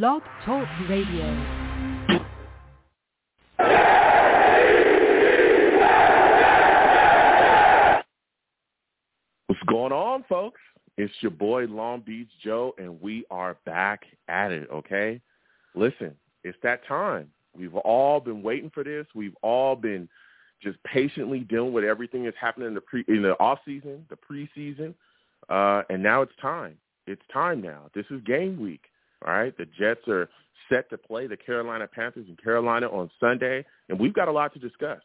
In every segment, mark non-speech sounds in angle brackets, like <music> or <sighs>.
Blog Talk Radio. What's going on, folks? It's your boy Long Beach Joe, and we are back at it, okay? Listen, it's that time. We've all been waiting for this. We've all been just patiently dealing with everything that's happening in the pre in the off season, the preseason, uh, and now it's time. It's time now. This is game week. All right, the Jets are set to play the Carolina Panthers in Carolina on Sunday, and we've got a lot to discuss.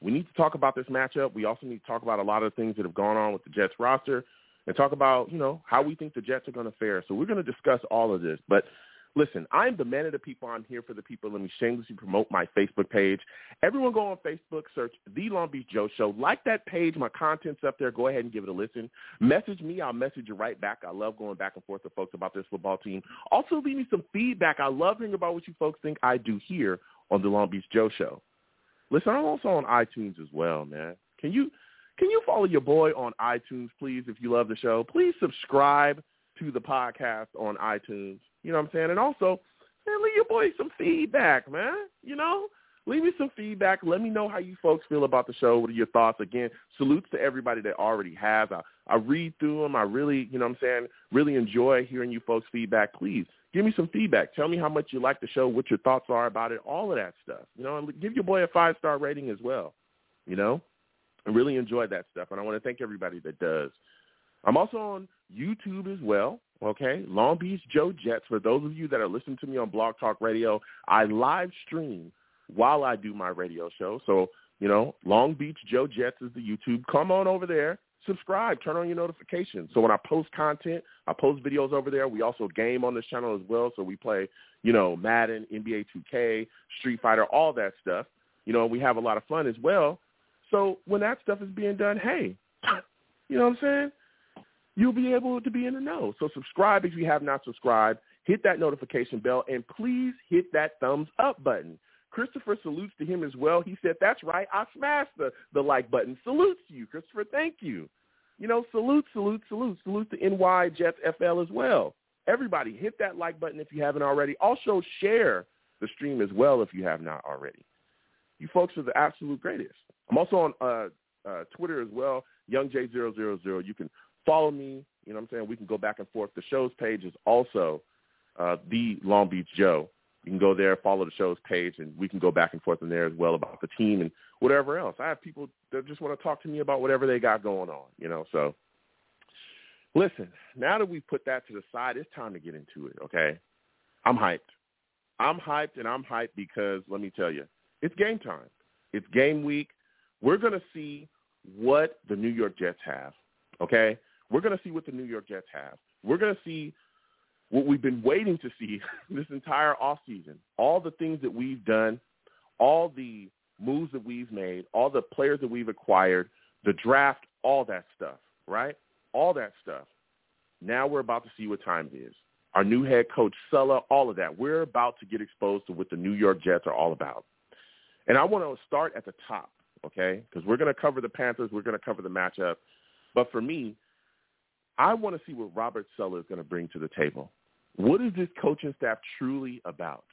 We need to talk about this matchup. We also need to talk about a lot of things that have gone on with the Jets roster and talk about, you know, how we think the Jets are going to fare. So we're going to discuss all of this. But listen, I'm the man of the people. I'm here for the people. Let me shamelessly promote my Facebook page. Everyone go on Facebook, search The Long Beach Joe Show. Like that page. My content's up there. Go ahead and give it a listen. Message me. I'll message you right back. I love going back and forth with folks about this football team. Also, leave me some feedback. I love hearing about what you folks think I do here on The Long Beach Joe Show. Listen, I'm also on iTunes as well, man. Can you can you follow your boy on iTunes, please, if you love the show? Please subscribe to the podcast on iTunes. You know what I'm saying? And also, man, leave your boy some feedback, man. You know? Leave me some feedback. Let me know how you folks feel about the show. What are your thoughts? Again, salutes to everybody that already has. I, I read through them. I really, you know what I'm saying, really enjoy hearing you folks' feedback. Please give me some feedback. Tell me how much you like the show, what your thoughts are about it, all of that stuff. You know, and give your boy a five-star rating as well. You know? I really enjoy that stuff, and I want to thank everybody that does. I'm also on YouTube as well. Okay, Long Beach Joe Jets. For those of you that are listening to me on Blog Talk Radio, I live stream while I do my radio show. So you know, Long Beach Joe Jets is the YouTube. Come on over there, subscribe, turn on your notifications. So when I post content, I post videos over there. We also game on this channel as well. So we play, you know, Madden, NBA 2K, Street Fighter, all that stuff. You know, we have a lot of fun as well. So when that stuff is being done, hey, <coughs> you know what I'm saying? You'll be able to be in the know. So subscribe if you have not subscribed. Hit that notification bell, and please hit that thumbs up button. Christopher salutes to him as well. He said, that's right. I smashed the, the like button. Salutes to you, Christopher. Thank you. You know, salute, salute, salute. Salute to NY Jets FL as well. Everybody, hit that like button if you haven't already. Also, share the stream as well if you have not already. You folks are the absolute greatest. I'm also on uh, uh, Twitter as well, YoungJ000. You can follow me. You know what I'm saying? We can go back and forth. The show's page is also uh, the Long Beach Joe. You can go there, follow the show's page, and we can go back and forth in there as well about the team and whatever else. I have people that just want to talk to me about whatever they got going on, you know. So, listen, now that we've put that to the side, it's time to get into it, okay? I'm hyped. I'm hyped, and I'm hyped because, let me tell you, it's game time. It's game week. We're going to see what the New York Jets have, okay? We're going to see what the New York Jets have. We're going to see what we've been waiting to see <laughs> this entire offseason, all the things that we've done, all the moves that we've made, all the players that we've acquired, the draft, all that stuff, right? All that stuff. Now we're about to see what time it is. Our new head coach, Saleh, all of that. We're about to get exposed to what the New York Jets are all about. And I want to start at the top okay? Because we're going to cover the Panthers. We're going to cover the matchup. But for me, I want to see what Robert Saleh is going to bring to the table. What is this coaching staff truly about?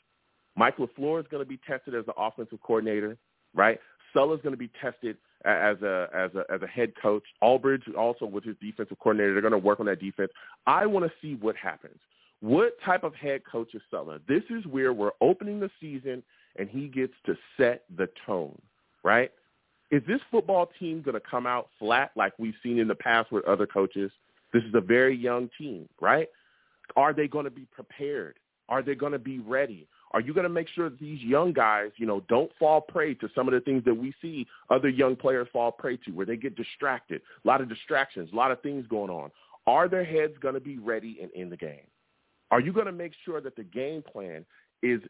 Mike LaFleur is going to be tested as the offensive coordinator, right? Saleh is going to be tested as a as a as a head coach. Ulbrich also with his defensive coordinator, they're going to work on that defense. I want to see what happens. What type of head coach is Saleh? This is where we're opening the season and he gets to set the tone, right? is this football team going to come out flat like we've seen in the past with other coaches? This is a very young team, right? Are they going to be prepared? Are they going to be ready? Are you going to make sure that these young guys, you know, don't fall prey to some of the things that we see other young players fall prey to, where they get distracted, a lot of distractions, a lot of things going on? Are their heads going to be ready and in the game? Are you going to make sure that the game plan is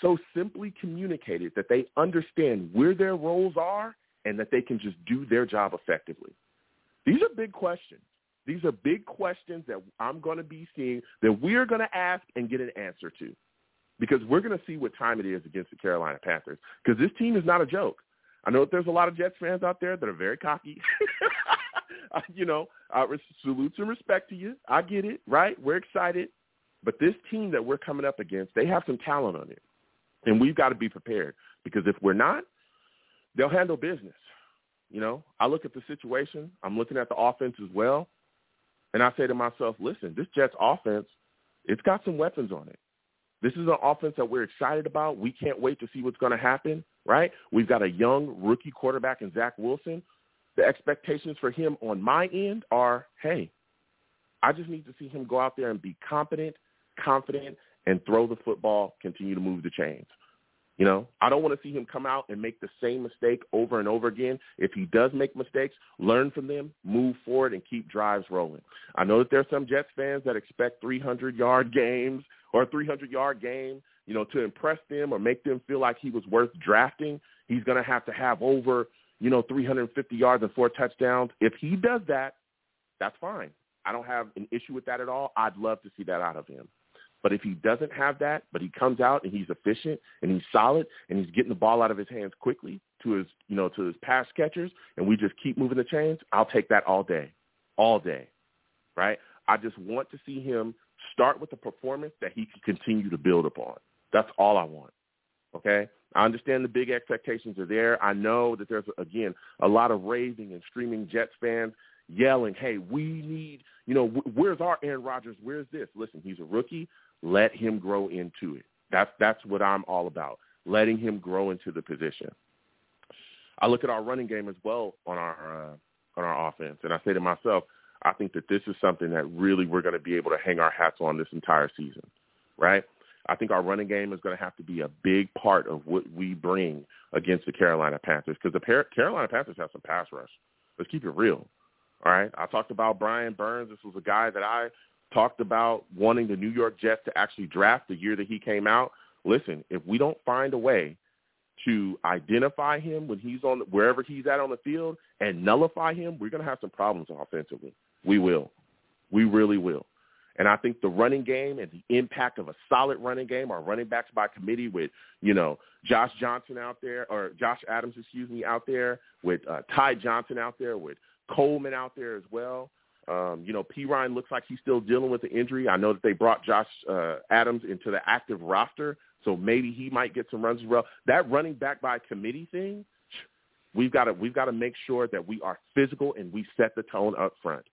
so simply communicated that they understand where their roles are and that they can just do their job effectively? These are big questions. These are big questions that I'm going to be seeing that we're going to ask and get an answer to because we're going to see what time it is against the Carolina Panthers because this team is not a joke. I know that there's a lot of Jets fans out there that are very cocky. <laughs> you know, I salutes and respect to you. I get it, right? We're excited. But this team that we're coming up against, they have some talent on it. And we've got to be prepared because if we're not, they'll handle business. You know, I look at the situation. I'm looking at the offense as well. And I say to myself, listen, this Jets offense, it's got some weapons on it. This is an offense that we're excited about. We can't wait to see what's going to happen, right? We've got a young rookie quarterback in Zach Wilson. The expectations for him on my end are, hey, I just need to see him go out there and be competent, confident, and throw the football, continue to move the chains. You know, I don't want to see him come out and make the same mistake over and over again. If he does make mistakes, learn from them, move forward, and keep drives rolling. I know that there are some Jets fans that expect 300-yard games or a 300-yard game, you know, to impress them or make them feel like he was worth drafting. He's going to have to have over, you know, 350 yards and four touchdowns. If he does that, that's fine. I don't have an issue with that at all. I'd love to see that out of him. But if he doesn't have that, but he comes out and he's efficient and he's solid and he's getting the ball out of his hands quickly to his, you know, to his pass catchers, and we just keep moving the chains, I'll take that all day, all day, right? I just want to see him start with a performance that he can continue to build upon. That's all I want. Okay. I understand the big expectations are there. I know that there's again a lot of raving and screaming Jets fans yelling, "Hey, we need, you know, where's our Aaron Rodgers? Where's this?" Listen, he's a rookie. Let him grow into it. That's that's what I'm all about. Letting him grow into the position. I look at our running game as well on our uh, on our offense, and I say to myself, I think that this is something that really we're going to be able to hang our hats on this entire season, right? I think our running game is going to have to be a big part of what we bring against the Carolina Panthers because the Carolina Panthers have some pass rush. Let's keep it real. All right. I talked about Brian Burns. This was a guy that I talked about wanting the New York Jets to actually draft the year that he came out. Listen, if we don't find a way to identify him when he's on wherever he's at on the field and nullify him, we're going to have some problems offensively. We will. We really will. And I think the running game and the impact of a solid running game, our running backs by committee with, you know, Josh Johnson out there, or Josh Adams, excuse me, out there, with uh, Ty Johnson out there, with Coleman out there as well. Um, you know, Perine looks like he's still dealing with the injury. I know that they brought Josh uh, Adams into the active roster, so maybe he might get some runs as well. That running back by committee thing, we've got to we've got to make sure that we are physical and we set the tone up front.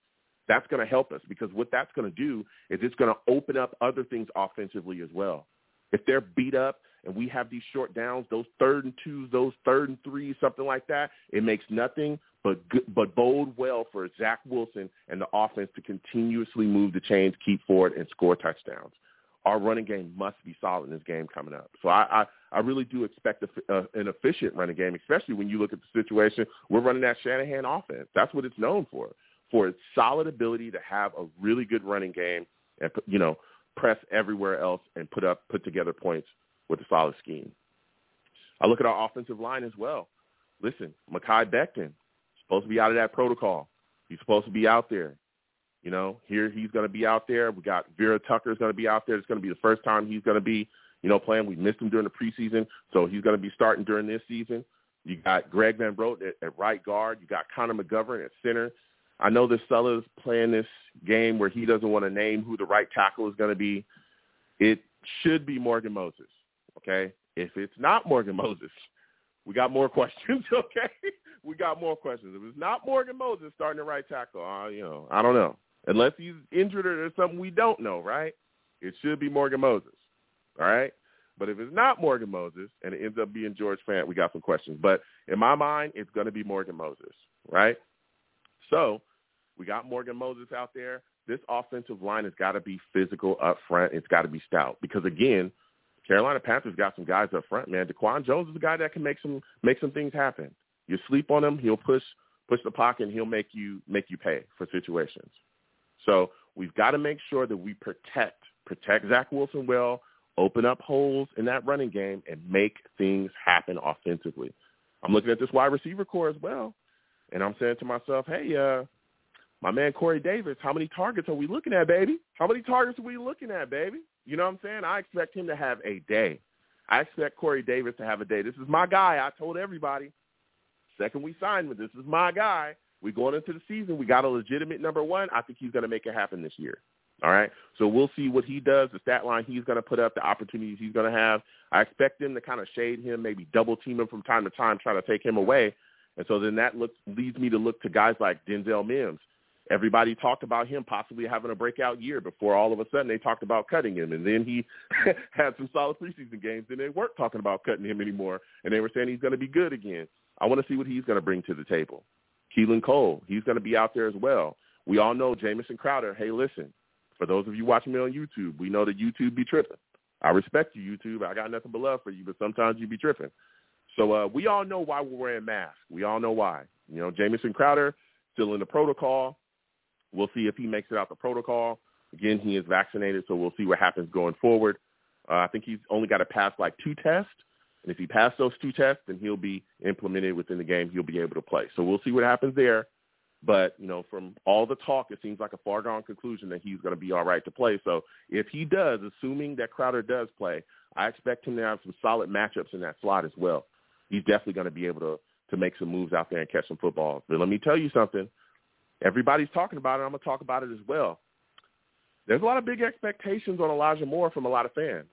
That's going to help us because what that's going to do is it's going to open up other things offensively as well. If they're beat up and we have these short downs, those third and twos, those third and threes, something like that, it makes nothing but but bode well for Zach Wilson and the offense to continuously move the chains, keep forward, and score touchdowns. Our running game must be solid in this game coming up. So I I, I really do expect a, an efficient running game, especially when you look at the situation we're running that Shanahan offense. That's what it's known for, for its solid ability to have a really good running game and you know press everywhere else and put up put together points with a solid scheme. I look at our offensive line as well. Listen, Mekhi Becton, supposed to be out of that protocol. He's supposed to be out there. You know, here he's going to be out there. We got Vera Tucker is going to be out there. It's going to be the first time he's going to be, you know, playing. We missed him during the preseason, so he's going to be starting during this season. You got Greg Van Roten at, at right guard. You got Connor McGovern at center. I know this fella's playing this game where he doesn't want to name who the right tackle is going to be. It should be Morgan Moses. Okay, if it's not Morgan Moses, we got more <laughs> questions. Okay, we got more questions. If it's not Morgan Moses starting the right tackle, uh, you know, I don't know. Unless he's injured or there's something we don't know, right? It should be Morgan Moses. All right. But if it's not Morgan Moses and it ends up being George Fant, we got some questions. But in my mind, it's going to be Morgan Moses, right? So we got Morgan Moses out there. This offensive line has got to be physical up front. It's got to be stout because again, Carolina Panthers got some guys up front, man. DaQuan Jones is a guy that can make some make some things happen. You sleep on him, he'll push push the pocket and he'll make you make you pay for situations. So we've got to make sure that we protect protect Zach Wilson well, open up holes in that running game, and make things happen offensively. I'm looking at this wide receiver corps as well, and I'm saying to myself, hey, uh, my man Corey Davis, how many targets are we looking at, baby? How many targets are we looking at, baby? You know what I'm saying? I expect him to have a day. I expect Corey Davis to have a day. This is my guy. I told everybody. Second we signed with this is my guy. We're going into the season. We got a legitimate number one. I think he's going to make it happen this year. All right. So we'll see what he does, the stat line he's going to put up, the opportunities he's going to have. I expect them to kind of shade him, maybe double team him from time to time, try to take him away. And so then that looks, leads me to look to guys like Denzel Mims. Everybody talked about him possibly having a breakout year before all of a sudden they talked about cutting him. And then he <laughs> had some solid preseason games and they weren't talking about cutting him anymore. And they were saying he's going to be good again. I want to see what he's going to bring to the table. Keelan Cole, he's going to be out there as well. We all know Jamison Crowder. Hey, listen, for those of you watching me on YouTube, we know that YouTube be tripping. I respect you, YouTube. I got nothing but love for you, but sometimes you be tripping. So uh, we all know why we're wearing masks. We all know why. You know, Jamison Crowder still in the protocol. We'll see if he makes it out the protocol. Again, he is vaccinated, so we'll see what happens going forward. Uh, I think he's only got to pass like two tests, and if he passes those two tests, then he'll be implemented within the game. He'll be able to play. So we'll see what happens there. But, you know, from all the talk, it seems like a foregone conclusion that he's going to be all right to play. So if he does, assuming that Crowder does play, I expect him to have some solid matchups in that slot as well. He's definitely going to be able to to make some moves out there and catch some footballs. But let me tell you something. Everybody's talking about it. I'm going to talk about it as well. There's a lot of big expectations on Elijah Moore from a lot of fans.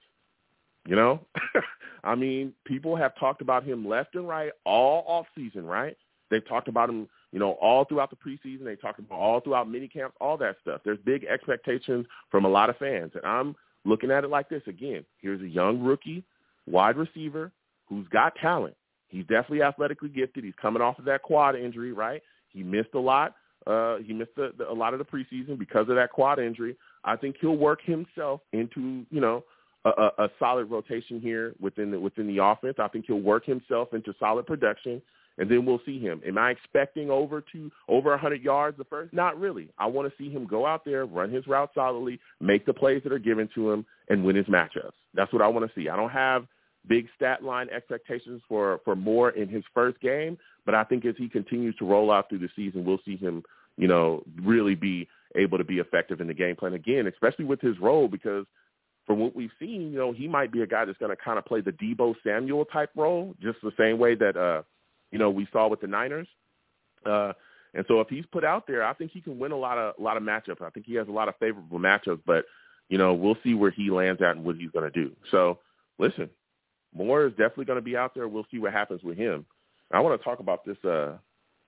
You know, <laughs> I mean, people have talked about him left and right all off season, right? They've talked about him you know, all throughout the preseason. They talked about all throughout mini camps, all that stuff. There's big expectations from a lot of fans. And I'm looking at it like this again. Here's a young rookie, wide receiver, who's got talent. He's definitely athletically gifted. He's coming off of that quad injury, right? He missed a lot. Uh, he missed the, the, a lot of the preseason because of that quad injury. I think he'll work himself into, you know, a, a, a solid rotation here within the, within the offense. I think he'll work himself into solid production and then we'll see him. Am I expecting over to over 100 yards the first? Not really. I want to see him go out there, run his route solidly, make the plays that are given to him, and win his matchups. That's what I want to see. I don't have big stat line expectations for for Moore in his first game, but I think as he continues to roll out through the season, we'll see him, you know, really be able to be effective in the game plan again, especially with his role because from what we've seen, you know, he might be a guy that's going to kind of play the Deebo Samuel type role, just the same way that uh you know, we saw with the Niners. Uh, and so if he's put out there, I think he can win a lot of a lot of matchups. I think he has a lot of favorable matchups, but you know, we'll see where he lands at and what he's going to do. So, listen, Moore is definitely going to be out there. We'll see what happens with him. I want to talk about this uh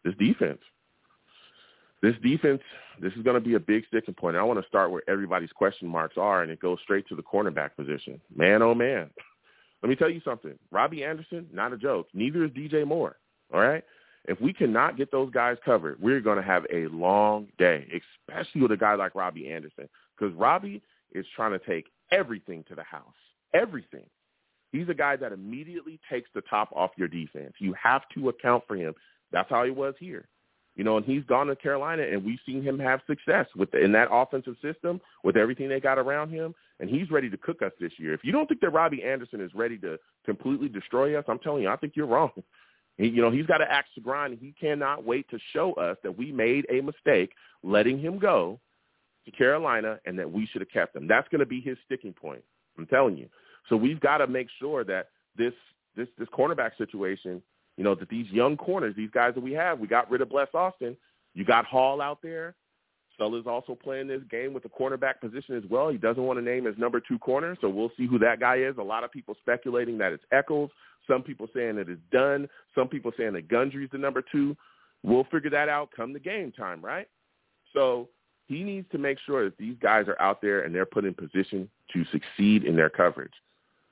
this defense. This defense, this is going to be a big sticking point. I want to start where everybody's question marks are, and it goes straight to the cornerback position. Man, oh man. Let me tell you something. Robbie Anderson, not a joke. Neither is DJ Moore. All right. If we cannot get those guys covered, we're going to have a long day, especially with a guy like Robbie Anderson, because Robbie is trying to take everything to the house, everything. He's a guy that immediately takes the top off your defense. You have to account for him. That's how he was here. You know, and he's gone to Carolina, and we've seen him have success with the, in that offensive system with everything they got around him, and he's ready to cook us this year. If you don't think that Robbie Anderson is ready to completely destroy us, I'm telling you, I think you're wrong. <laughs> He, you know, he's got to axe the grind. He cannot wait to show us that we made a mistake letting him go to Carolina and that we should have kept him. That's going to be his sticking point. I'm telling you. So we've got to make sure that this this this cornerback situation, you know, that these young corners, these guys that we have, we got rid of Bless Austin. You got Hall out there. Saleh's also playing this game with the cornerback position as well. He doesn't want to name his number two corner, so we'll see who that guy is. A lot of people speculating that it's Echols. Some people saying that it's Dunn. Some people saying that Guidry's the number two. We'll figure that out come the game time, right? So he needs to make sure that these guys are out there and they're put in position to succeed in their coverage.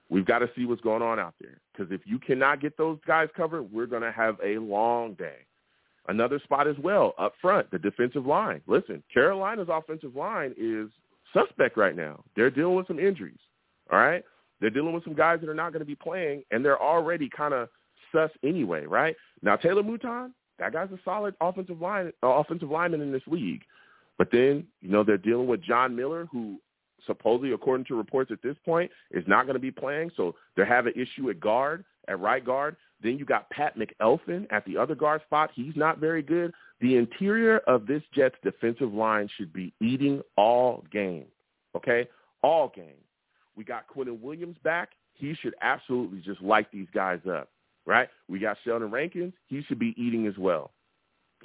We've got to see what's going on out there because if you cannot get those guys covered, we're going to have a long day. Another spot as well up front, the defensive line. Listen, Carolina's offensive line is suspect right now. They're dealing with some injuries. All right. They're dealing with some guys that are not going to be playing, and they're already kind of sus anyway, right? Now Taylor Moton, that guy's a solid offensive line uh, offensive lineman in this league. But then, you know, they're dealing with John Miller, who supposedly, according to reports at this point, is not going to be playing. So they have an issue at guard, at right guard. Then you got Pat McElfin at the other guard spot. He's not very good. The interior of this Jets defensive line should be eating all game. Okay? All game. We got Quinnen Williams back. He should absolutely just light these guys up, right? We got Sheldon Rankins. He should be eating as well.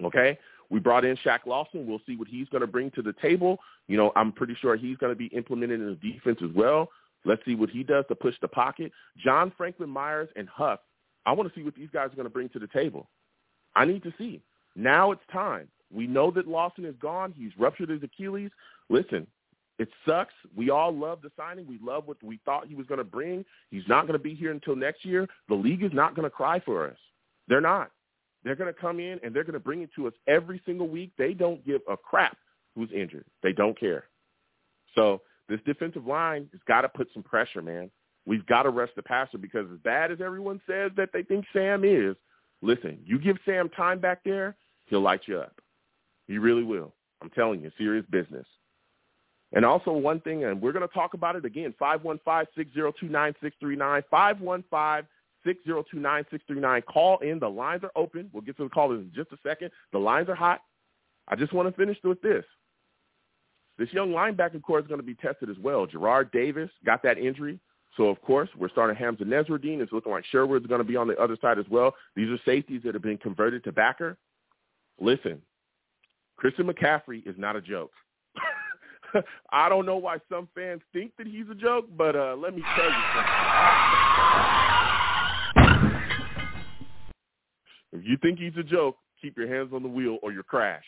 Okay? We brought in Shaq Lawson. We'll see what he's going to bring to the table. You know, I'm pretty sure he's going to be implemented in the defense as well. Let's see what he does to push the pocket. John Franklin Myers and Huff, I want to see what these guys are going to bring to the table. I need to see. Now it's time. We know that Lawson is gone. He's ruptured his Achilles. Listen, it sucks. We all love the signing. We love what we thought he was going to bring. He's not going to be here until next year. The league is not going to cry for us. They're not. They're going to come in and they're going to bring it to us every single week. They don't give a crap who's injured. They don't care. So this defensive line has got to put some pressure, man. We've got to rush the passer because as bad as everyone says that they think Sam is, listen, you give Sam time back there, he'll light you up. He really will. I'm telling you, serious business. And also one thing, and we're going to talk about it again, 515-602-9639, 515-602-9639. Call in. The lines are open. We'll get to the callers in just a second. The lines are hot. I just want to finish with this. This young linebacker corps is going to be tested as well. Jarrad Davis got that injury. So, of course, we're starting Hamsah Nasirildeen. It's looking like Sherwood's going to be on the other side as well. These are safeties that have been converted to backer. Listen, Christian McCaffrey is not a joke. <laughs> I don't know why some fans think that he's a joke, but uh, let me tell you something. If you think he's a joke, keep your hands on the wheel or you'll crash.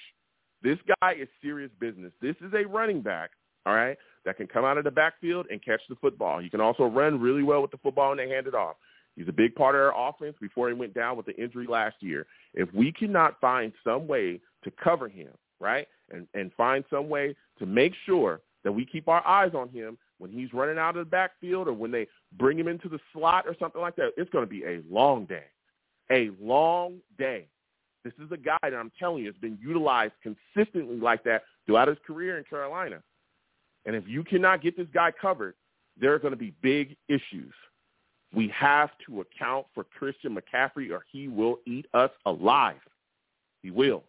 This guy is serious business. This is a running back, all right, that can come out of the backfield and catch the football. He can also run really well with the football and they hand it off. He's a big part of our offense before he went down with the injury last year. If we cannot find some way to cover him, right, and, and find some way to make sure that we keep our eyes on him when he's running out of the backfield or when they bring him into the slot or something like that, it's going to be a long day. A long day. This is a guy that I'm telling you has been utilized consistently like that throughout his career in Carolina. And if you cannot get this guy covered, there are going to be big issues. We have to account for Christian McCaffrey or he will eat us alive. He will.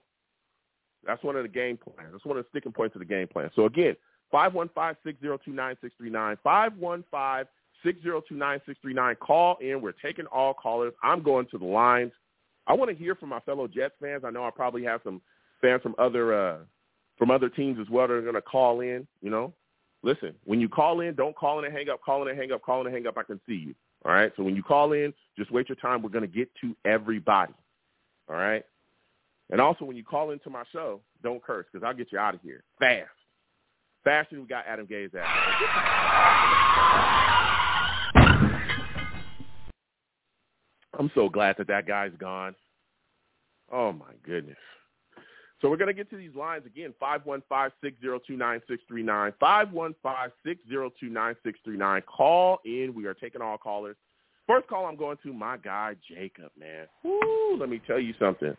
That's one of the game plans. That's one of the sticking points of the game plan. So again, 515-602-9639, 515-602-9639. Call in. We're taking all callers. I'm going to the lines. I want to hear from my fellow Jets fans. I know I probably have some fans from other uh, from other teams as well that are going to call in. You know, listen, when you call in, don't call in and hang up. Call in and hang up. Call in and hang up. I can see you. All right. So when you call in, just wait your time. We're going to get to everybody. All right. And also, when you call into my show, don't curse because I'll get you out of here fast. Faster than we got Adam Gase out. I'm so glad that that guy's gone. Oh, my goodness. So we're going to get to these lines again, 515-602-9639, 515-602-9639. Call in. We are taking all callers. First call I'm going to my guy, Jacob, man. Woo, let me tell you something.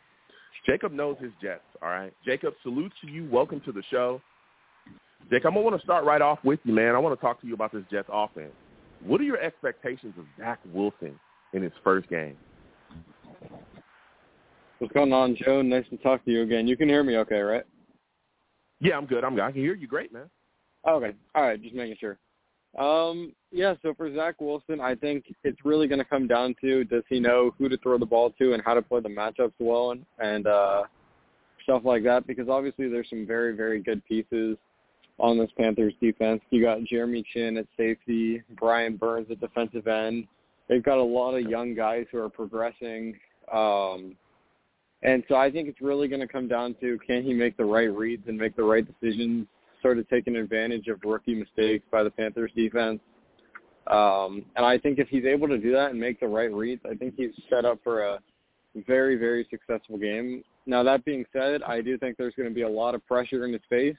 Jacob knows his Jets, all right? Jacob, salute to you. Welcome to the show. Going to want to start right off with you, man. I want to talk to you about this Jets offense. What are your expectations of Zach Wilson in his first game? What's going on, Joe? Nice to talk to you again. You can hear me okay, right? Yeah, I'm good. I'm good. I can hear you great, man. Okay. All right. Just making sure. Um, yeah, so for Zach Wilson, I think it's really going to come down to does he know who to throw the ball to and how to play the matchups well and, and uh, stuff like that because obviously there's some very, very good pieces on this Panthers defense. You got Jeremy Chinn at safety, Brian Burns at defensive end. They've got a lot of young guys who are progressing. Um, and so I think it's really going to come down to can he make the right reads and make the right decisions sort of taking advantage of rookie mistakes by the Panthers defense. Um, and I think if he's able to do that and make the right reads, I think he's set up for a very, very successful game. Now, that being said, I do think there's going to be a lot of pressure in his face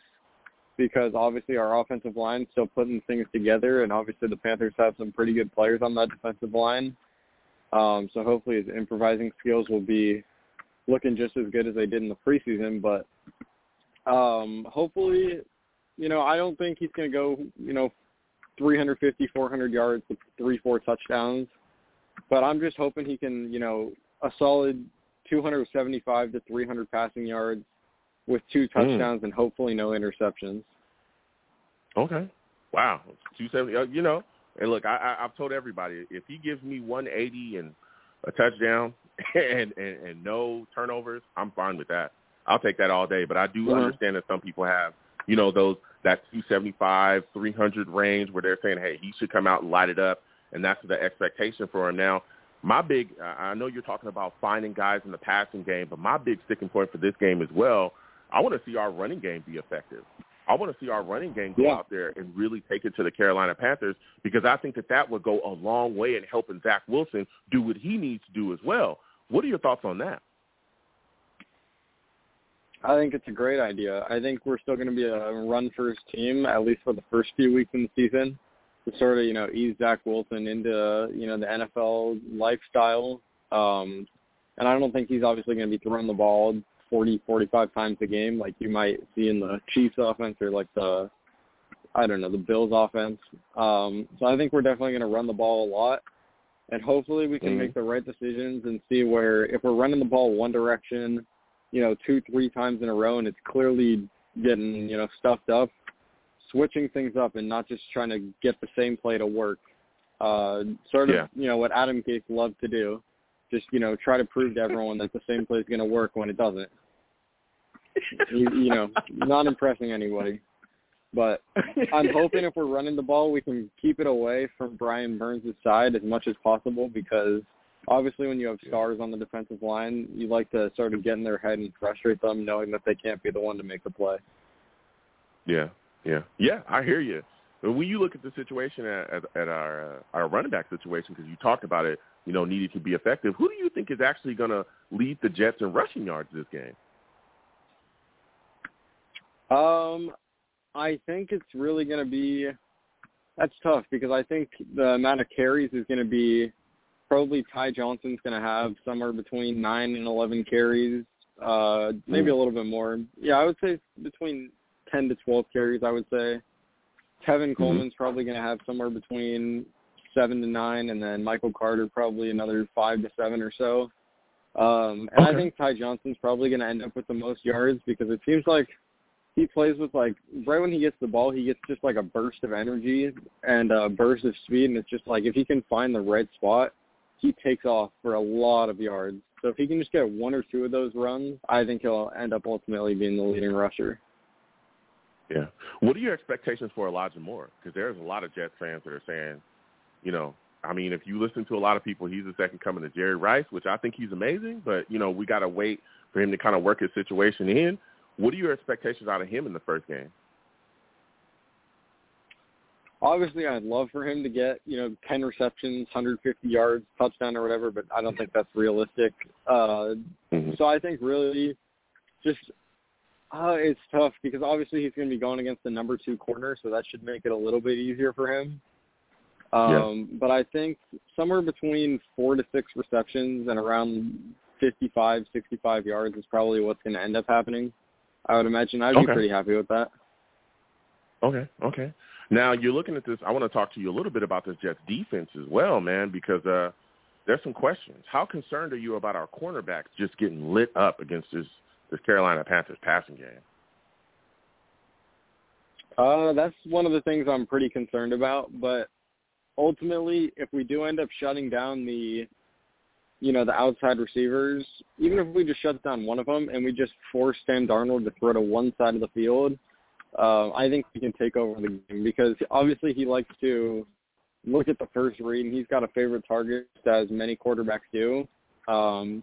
because obviously our offensive line still putting things together, and obviously the Panthers have some pretty good players on that defensive line. Um, so hopefully his improvising skills will be looking just as good as they did in the preseason. But um, hopefully you know, I don't think he's going to go, you know, 350, 400 yards with three, four touchdowns. But I'm just hoping he can, you know, a solid 275 to 300 passing yards with two hmm. touchdowns mm. and hopefully no interceptions. Okay. Wow. 270. Uh, you know, and look, I, I, I've told everybody if he gives me 180 and a touchdown <laughs> and, and, and no turnovers, I'm fine with that. I'll take that all day. But I do Mhm. understand that some people have, you know, those that 275, 300 range where they're saying, hey, he should come out and light it up, and that's the expectation for him. Now, my big, I know you're talking about finding guys in the passing game, but my big sticking point for this game as well, I want to see our running game be effective. I want to see our running game go Yeah. out there and really take it to the Carolina Panthers because I think that that would go a long way in helping Zach Wilson do what he needs to do as well. What are your thoughts on that? I think it's a great idea. I think we're still going to be a run first team at least for the first few weeks in the season to sort of you know ease Zach Wilson into you know the NFL lifestyle. Um, and I don't think he's obviously going to be throwing the ball 40, 45 times a game like you might see in the Chiefs offense or like the I don't know the Bills offense. Um, so I think we're definitely going to run the ball a lot. And hopefully we can Mhm. make the right decisions and see where if we're running the ball one direction, you know, two, three times in a row and it's clearly getting, you know, stuffed up, switching things up and not just trying to get the same play to work. Uh, sort of, Yeah. you know, what Adam Gase loved to do. Just, you know, try to prove to everyone that the same play is going to work when it doesn't. You, you know, not impressing anybody. But I'm hoping if we're running the ball, we can keep it away from Brian Burns' side as much as possible because obviously when you have stars on the defensive line, you like to sort of get in their head and frustrate them knowing that they can't be the one to make the play. Yeah, yeah, yeah. I hear you. But when you look at the situation at, at, at our uh, our running back situation, because you talked about it, you know, needed to be effective. Who do you think is actually going to lead the Jets in rushing yards this game? Um, I think it's really going to be that's tough because I think the amount of carries is going to be probably Ty Johnson's going to have somewhere between nine and eleven carries, uh, maybe a little bit more. Yeah, I would say between ten to twelve carries. I would say Tevin Coleman's probably going to have somewhere between seven to nine, and then Michael Carter probably another five to seven or so. Um, and I think Ty Johnson's probably going to end up with the most yards because it seems like he plays with like right when he gets the ball, he gets just like a burst of energy and a burst of speed, and it's just like if he can find the right spot, he takes off for a lot of yards. So if he can just get one or two of those runs, I think he'll end up ultimately being the leading rusher. Yeah. What are your expectations for Elijah Moore? Because there's a lot of Jets fans that are saying, you know, I mean, if you listen to a lot of people, he's the second coming to Jerry Rice, which I think he's amazing. But you know, we got to wait for him to kind of work his situation in. What are your expectations out of him in the first game? Obviously, I'd love for him to get you know 10 receptions, 150 yards, touchdown or whatever, but I don't think that's realistic. Uh, Mhm. so I think really just uh, it's tough because obviously he's going to be going against the number two corner, so that should make it a little bit easier for him. Um, But I think somewhere between four to six receptions and around 55, 65 yards is probably what's going to end up happening. I would imagine I'd be pretty happy with that. Okay, okay. Now you're looking at this. I want to talk to you a little bit about this Jets defense as well, man, because uh, there's some questions. How concerned are you about our cornerbacks just getting lit up against this this Carolina Panthers passing game? Uh, that's one of the things I'm pretty concerned about. But ultimately, if we do end up shutting down the, you know, the outside receivers, even if we just shut down one of them and we just force Sam Darnold to throw to one side of the field, uh, I think we can take over the game because obviously he likes to look at the first read and he's got a favorite target as many quarterbacks do. Um,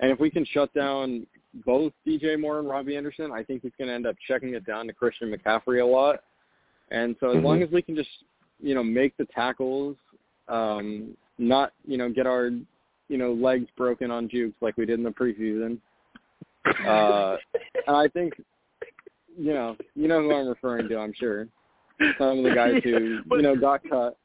and if we can shut down both DJ Moore and Robbie Anderson, I think he's going to end up checking it down to Christian McCaffrey a lot. And so as long as we can just, you know, make the tackles, um, not, you know, get our, you know, legs broken on jukes like we did in the preseason. Uh, and I think, you know, you know who I'm referring to, I'm sure. Some of the guys who, <laughs> But- you know, got cut.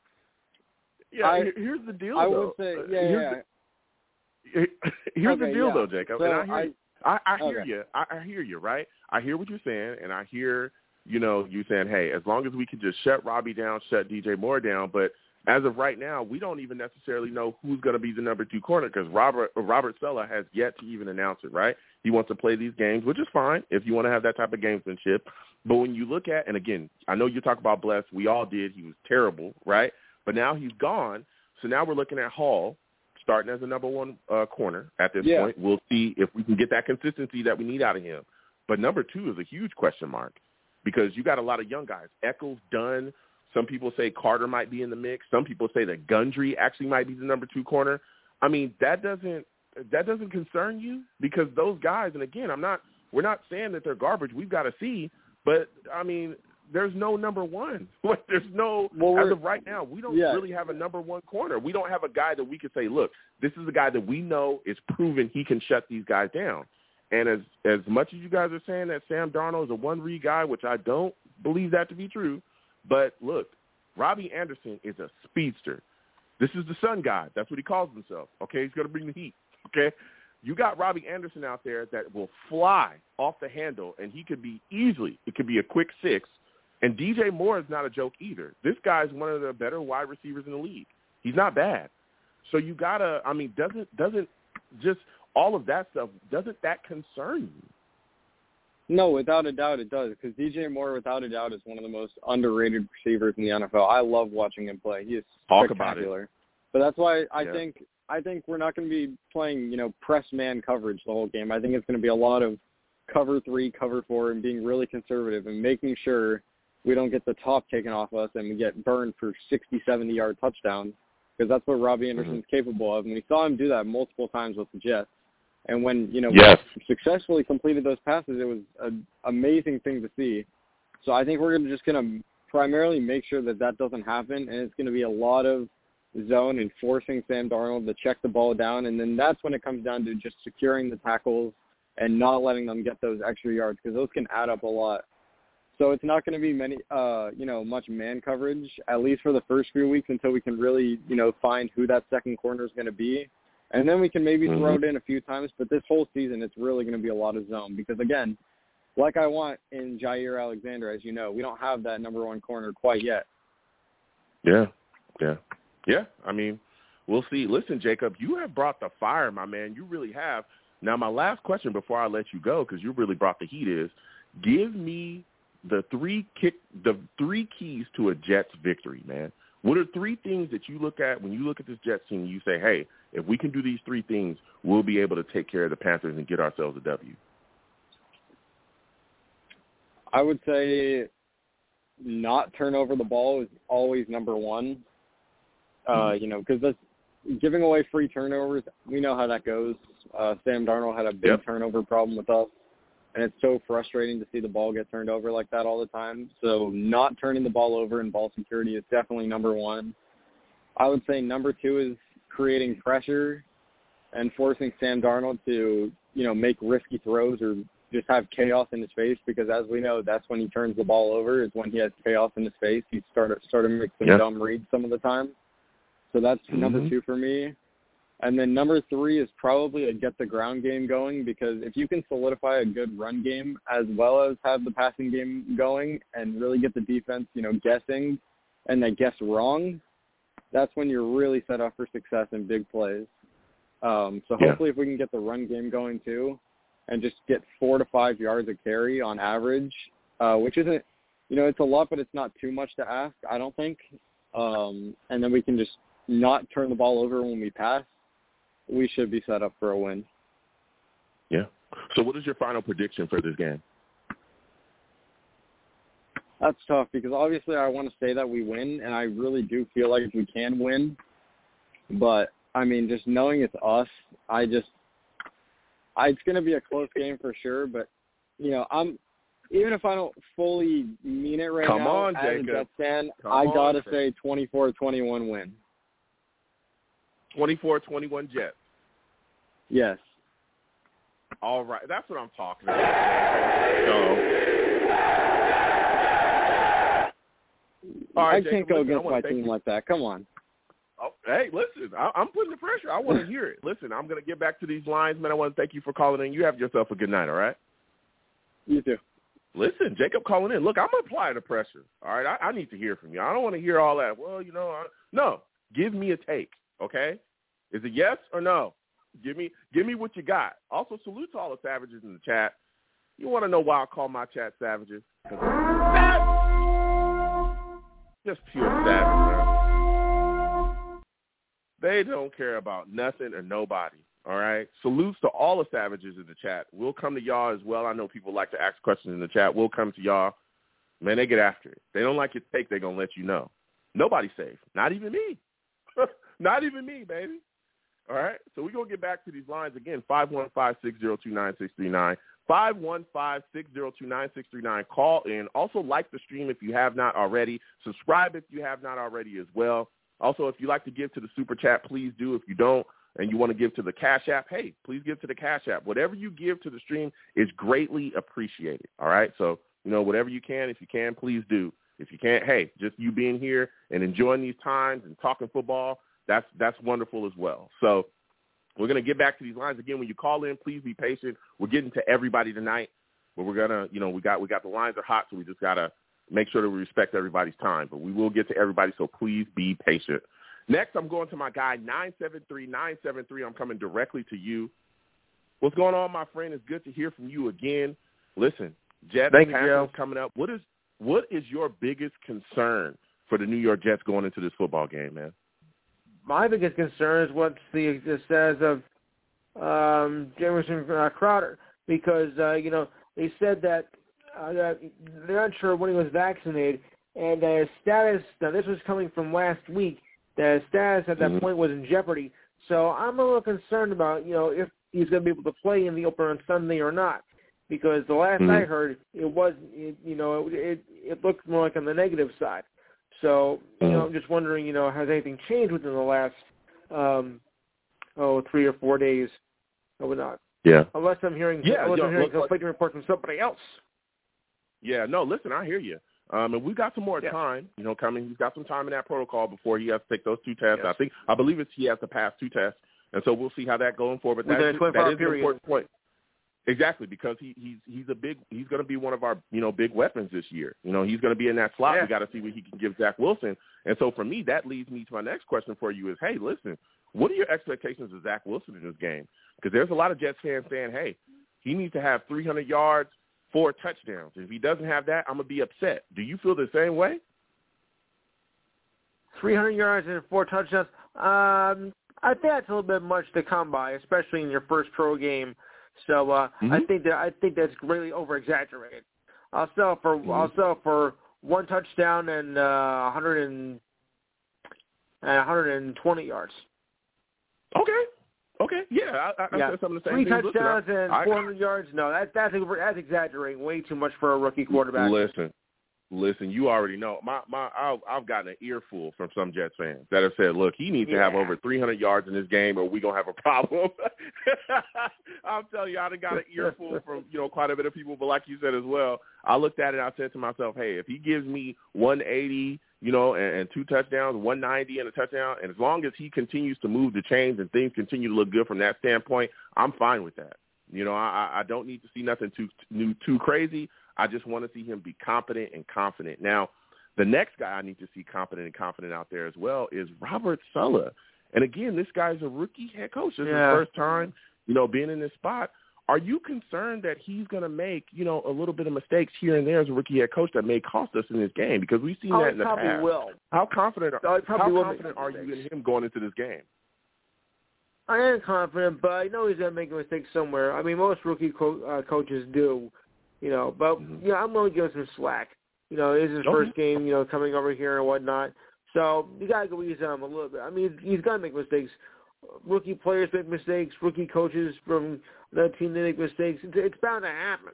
Yeah, I- here's the deal. I though. would say, Uh, yeah, here's yeah. the- <laughs> here's the deal yeah. though, Jacob. So I I. I, hear Okay. you. I, I hear you. Right. I hear what you're saying, and I hear you know you saying, hey, as long as we can just shut Robbie down, shut DJ Moore down, but as of right now, we don't even necessarily know who's going to be the number two corner because Robert Robert Saleh has yet to even announce it. Right. He wants to play these games, which is fine if you want to have that type of gamesmanship. But when you look at, and again, I know you talk about Bless. We all did. He was terrible, right? But now he's gone. So now we're looking at Hall, starting as a number one uh, corner at this Yeah. point. We'll see if we can get that consistency that we need out of him. But number two is a huge question mark because you got a lot of young guys. Echols, Dunn. Some people say Carter might be in the mix. Some people say that Guidry actually might be the number two corner. I mean, that doesn't that doesn't concern you because those guys. And again, I'm not. We're not saying that they're garbage. We've got to see. But I mean, there's no number one. <laughs> there's no Well, as of right now. We don't Yeah. really have a number one corner. We don't have a guy that we could say, look, this is a guy that we know is proven he can shut these guys down. And as as much as you guys are saying that Sam Darnold is a one read guy, which I don't believe that to be true, but look, Robbie Anderson is a speedster. This is the sun god. That's what he calls himself. Okay, he's going to bring the heat. Okay, you got Robbie Anderson out there that will fly off the handle, and he could be easily. It could be a quick six. And DJ Moore is not a joke either. This guy's one of the better wide receivers in the league. He's not bad. So you gotta. I mean, doesn't doesn't just all of that stuff doesn't that concern you? No, without a doubt it does because DJ Moore, without a doubt, is one of the most underrated receivers in the NFL. I love watching him play. He is Talk about it. spectacular. But that's why I Yeah. think I think we're not going to be playing, you know, press man coverage the whole game. I think it's going to be a lot of cover three, cover four, and being really conservative and making sure we don't get the top taken off us and we get burned for 60, 70 yard touchdowns because that's what Robbie mm-hmm. Anderson's capable of. And we saw him do that multiple times with the Jets. And when you know Yes. successfully completed those passes, it was an amazing thing to see. So I think we're gonna just going to primarily make sure that that doesn't happen, and it's going to be a lot of zone and forcing Sam Darnold to check the ball down, and then that's when it comes down to just securing the tackles and not letting them get those extra yards because those can add up a lot. So it's not going to be many, uh, you know, much man coverage at least for the first few weeks until we can really, you know, find who that second corner is going to be, and then we can maybe throw it in a few times. But this whole season, it's really going to be a lot of zone because again, like I want in Jaire Alexander, as you know, we don't have that number one corner quite yet. Yeah, yeah, yeah. I mean, we'll see. Listen, Jacob, you have brought the fire, my man. You really have. Now, my last question before I let you go, because you really brought the heat, is give me the three kick, the three keys to a Jets victory, man. What are three things that you look at when you look at this Jets team? You say, hey, if we can do these three things, we'll be able to take care of the Panthers and get ourselves a W. I would say not turn over the ball is always number one. Uh, you know, because that's giving away free turnovers. We know how that goes. Uh, Sam Darnold had a big Yep. turnover problem with us, and it's so frustrating to see the ball get turned over like that all the time. So not turning the ball over and ball security is definitely number one. I would say number two is creating pressure and forcing Sam Darnold to, you know, make risky throws or just have chaos in his face because as we know, that's when he turns the ball over is when he has chaos in his face. He started started make some Yeah. dumb reads some of the time. So that's number Mhm. two for me. And then number three is probably a get the ground game going because if you can solidify a good run game as well as have the passing game going and really get the defense, you know, guessing and they guess wrong, that's when you're really set up for success in big plays. Um, so Yeah. hopefully if we can get the run game going too and just get four to five yards a carry on average, uh, which isn't, you know, it's a lot, but it's not too much to ask, I don't think. Um, and then we can just not turn the ball over when we pass, we should be set up for a win. Yeah. So, what is your final prediction for this game? That's tough because obviously I want to say that we win, and I really do feel like we can win. But I mean, just knowing it's us, I just, I, it's going to be a close game for sure. But you know, I'm even if I don't fully mean it right Come now on, as Jacob. a Jets fan, Come I gotta say 24-21 win. 24-21 Jets. Yes. All right, that's what I'm talking about. So, all right, I Jacob, can't go listen, against my team you. like that. Come on. Oh, hey, listen, I, I'm putting the pressure. I want to <laughs> hear it. Listen, I'm going to get back to these lines, man. I want to thank you for calling in. You have yourself a good night, all right? You too. Listen, Jacob calling in. Look, I'm applying the pressure. All right, I, I need to hear from you. I don't want to hear all that. Well, you know, I, no. Give me a take, okay? Is it yes or no? Give me, give me what you got. Also, salute to all the savages in the chat. You want to know why I call my chat savages? Just pure savage. They don't care about nothing or nobody. All right. Salutes to all the savages in the chat. We'll come to y'all as well. I know people like to ask questions in the chat. We'll come to y'all. Man, they get after it. They don't like your take. They're gonna let you know. Nobody's safe. Not even me. <laughs> Not even me, baby. All right. So we're gonna get back to these lines again. Five one five six zero two nine six three nine. 515-602-9639. Call in. Also like the stream if you have not already. Subscribe if you have not already as well. Also, if you like to give to the super chat, please do. If you don't and you want to give to the Cash App, hey, please give to the Cash App. Whatever you give to the stream is greatly appreciated. All right? So, you know, whatever you can, if you can, please do. If you can't, hey, just you being here and enjoying these times and talking football, that's that's wonderful as well. So we're going to get back to these lines again. When you call in, please be patient. We're getting to everybody tonight, but we're gonna, you know, we got we got the lines are hot, so we just gotta make sure that we respect everybody's time. But we will get to everybody, so please be patient. Next, I'm going to my guy nine seven three nine seven three. I'm coming directly to you. What's going on, my friend? It's good to hear from you again. Listen, Jets Thank you, coming up. What is what is your biggest concern for the New York Jets going into this football game, man? My biggest concern is what's the, the status of um, Jamison uh, Crowder because uh, you know they said that, uh, that they're not sure when he was vaccinated, and uh, his status. Now this was coming from last week. That his status at that mm-hmm. point was in jeopardy. So I'm a little concerned about you know if he's going to be able to play in the opener on Sunday or not, because the last mm-hmm. I heard it was it, you know it, it it looked more like on the negative side. So, you know, I'm just wondering, you know, has anything changed within the last, um, oh, three or four days or whatnot? Yeah. Unless I'm hearing, yeah, unless yo, I'm hearing look, conflicting reports from somebody else. Yeah, no, listen, I hear you. Um, and we've got some more yeah. time, you know, coming. He's got some time in that protocol before he has to take those two tests. Yes. I think, I believe it's he has to pass two tests, and so we'll see how that going forward. But that, that is period. an important point. Exactly, because he he's he's a big he's going to be one of our you know big weapons this year. You know he's going to be in that slot. Yeah. We got to see what he can give Zach Wilson. And so for me, that leads me to my next question for you: is Hey, listen, what are your expectations of Zach Wilson in this game? Because there's a lot of Jets fans saying, Hey, he needs to have 300 yards, four touchdowns. If he doesn't have that, I'm gonna be upset. Do you feel the same way? 300 yards and four touchdowns. Um, I think that's a little bit much to come by, especially in your first pro game. So uh, mm-hmm. I think that I think that's greatly over exaggerated. I'll sell for mm-hmm. I'll sell for one touchdown and uh, 100 and uh, 120 yards. Okay. Okay. Yeah, I, I yeah. said some of the same Three things. touchdowns and I, 400 yards. No, that, that's that's exaggerating way too much for a rookie quarterback. Listen, Listen, you already know my my I've, I've gotten an earful from some Jets fans that have said, "Look, he needs yeah. to have over 300 yards in this game, or we gonna have a problem." <laughs> I'm telling you, I done got an earful <laughs> from you know quite a bit of people, but like you said as well, I looked at it. and I said to myself, "Hey, if he gives me 180, you know, and, and two touchdowns, 190 and a touchdown, and as long as he continues to move the chains and things continue to look good from that standpoint, I'm fine with that." You know, I, I don't need to see nothing too new, too crazy. I just want to see him be competent and confident. Now, the next guy I need to see competent and confident out there as well is Robert Saleh. And again, this guy's a rookie head coach. This yeah. is his first time, you know, being in this spot. Are you concerned that he's going to make, you know, a little bit of mistakes here and there as a rookie head coach that may cost us in this game? Because we've seen oh, that in the probably past. Will. How confident? Oh, how confident are you in him going into this game? I am confident, but I know he's going to make a mistake somewhere. I mean, most rookie co- uh, coaches do. You know, but mm-hmm. yeah, I'm going to give him some slack. You know, is his okay. first game. You know, coming over here and whatnot. So you got to go easy on him a little bit. I mean, he's going to make mistakes. Rookie players make mistakes. Rookie coaches from the team they make mistakes. It's, it's bound to happen.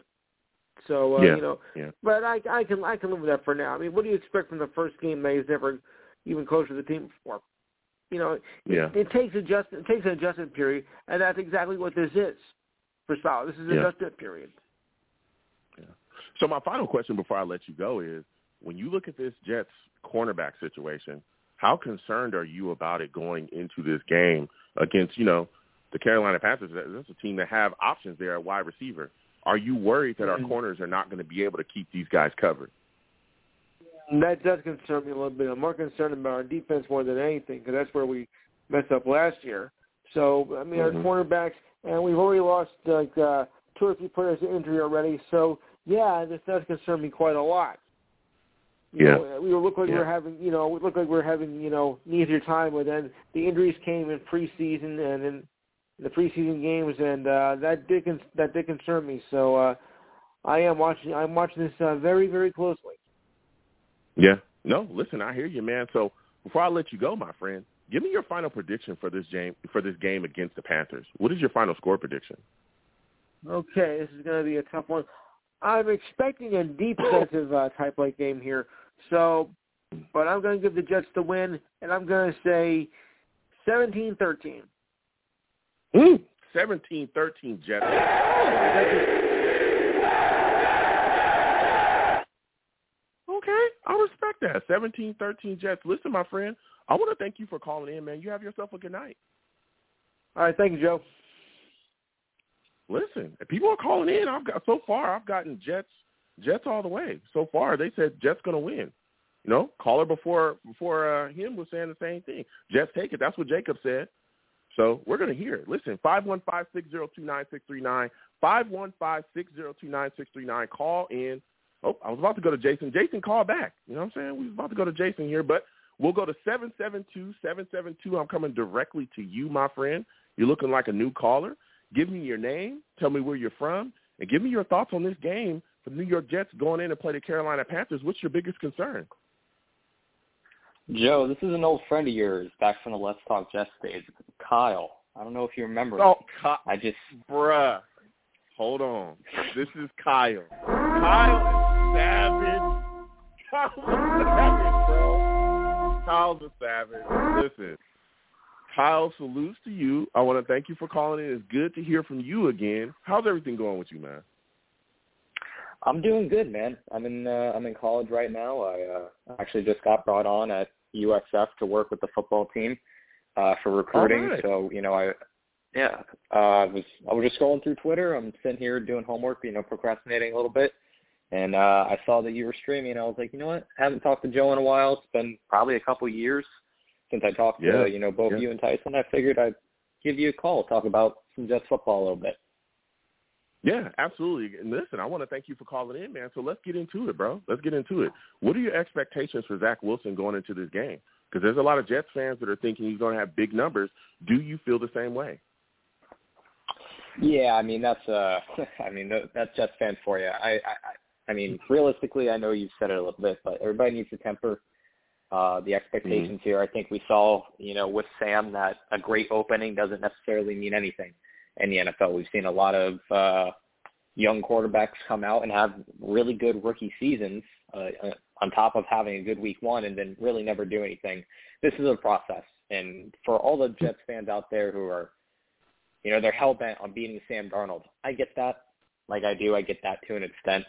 So uh, yeah. you know, yeah. but I I can I can live with that for now. I mean, what do you expect from the first game that he's never even coached with the team before? You know, yeah. it, it takes adjust it takes an adjustment period, and that's exactly what this is for Sal. This is an yeah. adjustment period. So my final question before I let you go is, when you look at this Jets cornerback situation, how concerned are you about it going into this game against, you know, the Carolina Panthers? That's a team that have options there at wide receiver. Are you worried that our Mm-hmm. corners are not going to be able to keep these guys covered? That does concern me a little bit. I'm more concerned about our defense more than anything because that's where we messed up last year. So I mean, Mhm. our cornerbacks, and we've already lost like uh, two or three players to injury already. So yeah, this does concern me quite a lot. you Yeah. know, we looked like we Yeah. were having, you know, it looked like we were having, you know, an easier time. But then the injuries came in preseason and in the preseason games, and uh, that did con- that did concern me. So uh, I am watching. I'm watching this uh, very very closely. Yeah. No, listen, I hear you, man. So before I let you go, my friend, give me your final prediction for this game for this game against the Panthers. What is your final score prediction? Okay, this is going to be a tough one. I'm expecting a deep <coughs> defensive uh, type like game here. So, but I'm going to give the Jets the win, and I'm going to say 17-13. Mm. 17-13 Jets. Okay, I respect that. 17-13 Jets. Listen, my friend, I want to thank you for calling in, man. You have yourself a good night. All right, thank you, Joe. Listen, if people are calling in. I've got so far. I've gotten Jets, Jets all the way. So far, they said Jets going to win. You know, caller before before uh, him was saying the same thing. Jets take it. That's what Jacob said. So we're going to hear it. Listen, five one five six zero two nine six three nine five one five six zero two nine six three nine. Call in. Oh, I was about to go to Jason. Jason, call back. You know what I'm saying? We was about to go to Jason here, but we'll go to seven seven two seven seven two. I'm coming directly to you, my friend. You're looking like a new caller. Give me your name. Tell me where you're from, and give me your thoughts on this game for the New York Jets going in and play the Carolina Panthers. What's your biggest concern? Joe, this is an old friend of yours back from the Let's Talk Jets days, Kyle. I don't know if you remember. Oh, Ky- I just bruh. Hold on. This is Kyle. Kyle is savage. Kyle's a savage, bro. Kyle's a savage. Listen, Kyle, salutes to you. I want to thank you for calling in. It's good to hear from you again. How's everything going with you, man? I'm doing good, man. I'm in uh, I'm in college right now. I uh, actually just got brought on at USF to work with the football team uh, for recruiting. Alright. So you know, I yeah, uh, I was I was just scrolling through Twitter. I'm sitting here doing homework, you know, procrastinating a little bit, and uh, I saw that you were streaming, and I was like, you know what? I haven't talked to Joe in a while. It's been probably a couple years since I talked Yeah. to you know both Yeah. you and Tyson. I figured I'd give you a call, talk about some Jets football a little bit. Yeah, absolutely. And listen, I want to thank you for calling in, man. So let's get into it, bro. Let's get into it. What are your expectations for Zach Wilson going into this game? Because there's a lot of Jets fans that are thinking he's going to have big numbers. Do you feel the same way? Yeah, I mean that's uh, <laughs> I mean that's Jets fans for you. I, I, I- I mean realistically, I know you've said it a little bit, but everybody needs to temper uh, the expectations here. I think we saw, you know, with Sam that a great opening doesn't necessarily mean anything in the NFL. We've seen a lot of uh, young quarterbacks come out and have really good rookie seasons uh, uh, on top of having a good week one and then really never do anything. This is a process, and for all the Jets fans out there who are you know, they're hell bent on beating Sam Darnold. I get that. Like I do, I get that to an extent.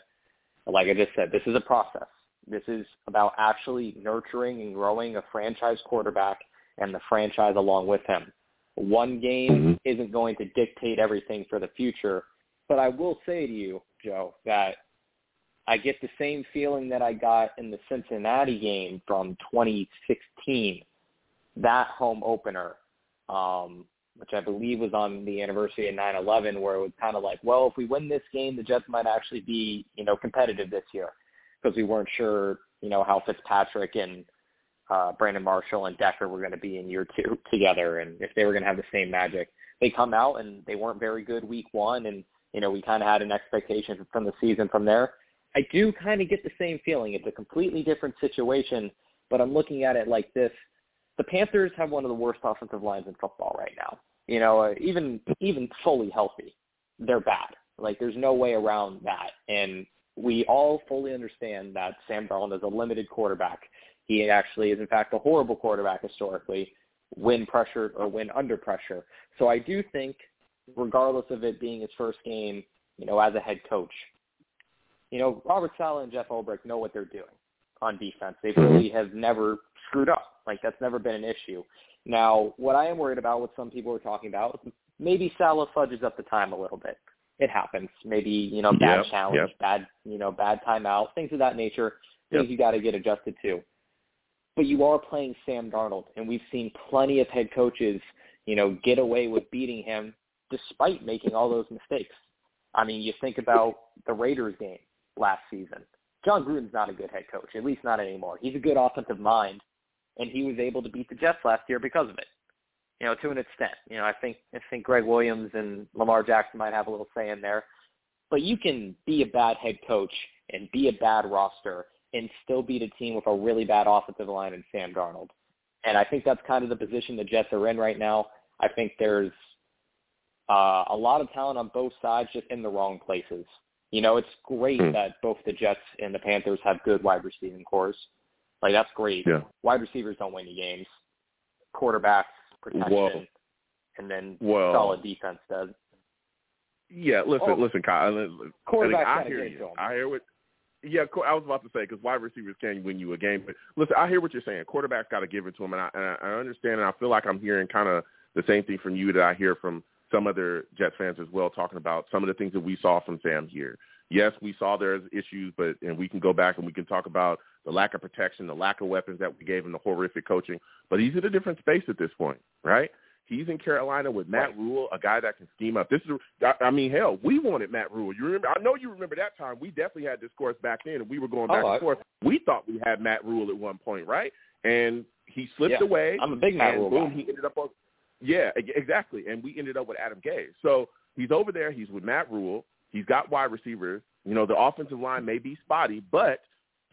Like I just said, this is a process. This is about actually nurturing and growing a franchise quarterback and the franchise along with him. One game Mhm. isn't going to dictate everything for the future. But I will say to you, Joe, that I get the same feeling that I got in the Cincinnati game from 2016, that home opener. Um, which I believe was on the anniversary of 9/11, where it was kind of like, well, if we win this game, the Jets might actually be, you know, competitive this year, because we weren't sure, you know, how Fitzpatrick and uh, Brandon Marshall and Decker were going to be in year two <laughs> together, and if they were going to have the same magic. They come out and they weren't very good week one, and you know, we kind of had an expectation from the season from there. I do kind of get the same feeling. It's a completely different situation, but I'm looking at it like this the Panthers have one of the worst offensive lines in football right now. You know, uh, even even fully healthy, they're bad. Like there's no way around that. And we all fully understand that Sam Darnold is a limited quarterback. He actually is in fact a horrible quarterback historically, when pressured or when under pressure. So I do think, regardless of it being his first game, you know, as a head coach, you know, Robert Saleh and Jeff Ulbrich know what they're doing on defense. They mm-hmm. really have never screwed up. Like that's never been an issue. Now, what I am worried about, what some people are talking about, maybe Saleh fudges up the time a little bit. It happens. Maybe you know bad Yep, challenge, yep. bad you know bad timeout, things of that nature. Things Yep. you got to get adjusted to. But you are playing Sam Darnold, and we've seen plenty of head coaches, you know, get away with beating him despite making all those mistakes. I mean, you think about the Raiders game last season. Jon Gruden's not a good head coach, at least not anymore. He's a good offensive mind, and he was able to beat the Jets last year because of it. You know, to an extent. You know, I think I think Gregg Williams and Lamar Jackson might have a little say in there, but you can be a bad head coach and be a bad roster and still beat a team with a really bad offensive line and Sam Darnold. And I think that's kind of the position the Jets are in right now. I think there's uh, a lot of talent on both sides, just in the wrong places. You know, it's great mm. that both the Jets and the Panthers have good wide receiving corps. Like that's great. Yeah. Wide receivers don't win you games. Quarterbacks, protection, Whoa. and then well, solid defense does. Yeah, listen, oh, listen, Kyle. Quarterbacks I hear you. I hear what. Yeah, I was about to say because wide receivers can win you a game. But listen, I hear what you're saying. Quarterbacks got to give it to them, and I, and I understand, and I feel like I'm hearing kind of the same thing from you that I hear from some other Jets fans as well, talking about some of the things that we saw from Sam here. Yes, we saw there's issues, but and we can go back and we can talk about the lack of protection, the lack of weapons that we gave him, the horrific coaching. But he's in a different space at this point, right? He's in Carolina with Matt right. Rhule, a guy that can scheme up. This is, I mean, hell, we wanted Matt Rhule. You remember? I know you remember that time. We definitely had discourse back then, and we were going back oh, and forth. We thought we had Matt Rhule at one point, right? And he slipped yeah, away. I'm a big Matt Rhule boom, guy. he ended up on. Yeah, exactly. And we ended up with Adam Gase. So he's over there. He's with Matt Rhule. He's got wide receivers. You know, the offensive line may be spotty, but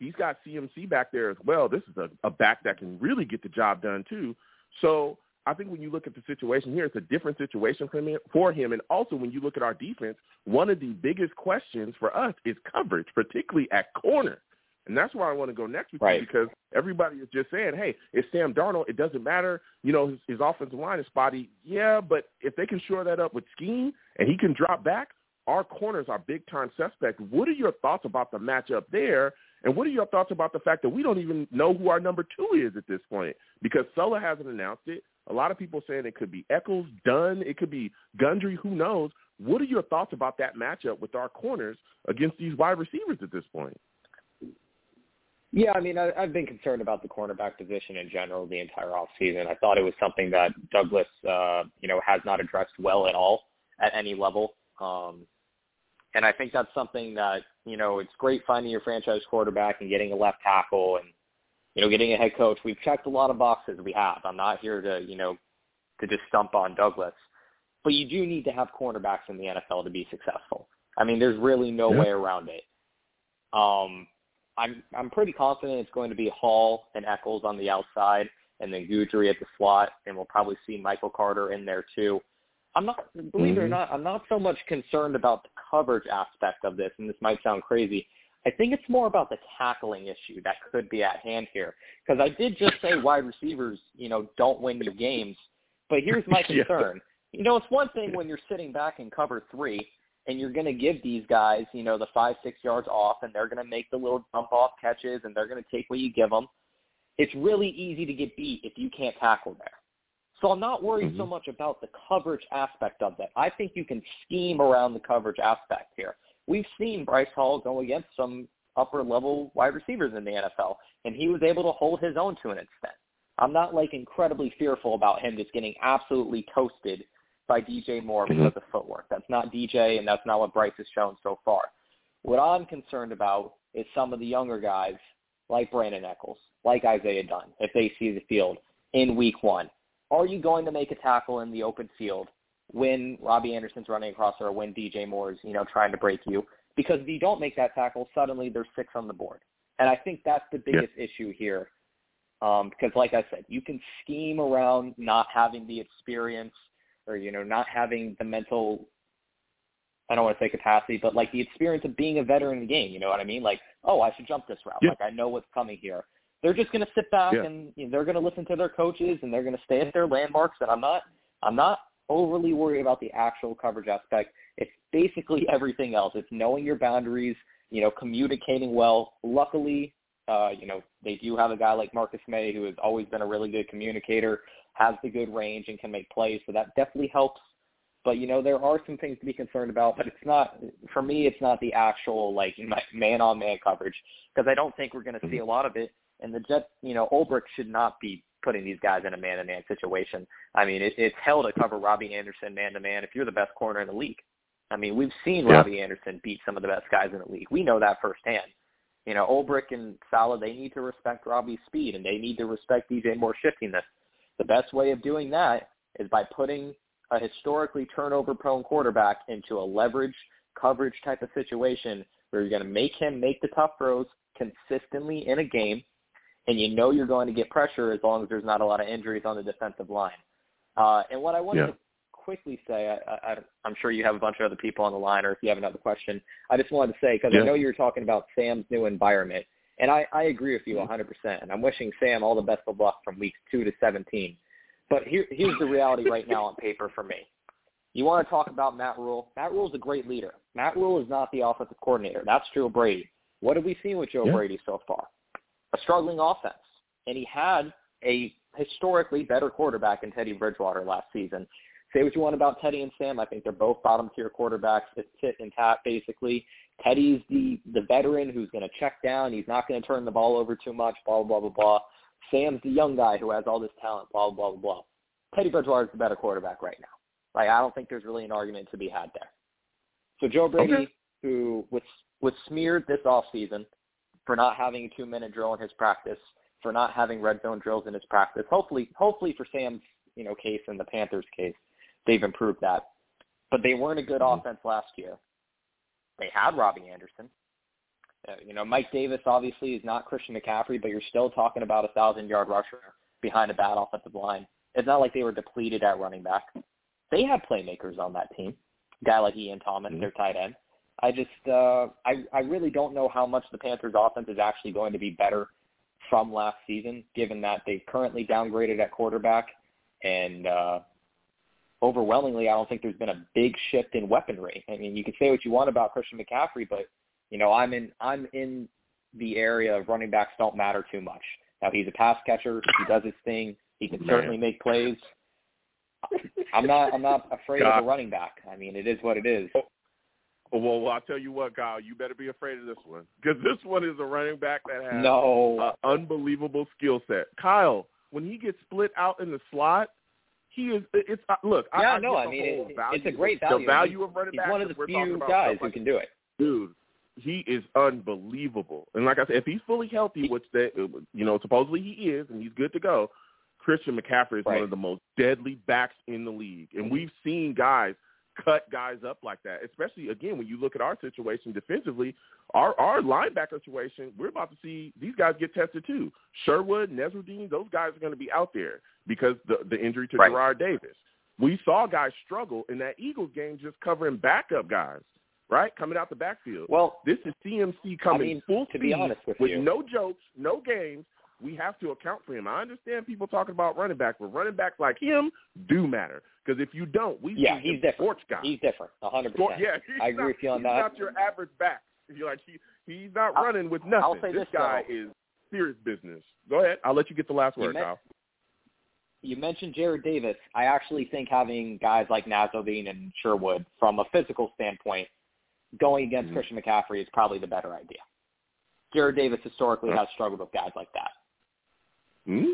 he's got CMC back there as well. This is a, a back that can really get the job done too. So I think when you look at the situation here, it's a different situation for him, for him. And also when you look at our defense, one of the biggest questions for us is coverage, particularly at corner. And that's where I want to go next with right. you because everybody is just saying, hey, it's Sam Darnold. It doesn't matter. You know, his, his offensive line is spotty. Yeah, but if they can shore that up with scheme and he can drop back, our corners are big-time suspect. What are your thoughts about the matchup there? And what are your thoughts about the fact that we don't even know who our number two is at this point? Because Saleh hasn't announced it. A lot of people saying it could be Echols, Dunn, it could be Guidry, who knows? What are your thoughts about that matchup with our corners against these wide receivers at this point? Yeah, I mean, I, I've been concerned about the cornerback position in general the entire offseason. I thought it was something that Douglas, uh, you know, has not addressed well at all at any level. Um, and I think that's something that, you know, it's great finding your franchise quarterback and getting a left tackle and, you know, getting a head coach. We've checked a lot of boxes. We have. I'm not here to, you know, to just stump on Douglas. But you do need to have cornerbacks in the NFL to be successful. I mean, there's really no yeah. way around it. Um, I'm I'm pretty confident it's going to be Hall and Echols on the outside, and then Guidry at the slot, and we'll probably see Michael Carter in there too. I'm not, believe mm-hmm. it or not, I'm not so much concerned about the coverage aspect of this, and this might sound crazy. I think it's more about the tackling issue that could be at hand here. Because I did just say <laughs> wide receivers, you know, don't win you games. But here's my <laughs> concern. yeah. You know, it's one thing when you're sitting back in cover three and you're going to give these guys, you know, the five, six yards off, and they're going to make the little dump off catches, and they're going to take what you give them. It's really easy to get beat if you can't tackle there. So I'm not worried mm-hmm. so much about the coverage aspect of that. I think you can scheme around the coverage aspect here. We've seen Bryce Hall go against some upper level wide receivers in the NFL, and he was able to hold his own to an extent. I'm not like incredibly fearful about him just getting absolutely toasted by DJ Moore mm-hmm. because of footwork. That's not DJ, and that's not what Bryce has shown so far. What I'm concerned about is some of the younger guys like Brandon Echols, like Isaiah Dunn, if they see the field in week one are you going to make a tackle in the open field when Robbie Anderson's running across or when DJ Moore's, you know, trying to break you? Because if you don't make that tackle, suddenly there's six on the board. And I think that's the biggest yeah. issue here. Um, because like I said, you can scheme around not having the experience or, you know, not having the mental I don't want to say capacity, but like the experience of being a veteran in the game, you know what I mean? Like, oh, I should jump this route. Yeah. Like I know what's coming here they're just going to sit back yeah. and you know, they're going to listen to their coaches and they're going to stay at their landmarks. And I'm not, I'm not overly worried about the actual coverage aspect. It's basically everything else. It's knowing your boundaries, you know, communicating well. Luckily, uh, you know, they do have a guy like Marcus Maye who has always been a really good communicator, has the good range and can make plays. So that definitely helps. But you know, there are some things to be concerned about, but it's not for me. It's not the actual like <laughs> man-on-man coverage because I don't think we're going to see a lot of it and the Jets, you know, Ulbrich should not be putting these guys in a man-to-man situation. I mean, it, it's hell to cover Robbie Anderson man-to-man if you're the best corner in the league. I mean, we've seen yeah. Robbie Anderson beat some of the best guys in the league. We know that firsthand. You know, Ulbrich and Saleh, they need to respect Robbie's speed and they need to respect DJ Moore's shiftiness. The best way of doing that is by putting a historically turnover-prone quarterback into a leverage coverage type of situation where you're going to make him make the tough throws consistently in a game, and you know you're going to get pressure as long as there's not a lot of injuries on the defensive line. Uh, and what I wanted Yeah. to quickly say, I, I, I'm sure you have a bunch of other people on the line, or if you have another question, I just wanted to say because Yeah. I know you were talking about Sam's new environment, and I, I agree with you Mhm. 100%. And I'm wishing Sam all the best of luck from weeks two to 17. But here, here's the reality right now on paper for me. You want to talk about Matt Rhule? Matt Rhule is a great leader. Matt Rhule is not the offensive coordinator. That's Joe Brady. What have we seen with Joe Yeah. Brady so far? A struggling offense. And he had a historically better quarterback in Teddy Bridgewater last season. Say what you want about Teddy and Sam. I think they're both bottom tier quarterbacks. It's tit and tat basically. Teddy's the the veteran who's going to check down. He's not going to turn the ball over too much. Blah blah blah blah blah. Sam's the young guy who has all this talent. Blah blah blah blah. Teddy Bridgewater is the better quarterback right now. Like I don't think there's really an argument to be had there. So Joe Brady, Okay. who was was smeared this off season for not having a two minute drill in his practice, for not having red zone drills in his practice. Hopefully hopefully for Sam's, you know, case and the Panthers case, they've improved that. But they weren't a good Mhm. offense last year. They had Robbie Anderson. Uh, you know, Mike Davis obviously is not Christian McCaffrey, but you're still talking about a thousand yard rusher behind a bad offensive line. It's not like they were depleted at running back. They had playmakers on that team. A guy like Ian Thomas, Mhm. their tight end. I just uh I, I really don't know how much the Panthers offense is actually going to be better from last season, given that they currently downgraded at quarterback and uh overwhelmingly I don't think there's been a big shift in weaponry. I mean you can say what you want about Christian McCaffrey, but you know, I'm in I'm in the area of running backs don't matter too much. Now he's a pass catcher, he does his thing, he can Man. certainly make plays. I'm not I'm not afraid God. of a running back. I mean it is what it is. Well, well, I'll tell you what, Kyle, you better be afraid of this one because this one is a running back that has No. an unbelievable skill set. Kyle, when he gets split out in the slot, he is. It's uh, look. I, Yeah, I no, I mean, it- it's a great value. The value of running He's one of the few guys who like can do it. dude, he is unbelievable. And like I said, if he's fully healthy, which that you know, supposedly he is, and he's good to go, Christian McCaffrey is one of the most deadly backs in the league. And we've seen guys cut guys up like that, especially again when you look at our situation defensively. Our our linebacker situation, we're about to see these guys get tested too. Sherwood, Nasirildeen, those guys are going to be out there because the the injury to Right. Jarrad Davis. We saw guys struggle in that Eagles game just covering backup guys, right? Coming out the backfield. Well, This is CMC coming I mean, full to speed be honest with you. no jokes, no games. We have to account for him. I understand people talking about running back, but running backs like him do matter because if you don't, we yeah, see he's different. sports guy. He's different, hundred percent. yeah, he's I agree not, with you on he's that. not your average back. <laughs> You're like he he's not I'll- running with nothing. I'll say this this, guy though. is serious business. Go ahead. I'll let you get the last word, Kyle. You mentioned Jarrad Davis. I actually think having guys like Nasirildeen and Sherwood, from a physical standpoint, going against Mhm. Christian McCaffrey is probably the better idea. Jarrad Davis historically has struggled with guys like that. Hmm?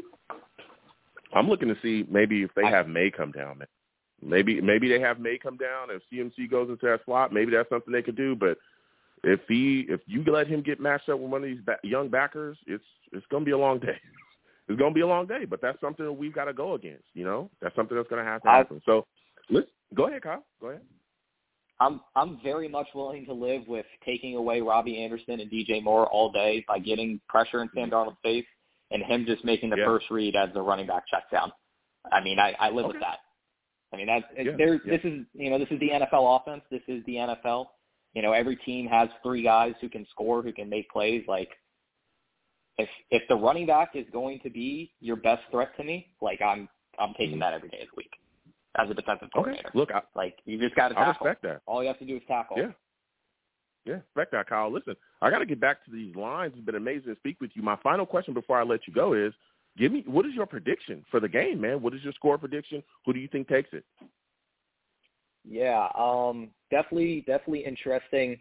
I'm looking to see maybe if they I- have Maye come down. Man. Maybe maybe they have Maye come down. If CMC goes into that slot, maybe that's something they could do. But if he if you let him get matched up with one of these young backers, it's it's going to be a long day. <laughs> It's going to be a long day. But that's something that we've got to go against. You know, that's something that's going to have to I- happen. So let's go ahead, Kyle. Go ahead. I'm I'm very much willing to live with taking away Robbie Anderson and DJ Moore all day by getting pressure in Sam Darnold's face and him just making the Mm-hmm. Yeah. first read as the running back checks down. I mean, I, I live with that. I mean, that Yeah, there's yeah. this is you know this is the NFL offense. This is the NFL. You know, every team has three guys who can score, who can make plays. Like, if if the running back is going to be your best threat to me, like I'm I'm taking Mhm. that every day of the week as a defensive Okay. coordinator. Look, I, Like you just got to tackle. I tackle. respect that. All you have to do is tackle. Yeah. Yeah, respect that, Kyle. Listen, I got to get back to these lines. It's been amazing to speak with you. My final question before I let you go is, give me what is your prediction for the game, man? What is your score prediction? Who do you think takes it? Yeah, um, definitely, definitely interesting.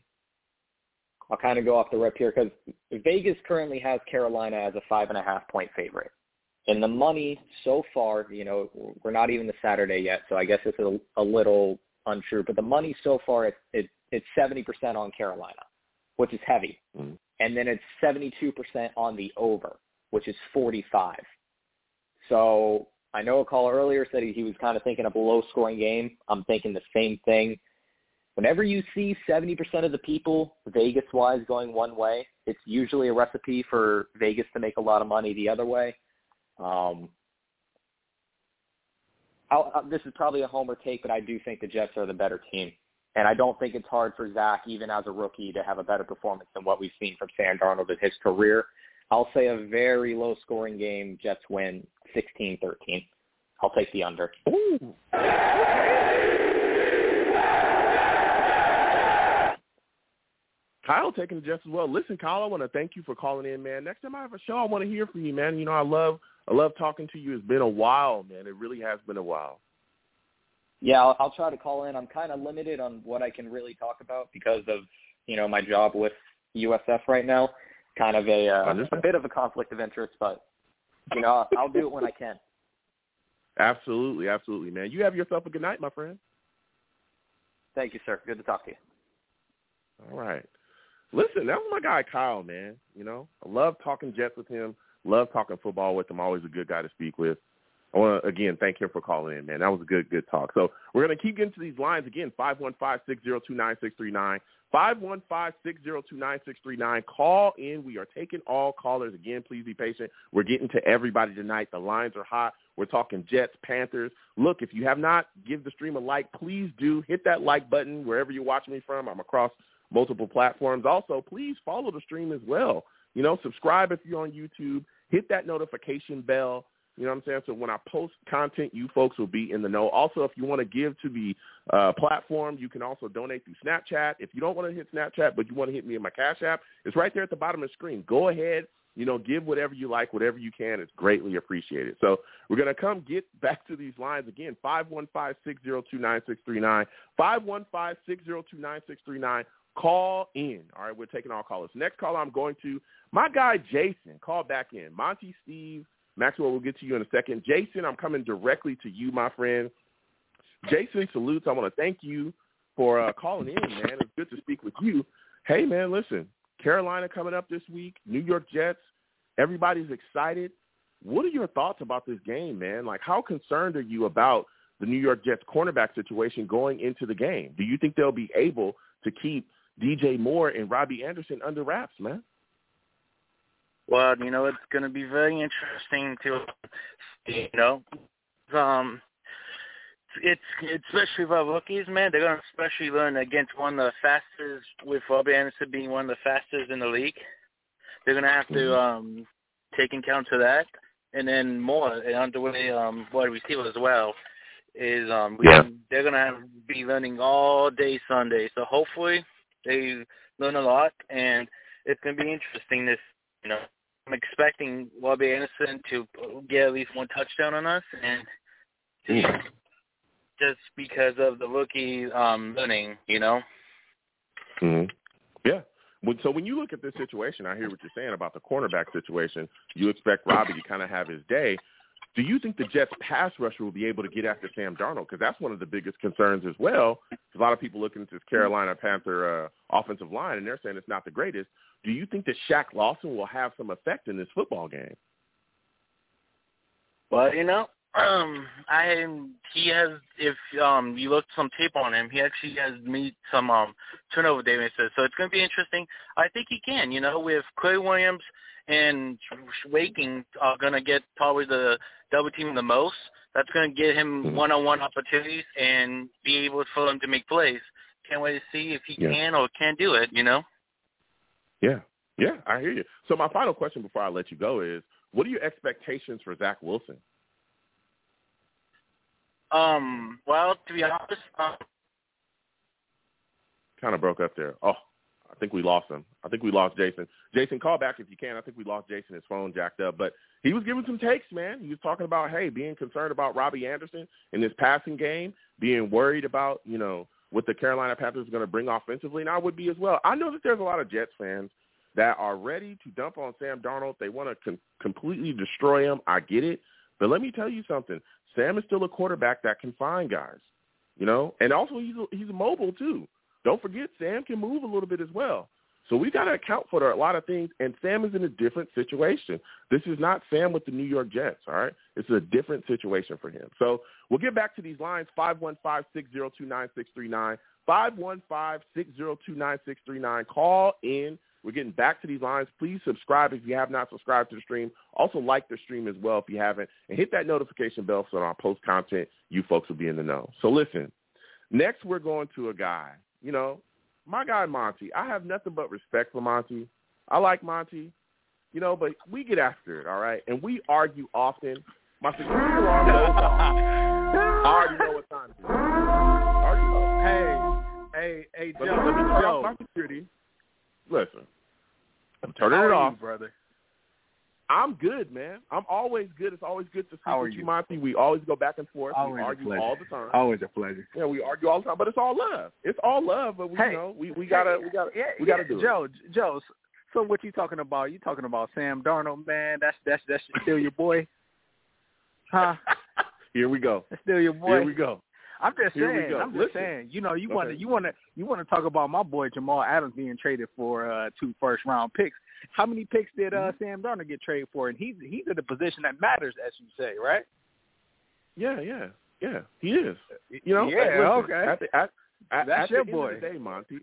I'll kind of go off the rip here because Vegas currently has Carolina as a five and a half point favorite, and the money so far, you know, we're not even the Saturday yet, so I guess it's a, a little untrue. But the money so far, it, it it's seventy percent on Carolina, which is heavy. Mm. and then it's 72% on the over, which is 45. So I know a caller earlier said he, he was kind of thinking of a low-scoring game. I'm thinking the same thing. Whenever you see 70% of the people Vegas-wise going one way, it's usually a recipe for Vegas to make a lot of money the other way. Um, I'll, I'll, this is probably a homer take, but I do think the Jets are the better team. And I don't think it's hard for Zach, even as a rookie, to have a better performance than what we've seen from Sam Darnold in his career. I'll say a very low-scoring game. Jets win 16-13. I'll take the under. Ooh. Kyle taking the Jets as well. Listen, Kyle, I want to thank you for calling in, man. Next time I have a show, I want to hear from you, man. You know, I love I love talking to you. It's been a while, man. It really has been a while. Yeah, I'll, I'll try to call in. I'm kind of limited on what I can really talk about because of you know my job with USF right now. Kind of a uh, a bit of a conflict of interest, but you know I'll, I'll do it when I can. Absolutely, absolutely, man. You have yourself a good night, my friend. Thank you, sir. Good to talk to you. All right. Listen, that was my guy Kyle, man. You know, I love talking Jets with him. Love talking football with him. Always a good guy to speak with. I want to again thank him for calling in, man. That was a good, good talk. So we're gonna keep getting to these lines again. Five one five six zero two nine six three nine. Five one five six zero two nine six three nine. Call in. We are taking all callers again. Please be patient. We're getting to everybody tonight. The lines are hot. We're talking Jets, Panthers. Look, if you have not give the stream a like, please do hit that like button wherever you're watching me from. I'm across multiple platforms. Also, please follow the stream as well. You know, subscribe if you're on YouTube. Hit that notification bell. You know what I'm saying? So when I post content, you folks will be in the know. Also, if you want to give to the uh, platform, you can also donate through Snapchat. If you don't want to hit Snapchat, but you want to hit me in my Cash App, it's right there at the bottom of the screen. Go ahead, you know, give whatever you like, whatever you can. It's greatly appreciated. So we're going to come get <laughs> back to these lines again, 515-602-9639, 515-602-9639. Call in. All right, we're taking all callers. Next call I'm going to, my guy Jason. Call back in. Monty, Steve, Maxwell, we'll get to you in a second. Jason, I'm coming directly to you, my friend. Jason salutes. I want to thank you for uh, calling in, man. It's good to speak with you. Hey, man, listen, Carolina coming up this week, New York Jets. Everybody's excited. What are your thoughts about this game, man? Like, how concerned are you about the New York Jets cornerback situation going into the game? Do you think they'll be able to keep DJ Moore and Robbie Anderson under wraps, man? Well, you know, it's going to be very interesting to, you know, um, it's especially for rookies, man. They're going to especially learn against one of the fastest, with Robbie Anderson being one of the fastest in the league. They're going to have to mm-hmm. um, take account of that, and then more on the way um, wide receiver as well is um, we, yeah. they're going to have be learning all day Sunday. So hopefully they learn a lot, and it's going to be interesting. This, you know, I'm expecting Robbie Anderson to get at least one touchdown on us, and just because of the rookie um, learning, you know. Mm-hmm. Yeah. So when you look at this situation, I hear what you're saying about the cornerback situation. You expect Robbie to kind of have his day. Do you think the Jets pass rusher will be able to get after Sam Darnold? Because that's one of the biggest concerns as well. A lot of people looking at this Carolina Panther uh, offensive line, and they're saying it's not the greatest. Do you think that Shaq Lawson will have some effect in this football game? Well, you know, <clears throat> um, I he has. If um you look some tape on him, he actually has made some um turnover differences. So it's going to be interesting. I think he can. You know, with Clay Williams and Waking are going to get probably the double team the most. That's going to get him mm-hmm. one-on-one opportunities and be able for him to make plays. Can't wait to see if he yeah. can or can't do it. You know. Yeah, yeah, I hear you. So my final question before I let you go is, what are your expectations for Zach Wilson? Um. Well, to be honest, um, kind of broke up there. Oh, I think we lost him. I think we lost Jason. Jason, call back if you can. I think we lost Jason. His phone jacked up, but he was giving some takes, man. He was talking about, hey, being concerned about Robbie Anderson in his passing game, being worried about, you know, what the Carolina Panthers are going to bring offensively, and I would be as well. I know that there's a lot of Jets fans that are ready to dump on Sam Darnold. They want to com- completely destroy him. I get it. But let me tell you something. Sam is still a quarterback that can find guys, you know, and also he's he's mobile too. Don't forget, Sam can move a little bit as well. So we got to account for a lot of things, and Sam is in a different situation. This is not Sam with the New York Jets, all right? It's a different situation for him. So we'll get back to these lines, 515-602-9639, 515-602-9639. Call in. We're getting back to these lines. Please subscribe if you have not subscribed to the stream. Also like the stream as well if you haven't. And hit that notification bell so our post content, you folks will be in the know. So listen, next we're going to a guy, you know, my guy Monty. I have nothing but respect for Monty. I like Monty, you know, but we get after it, all right? And we argue often. My security alarm goes off. I already know what time it is. I Hey, hey, hey, Let Joe. me, let me turn Joe. off my security. Listen, I'm turning it off. brother? I'm good, man. I'm always good. It's always good to speak How you? Monty. We always go back and forth. Always we argue all the time. Always a pleasure. Yeah, we argue all the time, but it's all love. It's all love, but we Hey. you know we we gotta we gotta Yeah, we gotta yeah, do it. Joe, Joe. So what you talking about? You talking about Sam Darnold, man? That's that's that's still your boy, <laughs> huh? Here we go. That's still your boy. Here we go. I'm just Here saying. I'm just Listen. saying. You know, you want to you want to you want to talk about my boy Jamal Adams being traded for uh two first round picks. How many picks did uh Mm-hmm. Sam Darnold get traded for? And he's he's in the position that matters, as you say, right? Yeah, yeah, yeah. He is. You know. Yeah. listen, okay. At the, at, at, That's at your boy. end of the day, Monty.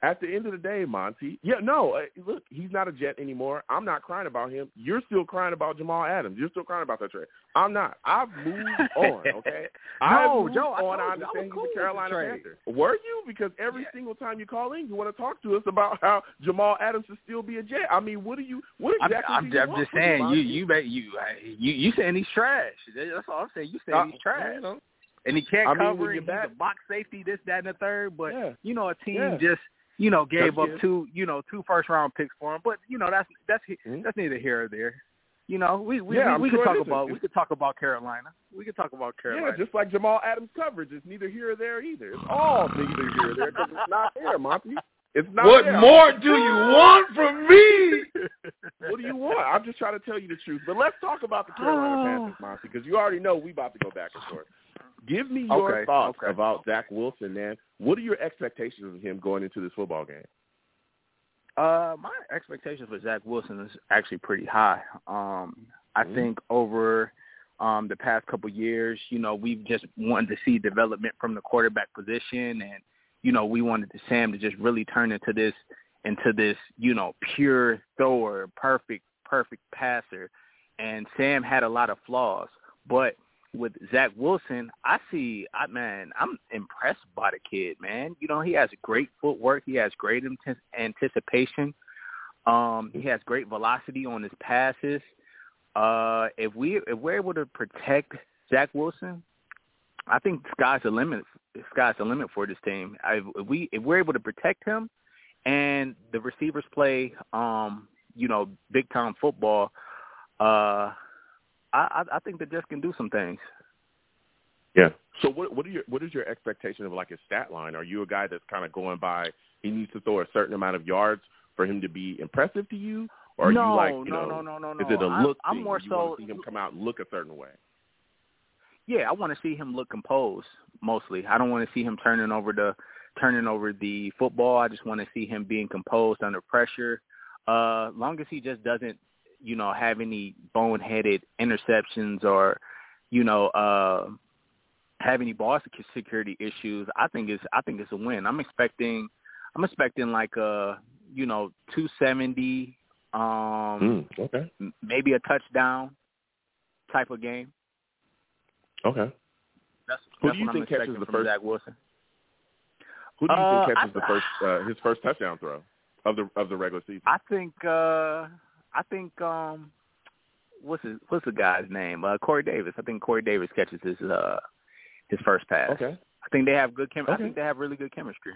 At the end of the day, Monty. Yeah, no. Uh, look, he's not a Jet anymore. I'm not crying about him. You're still crying about Jamal Adams. You're still crying about that trade. I'm not. I've moved <laughs> on. Okay. I've No, moved Joe, I on. I I understand he's cool a Carolina trade. Panther. Were you? Because every Yeah. single time you call in, you want to talk to us about how Jamal Adams should still be a Jet. I mean, what do you? What I'm, exactly? I'm, do you I'm just saying, you you bet you you you saying he's trash. That's all I'm saying. You saying Uh, he's trash, you know, and he can't I mean, cover. you're and back- a box safety, this, that, and the third. But yeah. you know, a team Yeah. just you know gave That's up it. two you know two first round picks for him. But you know that's that's Mhm. that's neither here or there. You know, we we Yeah, we, we sure could talk about we could talk about Carolina. We could talk about Carolina. Yeah, just like Jamal Adams' coverage. It's neither here or there either. It's all neither here or there because it's not there, Monty. It's not What there. more do you want from me? <laughs> What do you want? I'm just trying to tell you the truth. But let's talk about the Carolina Panthers, Monty, because you already know we about to go back and forth. Give me your Okay, thoughts okay. about Zach Wilson, man. What are your expectations of him going into this football game? Uh, my expectations for Zach Wilson is actually pretty high. Um, I Mhm. think over um, the past couple years, you know, we've just wanted to see development from the quarterback position, and you know, we wanted to Sam to just really turn into this into this, you know, pure thrower, perfect, perfect passer. And Sam had a lot of flaws, but with Zach Wilson, I see, I man, I'm impressed by the kid, man. You know, he has great footwork, he has great anticipation, um, he has great velocity on his passes. Uh, if we if we're able to protect Zach Wilson, I think sky's the limit. Sky's the limit for this team. I, if we if we're able to protect him, and the receivers play, um, you know, big time football, uh, I, I I think the Jets can do some things. Yeah. So what what are your what is your expectation of like his stat line? Are you a guy that's kind of going by he needs to throw a certain amount of yards for him to be impressive to you, or are no, you like you no, know no, no, no, is it a I- look I'm thing? more you so want to see him come out and look a certain way. yeah, I want to see him look composed mostly. I don't want to see him turning over the turning over the football. I just want to see him being composed under pressure. Uh long as he just doesn't, you know, have any boneheaded interceptions or, you know, uh have any ball sec- security issues, I think it's I think it's a win. I'm expecting I'm expecting like a, you know, 270 um Mm, okay. maybe a touchdown type of game. Okay. That's, Who that's do you think catches the first- Zach Wilson. Who do you Uh, think catches I- the first uh, his first touchdown throw of the of the regular season? I think uh I think um what's his what's the guy's name? Uh Corey Davis. I think Corey Davis catches his uh his first pass. okay. I think they have good chem I think they have really good chemistry.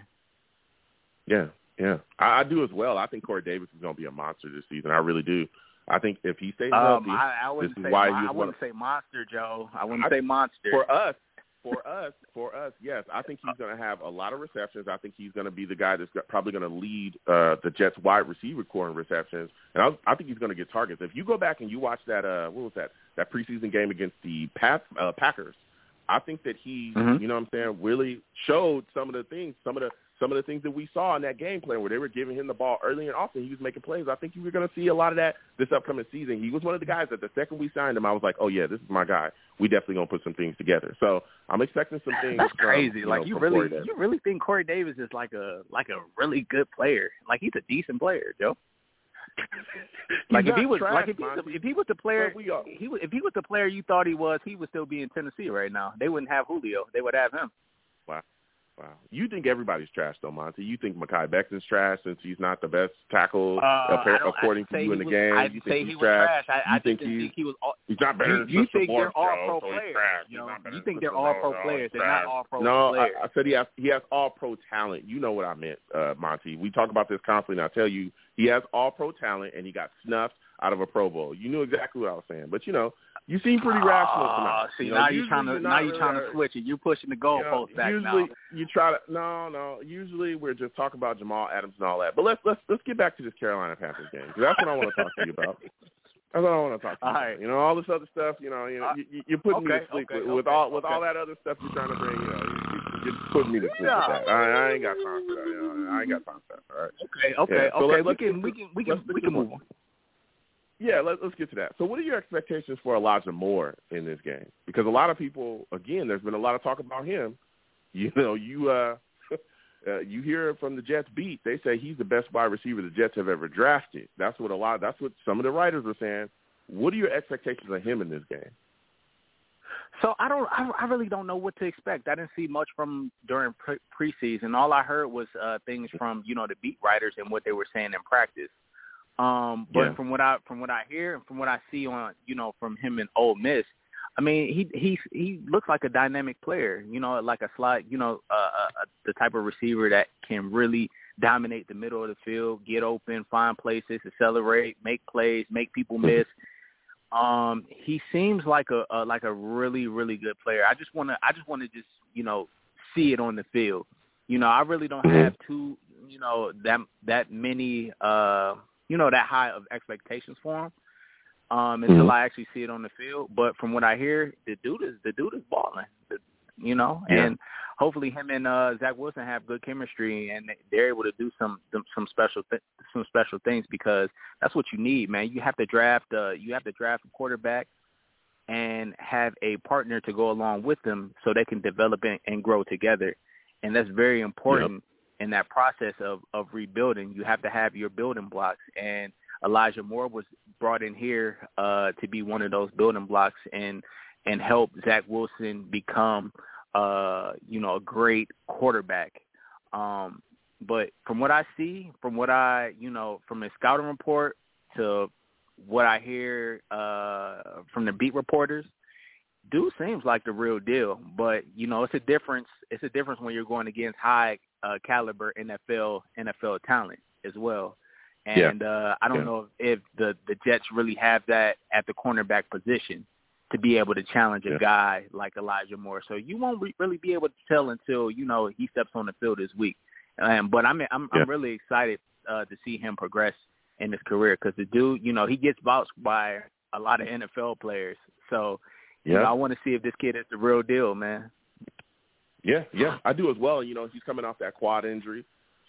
Yeah, yeah. I, I do as well. I think Corey Davis is going to be a monster this season. I really do. I think if he stays Um healthy, I, I wouldn't is say why I wouldn't say monster, Joe. I wouldn't I- say monster. for us, for us, for us, yes, I think he's going to have a lot of receptions. I think he's going to be the guy that's probably going to lead uh, the Jets wide receiver corps in receptions, and I, I think he's going to get targets. If you go back and you watch that, uh, what was that? That preseason game against the Pat, uh, Packers. I think that he, Mhm. you know, what I'm saying, really showed some of the things, some of the some of the things that we saw in that game plan where they were giving him the ball early and often, he was making plays. I think you were going to see a lot of that this upcoming season. He was one of the guys that the second we signed him, I was like, oh yeah, this is my guy. We definitely gonna put some things together. So I'm expecting some things. That's from, crazy. You like know, you really, you really think Corey Davis is like a like a really good player? Like he's a decent player, Joe. <laughs> Like if he was trash, like if he was if he was the player we are- he was, if he was the player you thought he was, he would still be in Tennessee right now. They wouldn't have Julio. They would have him. Wow. You think everybody's trash though, Monty. You think Mekhi Becton's trash since he's not the best tackle Uh, according to you in the was, game. I'd you say think he he's was trash. trash. I, I think he's think he was. All, he's not better you, you think they're all pro so players? You, know, you think they're all pro players? They're not all pro No, players. I, I said he has he has all pro talent. You know what I meant, uh, Monty. We talk about this constantly, and I tell you he has all pro talent, and he got snuffed out of a Pro Bowl. You knew exactly what I was saying, but you know, you seem pretty rational Oh, tonight. see, you know, now you're trying to now you're trying to switch it. You're pushing the you know, goalpost back usually now. you try to no, no. Usually we're just talking about Jamal Adams and all that. But let's let's let's get back to this Carolina Panthers game 'cause that's what I want to talk to you about. That's what I want to talk to you All right. You know, all this other stuff. You know, you know, Uh, you, you- you're putting me to sleep okay, with, with all with okay. all that other stuff you're trying to bring. You know, you, you, you're putting me to sleep Yeah. with that. I, I ain't got time for that. You know, I ain't got time for that. All right. Okay, okay, Yeah, so okay. we can we can we can we can move on. Yeah, let, let's get to that. So, what are your expectations for Elijah Moore in this game? Because a lot of people, again, there's been a lot of talk about him. <laughs> You know, you uh, <laughs> uh, you hear from the Jets beat, they say he's the best wide receiver the Jets have ever drafted. That's what a lot. That's what some of the writers were saying. What are your expectations of him in this game? So I don't, I, I really don't know what to expect. I didn't see much from during pre- preseason. All I heard was uh, things from you know the beat writers and what they were saying in practice. Um, but Yeah. from what I from what I hear and from what I see on you know from him in Ole Miss, I mean he he he looks like a dynamic player. You know, like a slide. You know, uh, uh, uh, the type of receiver that can really dominate the middle of the field, get open, find places, accelerate, make plays, make people miss. Um, he seems like a, a like a really really good player. I just want to I just want to just you know see it on the field. You know, I really don't have too you know that that many uh you know that high of expectations for him um until I actually see it on the field. But from what I hear, the dude is the dude is balling. The, you know, Yeah. and hopefully him and uh Zach Wilson have good chemistry and they're able to do some some, some special th- some special things because that's what you need, man. You have to draft uh you have to draft a quarterback and have a partner to go along with them so they can develop and, and grow together. And that's very important in that process of of rebuilding. You have to have your building blocks and Elijah Moore was brought in here uh to be one of those building blocks and and help Zach Wilson become uh you know a great quarterback. Um but from what I see, from what I, you know, from a scouting report to what I hear uh from the beat reporters, dude seems like the real deal. But you know, it's a difference. It's a difference when you're going against high uh, caliber NFL NFL talent as well. Yeah. And uh I don't Yeah. know if the the Jets really have that at the cornerback position to be able to challenge a Yeah. guy like Elijah Moore. So you won't re- really be able to tell until you know he steps on the field this week. Um, but I'm I'm Yeah. I'm really excited uh, to see him progress in his career because the dude, you know, he gets vouched by a lot of NFL players. So you know, I want to see if this kid is the real deal, man. Yeah, yeah, I do as well. You know, he's coming off that quad injury,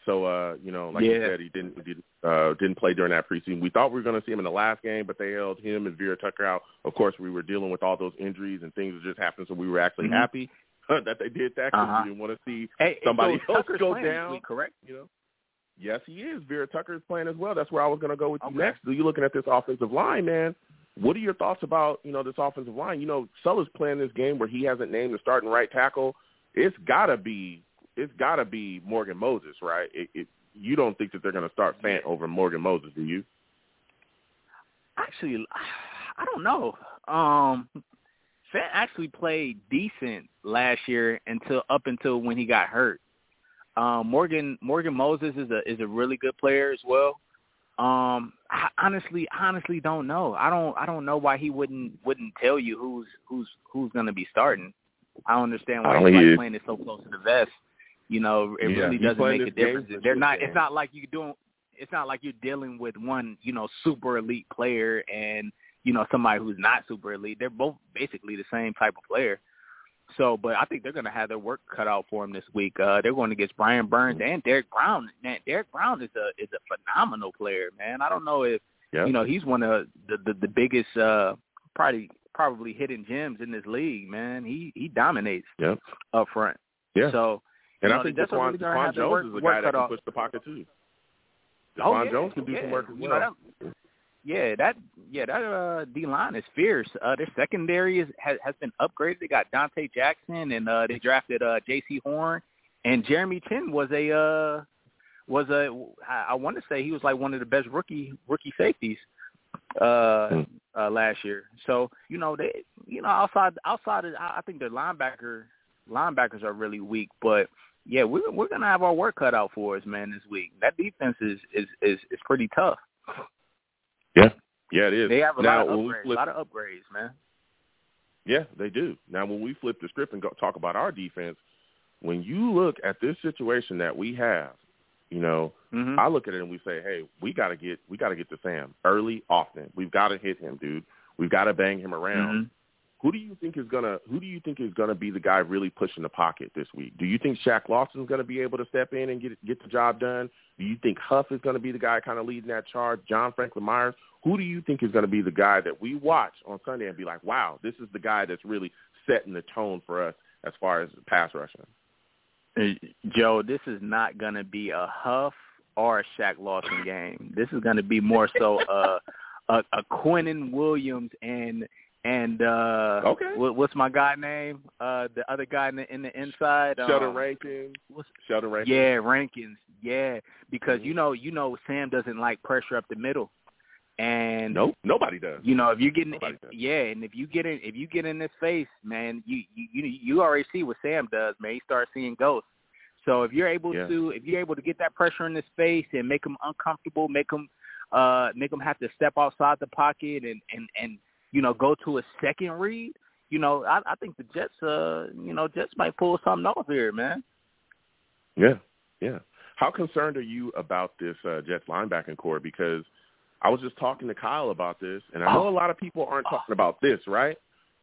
so uh, you know, like you said, he didn't didn't uh, didn't play during that preseason. We thought we were going to see him in the last game, but they held him and Vera Tucker out. Of course, we were dealing with all those injuries and things that just happened, so we were actually Mhm. happy <laughs> that they did that because Uh-huh. we didn't want to see Hey, Somebody so <laughs> else go down. week, correct? you know. Yes, he is. Vera Tucker is playing as well. That's where I was going to go with you next. You looking at this offensive line, man? What are your thoughts about you know this offensive line? You know, Saleh's playing this game where he hasn't named the starting right tackle. It's gotta be it's gotta be Morgan Moses, right? It, it, you don't think that they're going to start Fant over Morgan Moses, do you? Actually, <sighs> I don't know. Um, Fant actually played decent last year until up until when he got hurt. Um, Morgan Morgan Moses is a is a really good player as well. Um, I honestly honestly don't know. I don't I don't know why he wouldn't wouldn't tell you who's who's who's going to be starting. I don't understand why he's he like playing it so close to the vest. You know, it Yeah, really doesn't make a difference. They're not. man. It's not like you doing. It's not like you're dealing with one, you know, super elite player and you know somebody who's not super elite. They're both basically the same type of player. So, but I think they're going to have their work cut out for them this week. Uh, they're going against Brian Burns and Derrick Brown. Man, Derrick Brown is a is a phenomenal player, man. I don't know if Yeah. you know he's one of the the, the biggest uh, probably probably hidden gems in this league, man. He he dominates Yep. up front. Yeah. So and you I think DaQuan, really DaQuan Jones work- is a guy that can off. push the pocket too. Oh, yeah, Jones can do yeah. some work as You well. know, that, yeah, that yeah that uh, D line is fierce. Uh, their secondary is, has has been upgraded. They got Donte Jackson and uh, they drafted uh, Jaycee Horn and Jeremy Chinn was a uh, was a I, I want to say he was like one of the best rookie rookie safeties uh, Hmm. Uh, last year. So you know they you know outside outside of, I I think their linebacker linebackers are really weak, but yeah, we're we're gonna have our work cut out for us, man, this week. That defense is is is, is pretty tough. Yeah. Yeah, it is. They have a now, lot of upgrades, a lot of upgrades, man. Yeah, they do. Now, when we flip the script and go, talk about our defense, when you look at this situation that we have, you know, Mm-hmm. I look at it and we say, hey, we got to get we got to get to Sam early, often. We've got to hit him, dude. We've got to bang him around. Mhm. Who do you think is gonna Who do you think is gonna be the guy really pushing the pocket this week? Do you think Shaq Lawson's gonna be able to step in and get get the job done? Do you think Huff is gonna be the guy kind of leading that charge? John Franklin Myers. Who do you think is gonna be the guy that we watch on Sunday and be like, wow, this is the guy that's really setting the tone for us as far as pass rushing? Joe, this is not going to be a Huff or a Shaq Lawson game. This is going to be more so a a, a Quinnen Williams and and uh Okay. what, what's my guy name? Uh the other guy in the in the inside. Sheldon um, Rankins. what's- Sheldon Rankins. Yeah, Rankins. Yeah, because Mhm. you know you know Sam doesn't like pressure up the middle, and Nope. Nobody does. you know, if you're getting, if, yeah, and if you get in, if you get in his face, man, you you you you already see what Sam does, man. He starts seeing ghosts. So if you're able Yeah. to, if you're able to get that pressure in his face and make him uncomfortable, make him, uh, make him have to step outside the pocket and and and you know go to a second read, you know, I, I think the Jets, uh, you know, Jets might pull something off here, man. Yeah, yeah. How concerned are you about this uh, Jets linebacking corps? Because I was just talking to Kyle about this, and I know Oh. a lot of people aren't talking about this, right?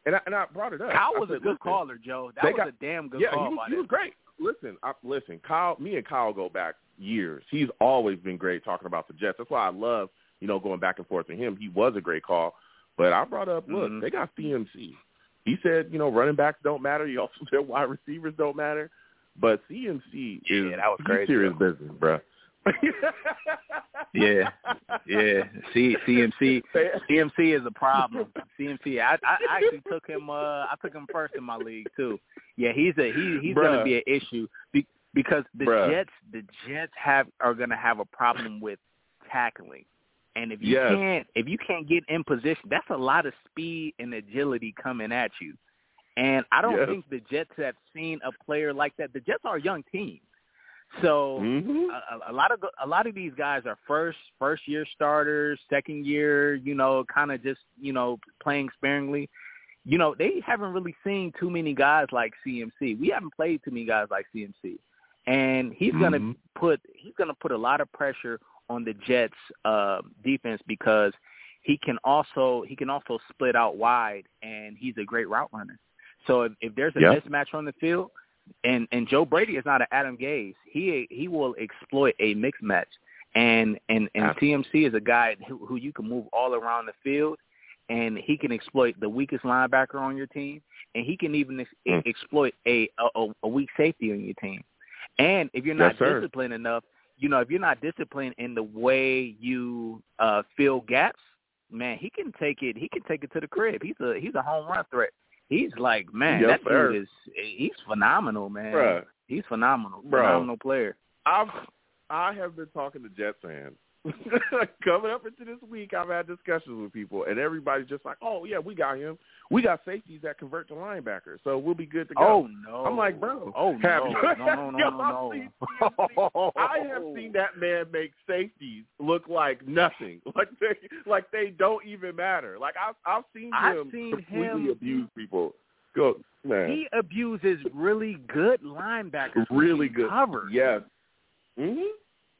And I, and I brought it up. Kyle was a said, good caller, Joe. That was got- a damn good yeah, call he was, he was great. Listen, I, listen, Kyle. Me and Kyle go back years. He's always been great talking about the Jets. That's why I love, you know, going back and forth with him. He was a great call. But I brought up, look, Mhm. they got CMC. He said, you know, running backs don't matter. He also <laughs> said wide receivers don't matter. But CMC Yeah, is that was crazy, serious though. business, bro. Yeah, yeah. C, CMC, CMC is a problem. CMC, I, I actually took him. Uh, I took him first in my league too. Yeah, he's a he. He's gonna be an issue be, because the Bruh. Jets, the Jets have are going to have a problem with tackling. And if you Yes. can't, if you can't get in position, that's a lot of speed and agility coming at you. And I don't Yes. think the Jets have seen a player like that. The Jets are a young team, so hmm a, a lot of a lot of these guys are first first year starters, second year, you know, kind of just you know playing sparingly. You know, they haven't really seen too many guys like CMC. We haven't played too many guys like CMC, and he's gonna Mhm. put he's gonna put a lot of pressure on the Jets uh, defense because he can also he can also split out wide, and he's a great route runner. So if, if there's a Yeah. mismatch on the field, and and Joe Brady is not an Adam Gase. He he will exploit a mixed match, and and and CMC is a guy who, who you can move all around the field, and he can exploit the weakest linebacker on your team, and he can even ex- Mm. exploit a, a a weak safety on your team. And if you're not Yes, disciplined enough, you know if you're not disciplined in the way you uh fill gaps, man, he can take it. He can take it to the crib. He's a he's a home run threat. He's like, man, Yes, that sir. dude is he's phenomenal, man. Bruh. He's phenomenal. Bro. Phenomenal player. I've I have been talking to Jet fans. <laughs> Coming up into this week, I've had discussions with people, and everybody's just like, "Oh yeah, we got him. We got safeties that convert to linebackers, so we'll be good to go." Oh no. I'm like, bro. Oh have no. you- <laughs> no, no, no, no, seen no. I have seen that man make safeties look like nothing, <laughs> like they like they don't even matter. Like I've I've seen I've him seen completely him- abuse people. Go man, He abuses really good linebackers. really good. Covered. Yes. hmm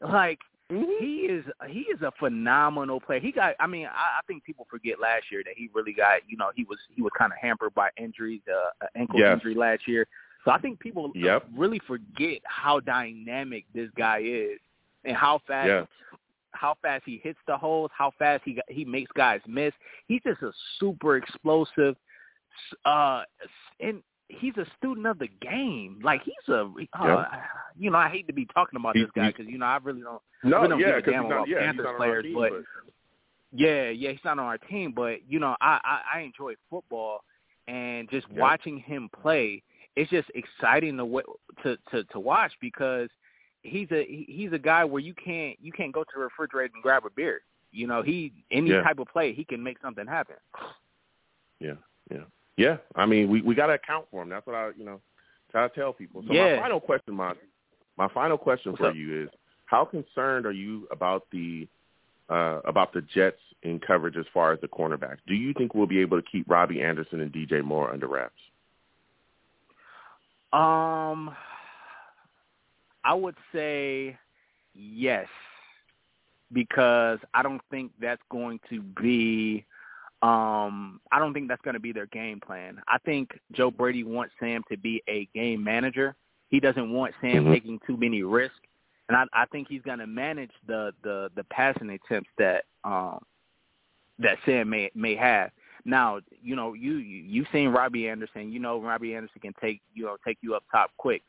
Like Mm-hmm. He is he is a phenomenal player. He got. I mean, I, I think people forget last year that he really got. You know, he was he was kind of hampered by injuries, uh, ankle Yes. injury last year. So I think people Yep. really forget how dynamic this guy is and how fast Yes. how fast he hits the holes, how fast he he makes guys miss. He's just a super explosive, uh, and he's a student of the game. Like he's a, uh, Yeah. you know, I hate to be talking about He- this guy because you know I really don't, No, we don't yeah, give a because damn about Yeah, he's Panthers not on our players, team, but yeah, yeah, he's not on our team, but you know, I I, I enjoy football and just Yeah. watching him play. It's just exciting to wa- to to to watch because he's a he's a guy where you can't you can't go to the refrigerator and grab a beer. You know, he any Yeah. type of play he can make something happen. Yeah, yeah, yeah. I mean, we we got to account for him. That's what I, you know, try to tell people. So Yeah. my final question, Monty, my final question What's for up? you is: How concerned are you about the uh, about the Jets in coverage as far as the cornerbacks? Do you think we'll be able to keep Robbie Anderson and DJ Moore under wraps? Um, I would say yes, because I don't think that's going to be. Um, I don't think that's going to be their game plan. I think Joe Brady wants Sam to be a game manager. He doesn't want Sam Mhm. taking too many risks, and I, I think he's going to manage the the the passing attempts that um that Sam may may have. Now, you know, you you- you've seen Robbie Anderson. You know, Robbie Anderson can take you know take you up top quick.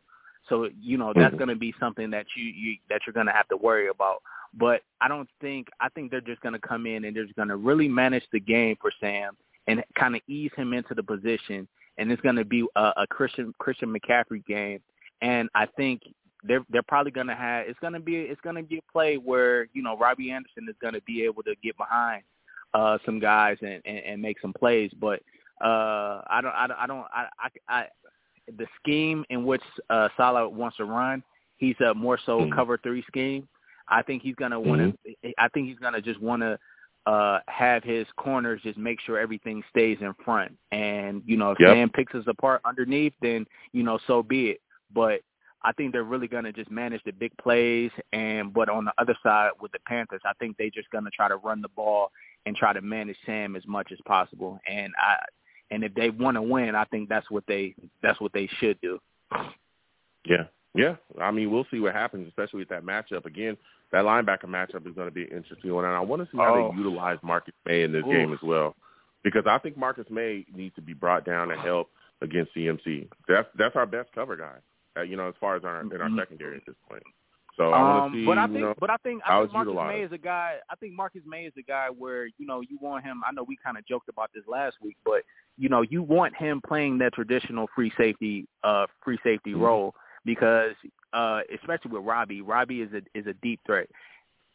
So you know that's Mhm. going to be something that you, you that you're going to have to worry about. But I don't think I think they're just going to come in and they're just going to really manage the game for Sam and kind of ease him into the position. And it's going to be a, a Christian Christian McCaffrey game. And I think they're they're probably going to have it's going to be it's going to be a play where you know Robbie Anderson is going to be able to get behind uh some guys and, and and make some plays but uh I don't I don't I don't I I, I the scheme in which uh Saleh wants to run he's a more so Mhm. cover 3 scheme I think he's going to want to I think he's to just want to uh have his corners just make sure everything stays in front and you know if Yep. Sam picks us apart underneath then you know so be it but I think they're really going to just manage the big plays and but on the other side with the Panthers I think they're just going to try to run the ball and try to manage Sam as much as possible. And I and if they want to win, I think that's what they that's what they should do. Yeah, yeah. I mean, we'll see what happens, especially with that matchup. Again, that linebacker matchup is going to be an interesting one, and I want to see how Oh. they utilize Marcus Maye in this Oof. game as well, because I think Marcus Maye needs to be brought down to help against CMC. That's that's our best cover guy, uh, you know, as far as our in our Mhm. secondary at this point. So I want Um, to see, but I you think, know, but I think, I think Marcus utilized. Maye is a guy. I think Marcus Maye is a guy where you know you want him. I know we kind of joked about this last week, but you know you want him playing that traditional free safety, uh, free safety Mhm. role because, uh, especially with Robbie, Robbie is a is a deep threat,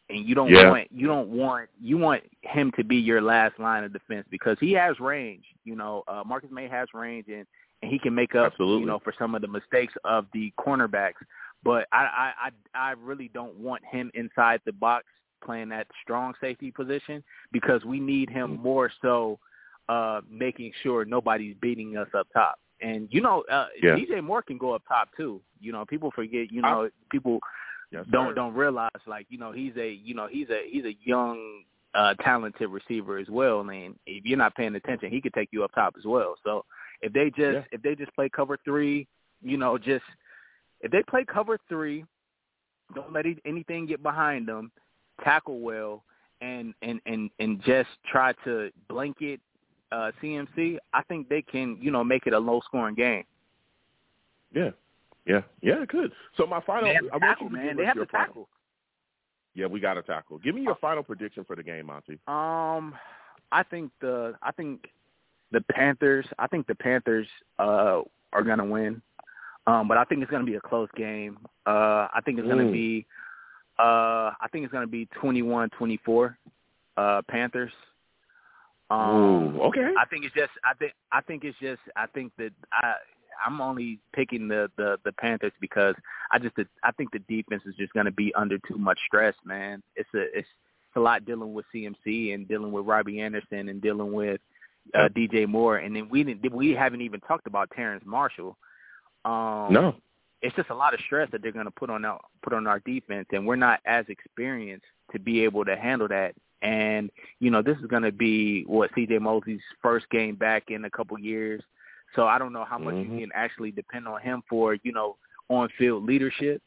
and you don't Yeah. want you don't want you want him to be your last line of defense because he has range. You know, uh, Marcus Maye has range and and he can make up Absolutely. you know for some of the mistakes of the cornerbacks but I, I I I really don't want him inside the box playing that strong safety position because we need him Mhm. more so uh making sure nobody's beating us up top. And you know, uh Yeah. DJ Moore can go up top too. You know, people forget, you I- know, people Yes, don't sir. don't realize like, you know, he's a you know, he's a he's a young uh talented receiver as well and if you're not paying attention, he could take you up top as well. So if they just Yeah. if they just play cover 3, you know, just if they play cover three, don't let anything get behind them, tackle well, and and and and just try to blanket uh, CMC. I think they can, you know, make it a low scoring game. Yeah, yeah, yeah. it could. So my final, to I want tackle, you to man. give They us your to final- tackle. Yeah, we got to tackle. Give me your final prediction for the game, Monty. Um, I think the I think the Panthers. I think the Panthers uh, are gonna win. Um, but I think it's gonna be a close game. Uh, I think it's gonna Mm. be. Uh, I think it's gonna be 21-24, uh, Panthers. Um, Ooh, okay. I think it's just. I think. I think it's just. I think that I. I'm only picking the the the Panthers because I just. I think the defense is just going to be under too much stress, man. It's a. It's, it's a lot dealing with CMC and dealing with Robbie Anderson and dealing with uh, DJ Moore, and then we didn't. We haven't even talked about Terrace Marshall. Um, no. it's just a lot of stress that they're going to put on our put on our defense, and we're not as experienced to be able to handle that. And you know, this is going to be what C.J. Mosley's first game back in a couple years. So I don't know how much Mhm. you can actually depend on him for you know on field leadership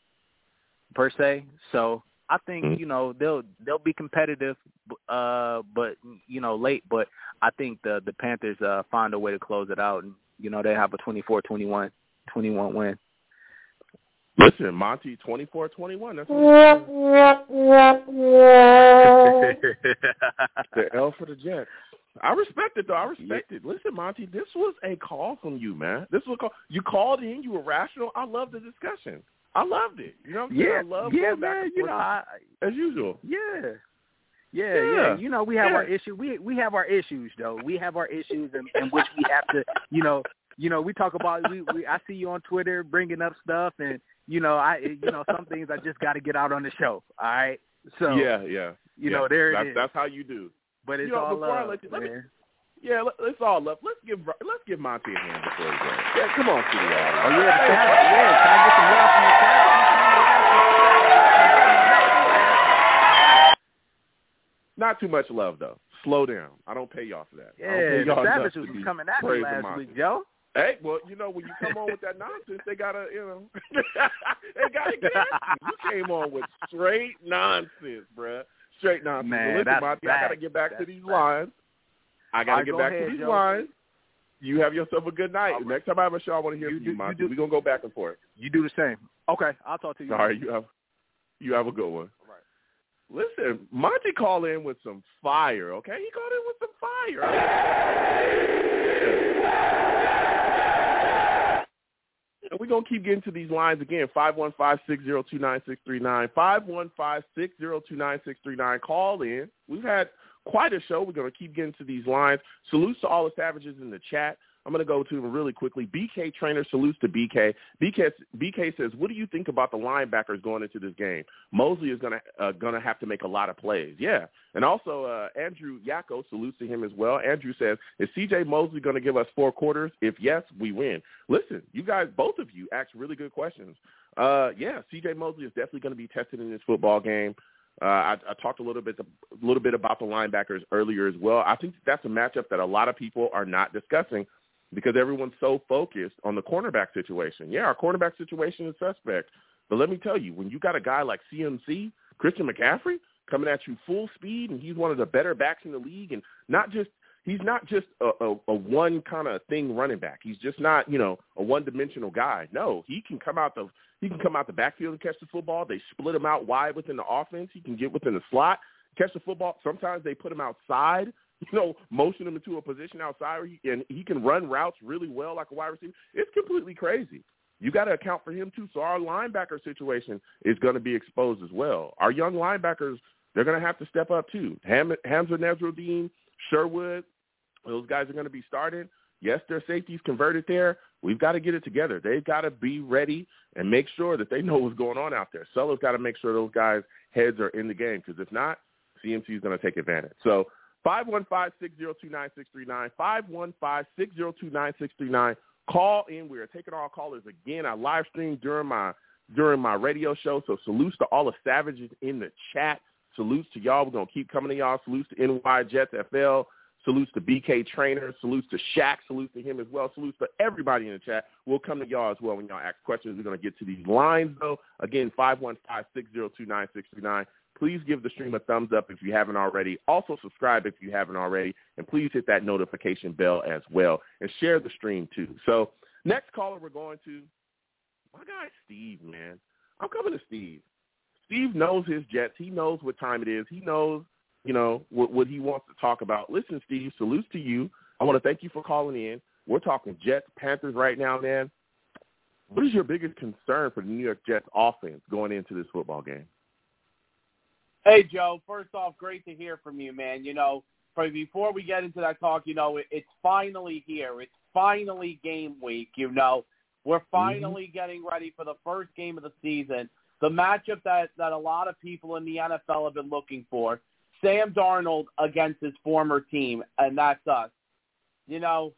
per se. So I think Mhm. you know they'll they'll be competitive, uh, but you know late. But I think the the Panthers uh, find a way to close it out, and you know they have a 24-21 21 win. Listen, Monty, twenty four twenty one. That's <laughs> the L for the Jets. I respect it though. I respect it. Listen, Monty, this was a call from you, man. This was a call. You called in. You were rational. I love the discussion. I loved it. You know what I'm saying? yeah, I love yeah, man. You know, I, as usual. Yeah. Yeah, Yeah. yeah. You know, we have Yeah. our issue. We we have our issues though. We have our issues in, in which we have to, you know, you know, we talk about we, we I see you on Twitter bringing up stuff and you know, I you know, some things I just got to get out on the show. All right? So, yeah, yeah. you yeah. know, there that's, it is. That's how you do. but it's you know, all love, let you- let me-. Yeah, let, let's all love. Let's give let's give Monty a hand before we go. Yeah, come on, City Oh yeah, the. Yeah, can I get some love from the chat? Not too much love though. Slow down. I don't pay y'all for that. Yeah, the Savages was coming at me last Monty. week, Joe. Hey, well, you know when you come on with that nonsense, they gotta, you know, <laughs> they gotta get you. You came on with straight nonsense, bruh. Straight nonsense. Man, listen, that's Monty, I gotta get back to these facts. lines. I gotta right, get go back ahead, to these lines. You have yourself a good night. Right. Next time I have a show, I want to hear You from do- you, Monty. We're gonna go back and forth. You do the same. Okay, I'll talk to you. All right, you have you have a good one. All right. Listen, Monty called in with some fire, okay? He called in with some fire. And we're going to keep getting to these lines again. 515-602-9639. 515-602-9639. Call in. We've had quite a show. We're going to keep getting to these lines. Salutes to all the savages in the chat. I'm going to go to them really quickly. BK Trainer salutes to BK. BK, BK says, what do you think about the linebackers going into this game? Mosley is going to uh, going to have to make a lot of plays. Yeah. And also uh, Andrew Yako salutes to him as well. Andrew says, is CJ Mosley going to give us four quarters? If yes, we win. Listen, you guys, both of you asked really good questions. Uh, yeah, CJ Mosley is definitely going to be tested in this football game. Uh, I, I talked a little bit a little bit about the linebackers earlier as well. I think that's a matchup that a lot of people are not discussing because everyone's so focused on the cornerback situation. Yeah, our cornerback situation is suspect. But let me tell you, when you got a guy like CMC, Christian McCaffrey, coming at you full speed, and he's one of the better backs in the league, and not just he's not just a, a, a one kind of thing running back. He's just not you know a one dimensional guy. No, he can come out the he can come out the backfield and catch the football. They split him out wide within the offense. He can get within the slot, catch the football. Sometimes they put him outside <laughs> you know, motion him into a position outside, and he can run routes really well like a wide receiver. It's completely crazy. You got to account for him too. So our linebacker situation is going to be exposed as well. Our young linebackers, they're going to have to step up too. Ham, Hamsah Nasirildeen, Sherwood, those guys are going to be starting. Yes, their safeties converted there. We've got to get it together. They've got to be ready and make sure that they <laughs> know what's going on out there. Solo's got to make sure those guys' heads are in the game because if not, CMC is going to take advantage. So 515-602-9639, 515-602-9639. Call in. We are taking all callers again. I live stream during my during my radio show. So salutes to all the savages in the chat. Salutes to y'all. We're gonna keep coming to y'all. Salutes to NY Jets FL. Salutes to BK Trainer. Salutes to Shaq. Salutes to him as well. Salutes to everybody in the chat. We'll come to y'all as well when y'all ask questions. We're gonna get to these lines though. Again, 515-602-9639. Please give the stream a thumbs up if you haven't already. Also subscribe if you haven't already. And please hit that notification bell as well. And share the stream too. So next caller we're going to, my guy Steve, man. I'm coming to Steve. Steve knows his Jets. He knows what time it is. He knows, you know, what, what he wants to talk about. Listen, Steve, salutes to you. I want to thank you for calling in. We're talking Jets, Panthers right now, man. What is your biggest concern for the New York Jets offense going into this football game? Hey, Joe. First off, great to hear from you, man. You know, for, before we get into that talk, you know, it, it's finally here. It's finally game week. You know, we're finally mm-hmm. getting ready for the first game of the season, the matchup that that a lot of people in the NFL have been looking for. Sam Darnold against his former team, and that's us. You know,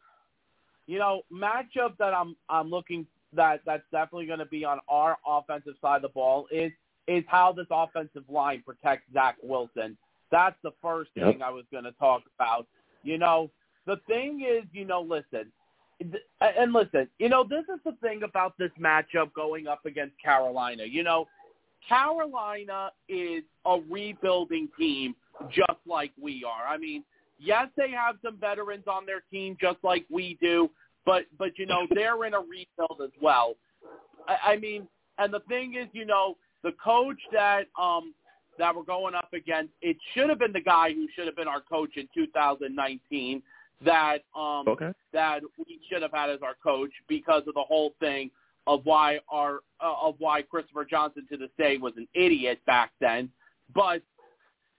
you know, matchup that I'm I'm looking that that's definitely going to be on our offensive side of the ball is is how this offensive line protects Zach Wilson. That's the first Yep. thing I was going to talk about. You know, the thing is, you know, listen, th- and listen, you know, this is the thing about this matchup going up against Carolina. You know, Carolina is a rebuilding team just like we are. I mean, yes, they have some veterans on their team just like we do, but but you know, <laughs> they're in a rebuild as well. I, I mean, and the thing is, you know, the coach that um that we're going up against, it should have been the guy who should have been our coach in 2019 that um Okay. that we should have had as our coach because of the whole thing of why our uh, of why Christopher Johnson to this day was an idiot back then. But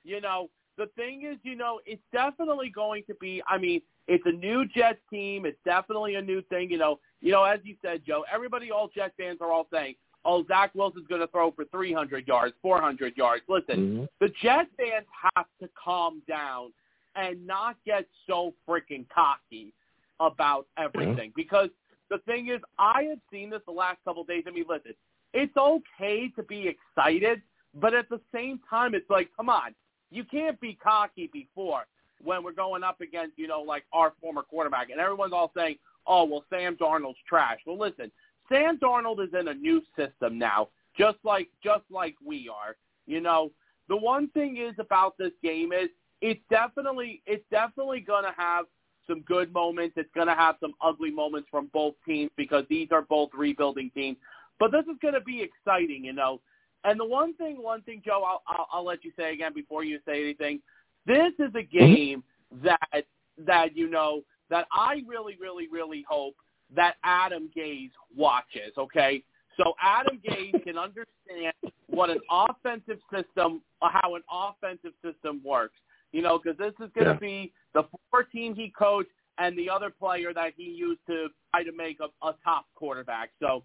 you know, the thing is, you know, it's definitely going to be. I mean, it's a new Jets team. It's definitely a new thing. You know, you know, as you said, Joe. Everybody, all Jets fans are all saying, "Oh, Zach Wilson's going to throw for 300 yards, 400 yards." Listen, Mhm. the Jets fans have to calm down and not get so freaking cocky about everything because the thing is, I have seen this the last couple of days. I mean, listen, it's okay to be excited, but at the same time, it's like, come on, you can't be cocky before when we're going up against, you know, like our former quarterback, and everyone's all saying, oh, well, Sam Darnold's trash. Well, listen, Sam Darnold is in a new system now, just like just like we are. You know, the one thing is about this game is it's definitely it's definitely going to have some good moments. It's going to have some ugly moments from both teams because these are both rebuilding teams. But this is going to be exciting, you know. And the one thing, one thing, Joe, I'll, I'll, I'll let you say again before you say anything. This is a mm-hmm. game that that you know that I really, really, really hope that Adam Gase watches. Okay, so Adam Gase can understand what an offensive system, uh, how an offensive system works. You know, because this is going to Yeah. be the former team he coached and the other player that he used to try to make a, a top quarterback. So,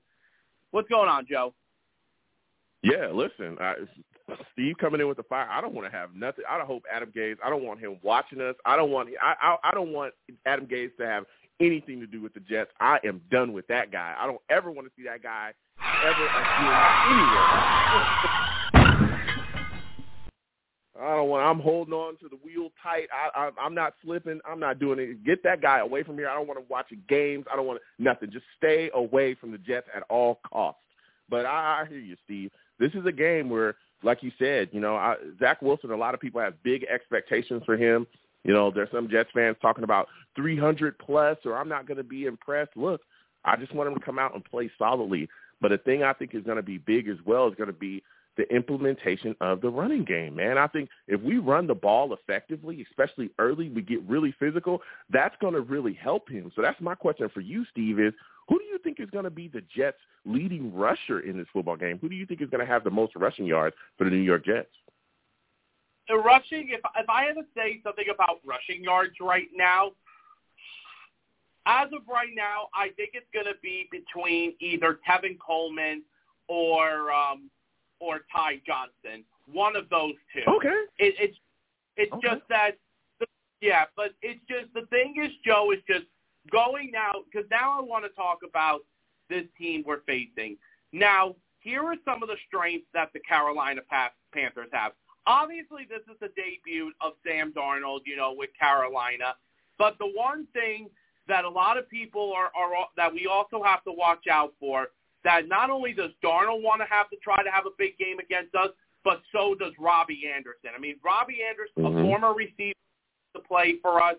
what's going on, Joe? Yeah, listen, I, Steve coming in with the fire. I don't want to have nothing. I don't hope Adam Gase. I don't want him watching us. I don't want. I, I I don't want Adam Gase to have anything to do with the Jets. I am done with that guy. I don't ever want to see that guy ever again anywhere. I don't want. I'm holding on to the wheel tight. I, I, I'm not slipping. I'm not doing it. Get that guy away from here. I don't want to watch games. I don't want to, nothing. Just stay away from the Jets at all costs. But I, I hear you, Steve. This is a game where, like you said, you know, I, Zach Wilson. A lot of people have big expectations for him. You know, there's some Jets fans talking about 300 plus, or I'm not going to be impressed. Look, I just want him to come out and play solidly. But the thing I think is going to be big as well is going to be the implementation of the running game, man. I think if we run the ball effectively, especially early, we get really physical, that's going to really help him. So that's my question for you, Steve, is who do you think is going to be the Jets' leading rusher in this football game? Who do you think is going to have the most rushing yards for the New York Jets? Rushing, if if I had to say something about rushing yards right now, as of right now, I think it's going to be between either Tevin Coleman or um, or Ty Johnson. One of those two. Okay. It, it's it's Okay. just that, yeah. But it's just the thing is, Joe is just going now because now I want to talk about this team we're facing. Now, here are some of the strengths that the Carolina Panthers have. Obviously, this is the debut of Sam Darnold, you know, with Carolina. But the one thing that a lot of people are, are that we also have to watch out for that not only does Darnold want to have to try to have a big game against us, but so does Robbie Anderson. I mean, Robbie Anderson, Mhm. a former receiver, to play for us.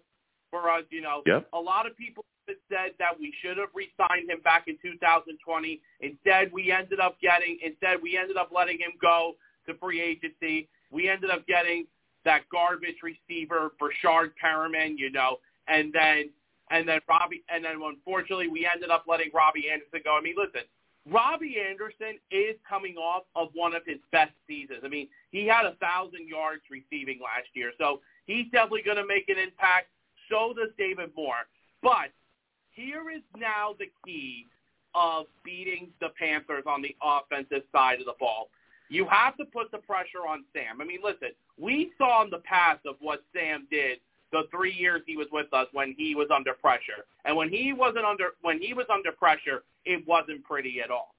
For us, you know, Yep. a lot of people have said that we should have re-signed him back in 2020. Instead, we ended up getting. Instead, we ended up letting him go to free agency. We ended up getting that garbage receiver, Breshad Perriman, you know, and then and then Robbie, and then unfortunately we ended up letting Robbie Anderson go. I mean, listen, Robbie Anderson is coming off of one of his best seasons. I mean, he had a thousand yards receiving last year, so he's definitely going to make an impact. So does David Moore. But here is now the key of beating the Panthers on the offensive side of the ball. You have to put the pressure on Sam. I mean, listen, we saw in the past of what Sam did the three years he was with us when he was under pressure. And when he wasn't under when he was under pressure, it wasn't pretty at all.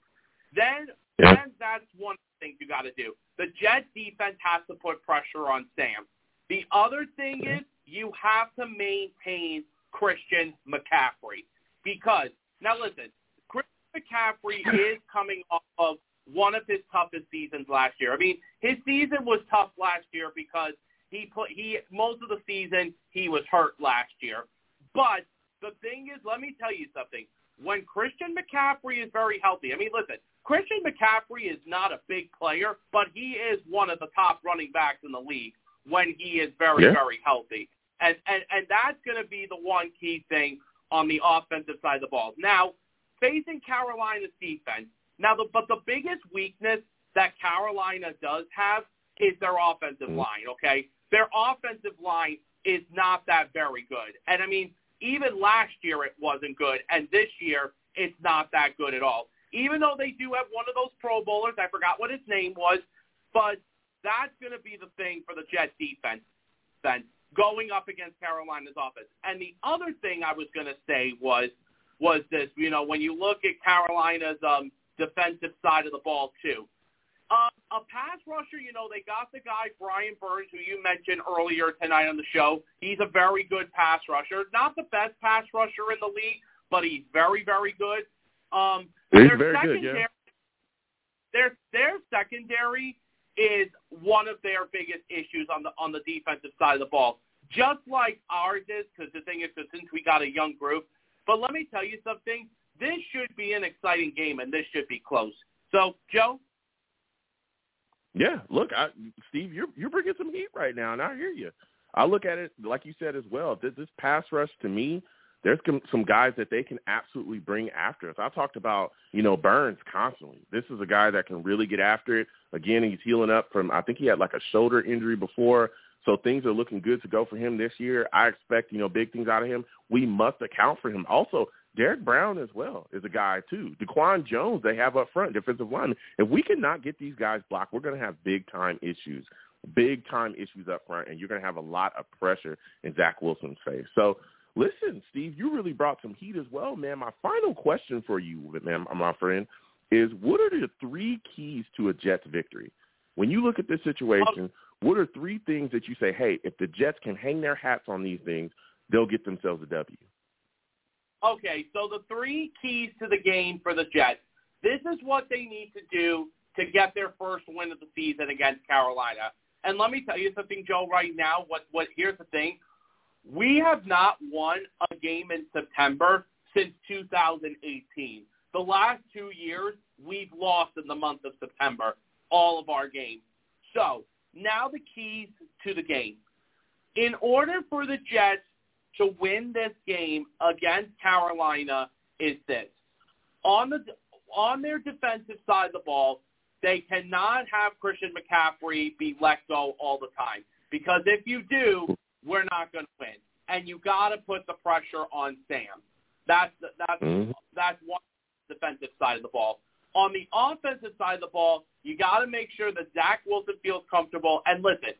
Then, Yeah. then that's one thing you got to do. The Jets defense has to put pressure on Sam. The other thing is you have to maintain Christian McCaffrey because now listen, Christian McCaffrey <clears throat> is coming off of one of his toughest seasons last year. I mean, his season was tough last year because he put he most of the season he was hurt last year. But the thing is, let me tell you something. When Christian McCaffrey is very healthy, I mean, listen, Christian McCaffrey is not a big player, but he is one of the top running backs in the league when he is very, Yeah. very healthy. And and and that's going to be the one key thing on the offensive side of the ball. Now, facing Carolina's defense. Now, the, but the biggest weakness that Carolina does have is their offensive Mhm. line. Okay, their offensive line is not that very good, and I mean, even last year it wasn't good, and this year it's not that good at all. Even though they do have one of those Pro Bowlers, I forgot what his name was, but that's going to be the thing for the Jets defense then going up against Carolina's offense. And the other thing I was going to say was was this, you know, when you look at Carolina's um, defensive side of the ball too. Uh, a pass rusher, you know, they got the guy Brian Burns, who you mentioned earlier tonight on the show. He's a very good pass rusher. Not the best pass rusher in the league, but he's very, very good. Um, He's their very good, yeah. Their their secondary is one of their biggest issues on the on the defensive side of the ball, just like ours is. Because the thing is, since we got a young group, but let me tell you something. This should be an exciting game, and this should be close. So, Joe, Yeah, look, I, Steve, you're you're bringing some heat right now, and I hear you. I look at it like you said as well. This, this pass rush to me, there's some, some guys that they can absolutely bring after us. I talked about you know Burns constantly. This is a guy that can really get after it. Again, he's healing up from I think he had like a shoulder injury before, so things are looking good to go for him this year. I expect you know big things out of him. We must account for him. Also, Derrick Brown as well is a guy too. DaQuan Jones they have up front, defensive lineman. If we cannot get these guys blocked, we're going to have big time issues, big time issues up front, and you're going to have a lot of pressure in Zach Wilson's face. So listen, Steve, you really brought some heat as well, man. My final question for you, man, my friend, is what are the three keys to a Jets victory? When you look at this situation, what are three things that you say, hey, if the Jets can hang their hats on these things, they'll get themselves a W? Okay, so the three keys to the game for the Jets. This is what they need to do to get their first win of the season against Carolina. And let me tell you something, Joe, right now, what what here's the thing. We have not won a game in September since 2018. The last two years, we've lost in the month of September, all of our games. So now the keys to the game. In order for the Jets to win this game against Carolina is this. On the on their defensive side of the ball, they cannot have Christian McCaffrey be let go all the time because if you do, we're not going to win. And you got to put the pressure on Sam. That's that's Mhm. that's one defensive side of the ball. On the offensive side of the ball, you got to make sure that Zach Wilson feels comfortable. And listen,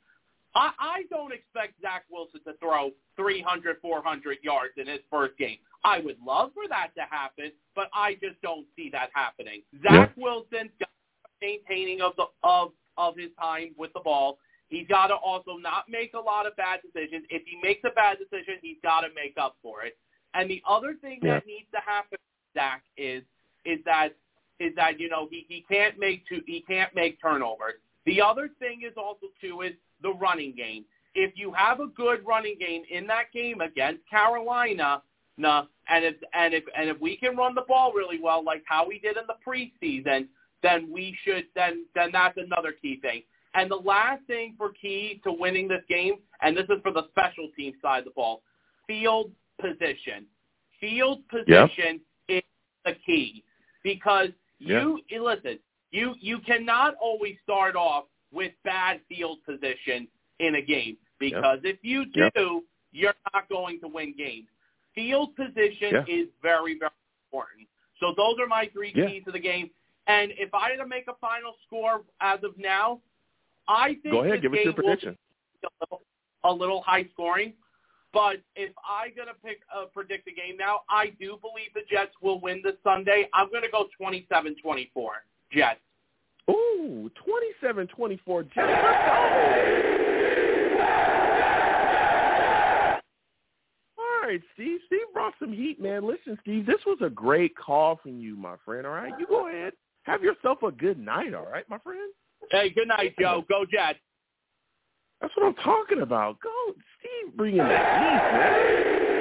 I, I don't expect Zach Wilson to throw 300, 400 yards in his first game. I would love for that to happen, but I just don't see that happening. Zach Wilson got maintaining of the of of his time with the ball. He's got to also not make a lot of bad decisions. If he makes a bad decision, he's got to make up for it. And the other thing that needs to happen, Zach, is is that is that you know he he can't make two he can't make turnovers. The other thing is also too is the running game. If you have a good running game in that game against Carolina, nah, and if and if and if we can run the ball really well, like how we did in the preseason, then we should then then that's another key thing. And the last thing for key to winning this game, and this is for the special team side of the ball, field position. Field position is the key because you listen. You you cannot always start off with bad field position in a game because if you do, Yep. you're not going to win games. Field position Yeah. is very very important. So those are my three Yeah. keys to the game. And if I had to make a final score as of now, I think Go ahead, give us game your will prediction. be a little, a little high scoring. But if I gonna pick uh, predict a game now, I do believe the Jets will win this Sunday. I'm gonna go 27-24 Jets. Ooh, 27-24 Jets. Let's All right, Steve. Steve brought some heat, man. Listen, Steve, this was a great call from you, my friend. All right, you go ahead. Have yourself a good night, all right, my friend? Hey, good night, Joe. Go Jets. That's what I'm talking about. Go, Steve, bringing the heat, man.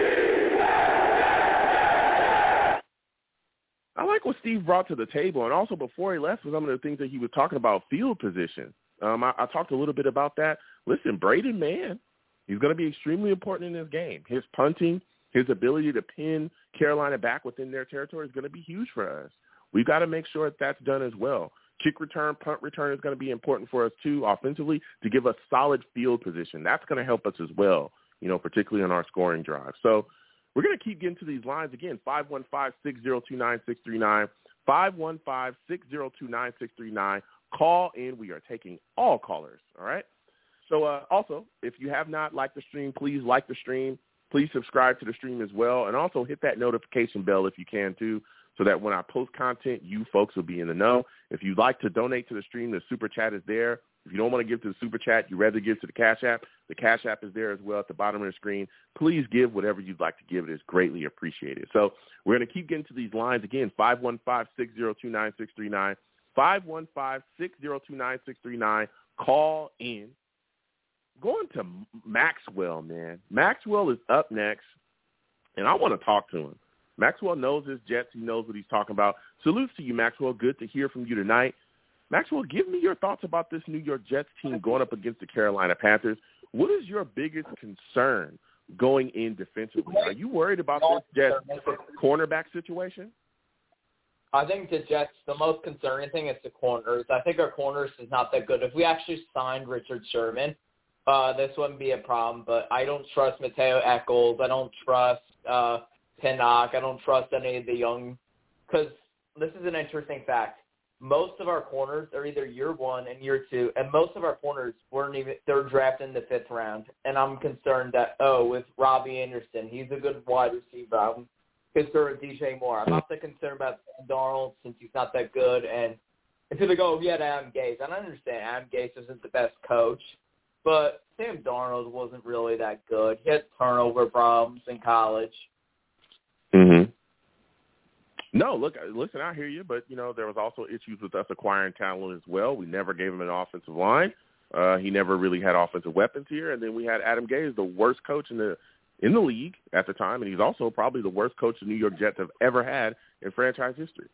I like what Steve brought to the table, and also before he left, was some of the things that he was talking about field position. Um, I, I talked a little bit about that. Listen, Braden Mann, he's going to be extremely important in this game. His punting, his ability to pin Carolina back within their territory is going to be huge for us. We've got to make sure that that's done as well. Kick return, punt return is going to be important for us too, offensively, to give us solid field position. That's going to help us as well, you know, particularly on our scoring drive. So we're going to keep getting to these lines again. Five one five six zero two nine six three nine. Five one five six zero two nine six three nine. Call in. We are taking all callers. All right. So uh, also, if you have not liked the stream, please like the stream. Please subscribe to the stream as well, and also hit that notification bell if you can too, so that when I post content, you folks will be in the know. If you'd like to donate to the stream, the super chat is there. If you don't want to give to the super chat, you'd rather give to the Cash App. The Cash App is there as well at the bottom of the screen. Please give whatever you'd like to give. It is greatly appreciated. So we're going to keep getting to these lines again. Five one five six zero two nine six three nine. Five one five six zero two nine six three nine. Call in. Going to Maxwell, man. Maxwell is up next, and I want to talk to him. Maxwell knows his Jets. He knows what he's talking about. Salutes to you, Maxwell. Good to hear from you tonight. Maxwell, give me your thoughts about this New York Jets team going up against the Carolina Panthers. What is your biggest concern going in defensively? Are you worried about this Jets cornerback situation? I think the Jets, the most concerning thing is the corners. I think our corners is not that good. If we actually signed Richard Sherman, uh, this wouldn't be a problem. But I don't trust Mateo Echols. I don't trust uh, Pinnock. I don't trust any of the young. Because this is an interesting fact most of our corners are either year one and year two, and most of our corners weren't even they're drafted in the fifth round. And I'm concerned that oh, with Robbie Anderson, he's a good wide receiver. I'm concerned with DJ Moore. I'm not that concerned about Darnold since he's not that good. And people go, oh, yeah, Adam Gase. I don't understand. Adam Gase isn't the best coach, but Sam Darnold wasn't really that good. He had turnover problems in college. No, look, listen, I hear you, but you know there was also issues with us acquiring talent as well. We never gave him an offensive line. Uh, he never really had offensive weapons here, and then we had Adam Gase, the worst coach in the in the league at the time, and he's also probably the worst coach the New York Jets have ever had in franchise history.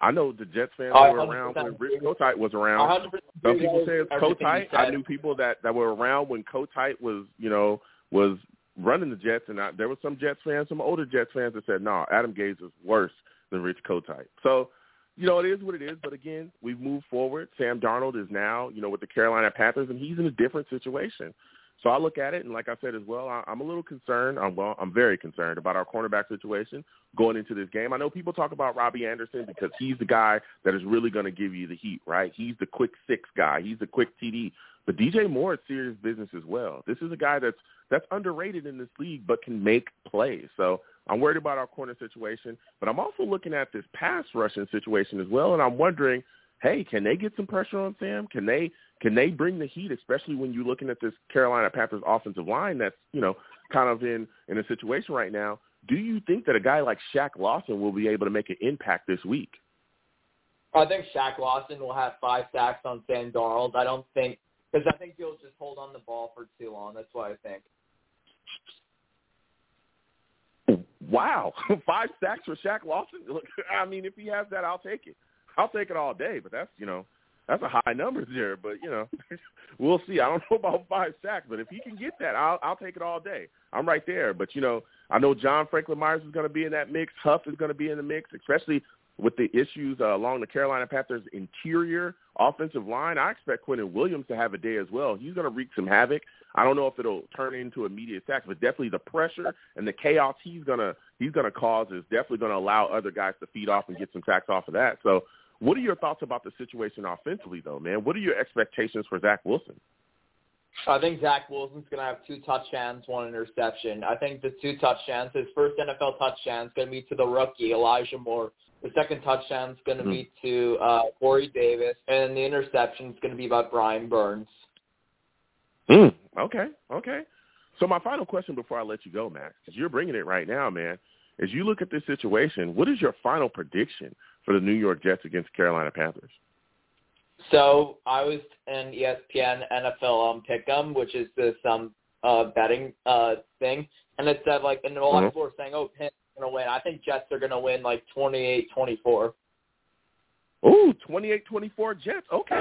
I know the Jets fans were around when Rich Kotite was around. Some people say it's Kotite. I knew people that that were around when Kotite was, you know, was running the Jets, and I, there were some Jets fans, some older Jets fans that said, "No, Adam Gase is worse than Rich Kotite. So, you know, it is what it is. But again, we've moved forward. Sam Darnold is now, you know, with the Carolina Panthers, and he's in a different situation. So I look at it, and like I said as well, I, I'm a little concerned. I'm well, I'm very concerned about our cornerback situation going into this game. I know people talk about Robbie Anderson because he's the guy that is really going to give you the heat, right? He's the quick six guy. He's the quick TD. But DJ Moore is serious business as well. This is a guy that's that's underrated in this league, but can make plays. So I'm worried about our corner situation, but I'm also looking at this pass rushing situation as well, and I'm wondering, hey, can they get some pressure on Sam? Can they can they bring the heat, especially when you're looking at this Carolina Panthers offensive line that's you know kind of in in a situation right now? Do you think that a guy like Shaq Lawson will be able to make an impact this week? I think Shaq Lawson will have five sacks on Sam Darnold. I don't think because I think he'll just hold on the ball for too long. That's what I think. Wow, <laughs> five sacks for Shaq Lawson. Look, <laughs> I mean, if he has that, I'll take it. I'll take it all day. But that's you know, that's a high number there. But you know, <laughs> we'll see. I don't know about five sacks, but if he can get that, I'll I'll take it all day. I'm right there. But you know, I know John Franklin Myers is going to be in that mix. Huff is going to be in the mix, especially with the issues uh, along the Carolina Panthers interior offensive line. I expect Quinnen Williams to have a day as well. He's going to wreak some havoc. I don't know if it'll turn into immediate sacks, but definitely the pressure and the chaos he's gonna he's gonna cause is definitely going to allow other guys to feed off and get some sacks off of that. So, what are your thoughts about the situation offensively, though, man? What are your expectations for Zach Wilson? I think Zach Wilson's going to have two touchdowns, one interception. I think the two touchdowns, his first NFL touchdown is going to be to the rookie Elijah Moore. The second touchdown is going to Mm. be to uh, Corey Davis, and the interception is going to be about Brian Burns. Mm, okay, okay. So my final question before I let you go, Max, because you're bringing it right now, man. As you look at this situation, what is your final prediction for the New York Jets against Carolina Panthers? So I was in ESPN NFL um, Pick'em, which is this um uh betting uh thing, and it said like, and a lot of Mhm. people were saying, "Oh, Pitt's gonna win." I think Jets are gonna win like twenty eight, twenty four. Ooh, 28-24 Jets. Okay.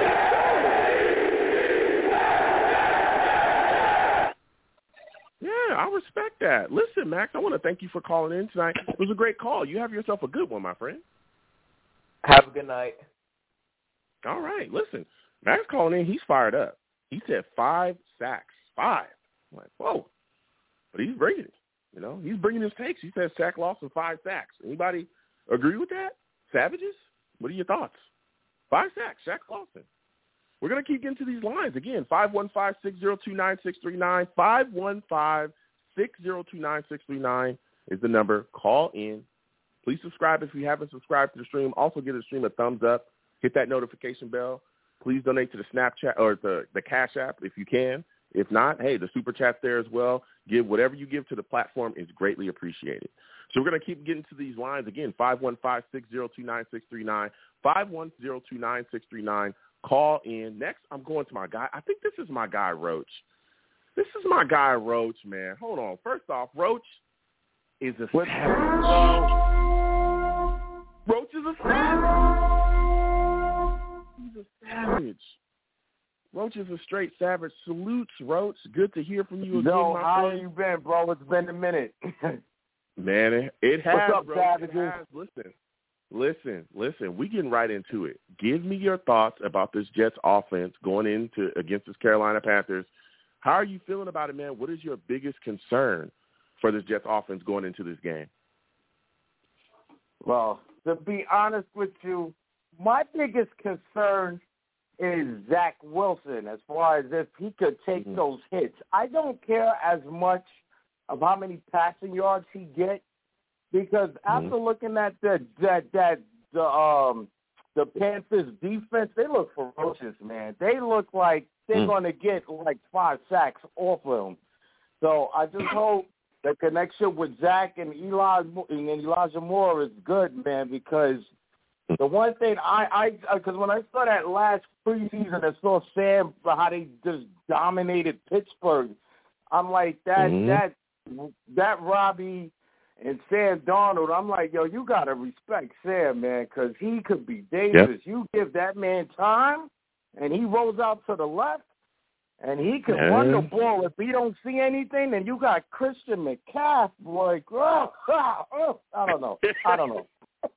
Yeah, I respect that. Listen, Max, I want to thank you for calling in tonight. It was a great call. You have yourself a good one, my friend. Have a good night. All right. Listen, Max calling in, he's fired up. He said five sacks. Five. I'm like, whoa. But he's bringing it. You know, he's bringing his takes. He says Shaq Lawson five sacks. Anybody agree with that? Savages? What are your thoughts? Five sacks, Shaq Lawson. We're going to keep getting to these lines. Again, 515-602-9639. 515-602-9639 is the number. Call in. Please subscribe if you haven't subscribed to the stream. Also give the stream a thumbs up. Hit that notification bell. Please donate to the Snapchat or the, the Cash App if you can. If not, hey, the Super Chat's there as well. Give whatever you give to the platform is greatly appreciated. So we're going to keep getting to these lines again, 515-602-9639, 510-29639. Call in. Next, I'm going to my guy. I think this is my guy, Roach. This is my guy, Roach, man. Hold on. First off, Roach is a What- savage. Roach is a savage. He's a savage. Roach is a straight savage. Salutes, Roach. Good to hear from you again, Yo, my how friend. you been, bro? It's been a minute. <laughs> Man, it, it has. up, bro. savages? It has. Listen, listen, listen. We getting right into it. Give me your thoughts about this Jets offense going into against this Carolina Panthers. How are you feeling about it, man? What is your biggest concern for this Jets offense going into this game? Well, to be honest with you, my biggest concern is Zach Wilson as far as if he could take Mhm. those hits. I don't care as much of how many passing yards he get because after looking at the that that the um the Panthers defense, they look ferocious, man. They look like they're Mm. going to get like five sacks off of them. So I just <coughs> hope the connection with Zach and Eli and Elijah Moore is good, man. Because the one thing I I because when I saw that last preseason and saw Sam how they just dominated Pittsburgh, I'm like that Mhm. that that Robbie and Sam Darnold. I'm like, yo, you gotta respect Sam, man, because he could be dangerous. You give that man time, and he rolls out to the left, and he can Yeah. run the ball. If he don't see anything, then you got Christian McCaff, boy. Oh, oh, <laughs> I don't know. I don't know. <laughs>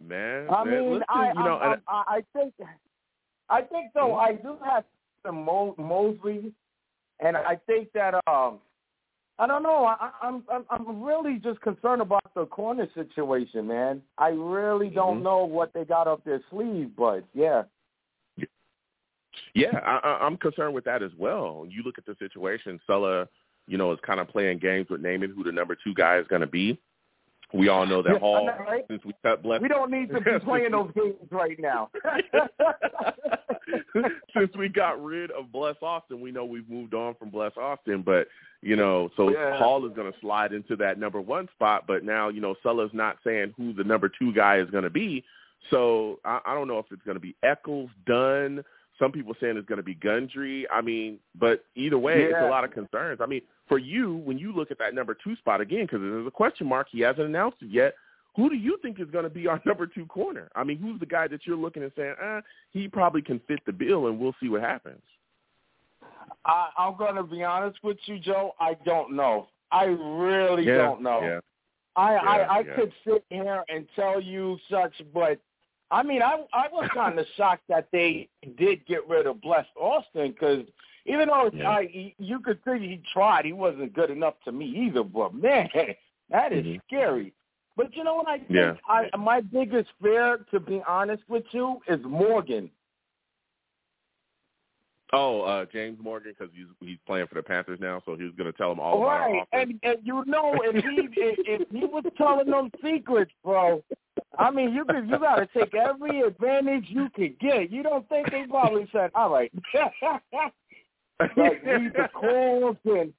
Man, I man, mean, listen, I, you know, I, I, I think, I think though I do have some Mo- Mosley, and I think that um, I don't know. I, I'm, I'm, I'm really just concerned about the corner situation, man. I really don't Mhm. know what they got up their sleeve, but yeah. Yeah, I, I'm concerned with that as well. You look at the situation, Saleh, you know, is kind of playing games with naming who the number two guy is going to be. We all know that Hall, right? since we cut Bless, We don't need to be <laughs> playing those games right now. <laughs> since we got rid of Bless Austin, we know we've moved on from Bless Austin, but you know, so Yeah. Hall is going to slide into that number one spot. But now, you know, Saleh's not saying who the number two guy is going to be. So I, I don't know if it's going to be Echols, Dunn. Some people saying it's going to be Guidry. I mean, but either way, it's a lot of concerns. I mean, for you, when you look at that number two spot again, because there's a question mark, he hasn't announced it yet. Who do you think is going to be our <laughs> number two corner? I mean, who's the guy that you're looking and saying, ah, he probably can fit the bill, and we'll see what happens. I, I'm going to be honest with you, Joe. I don't know. I really yeah, don't know. Yeah. I Yeah, I, I yeah. could sit here and tell you such, but I mean, I I was kind of shocked that they did get rid of Bless Austin because even though Yeah. I you could see he tried, he wasn't good enough to me either. But man, <laughs> that is Mhm. scary. But you know what I think? Yeah. I my biggest fear, to be honest with you, is Morgan. Oh, uh, James Morgan because he's he's playing for the Panthers now, so he was going to tell them all right. about. And, and you know, if he if, if he was telling them secrets, bro, I mean, you could you got to take every advantage you could get. You don't think they probably said, "All right, <laughs> like read the calls and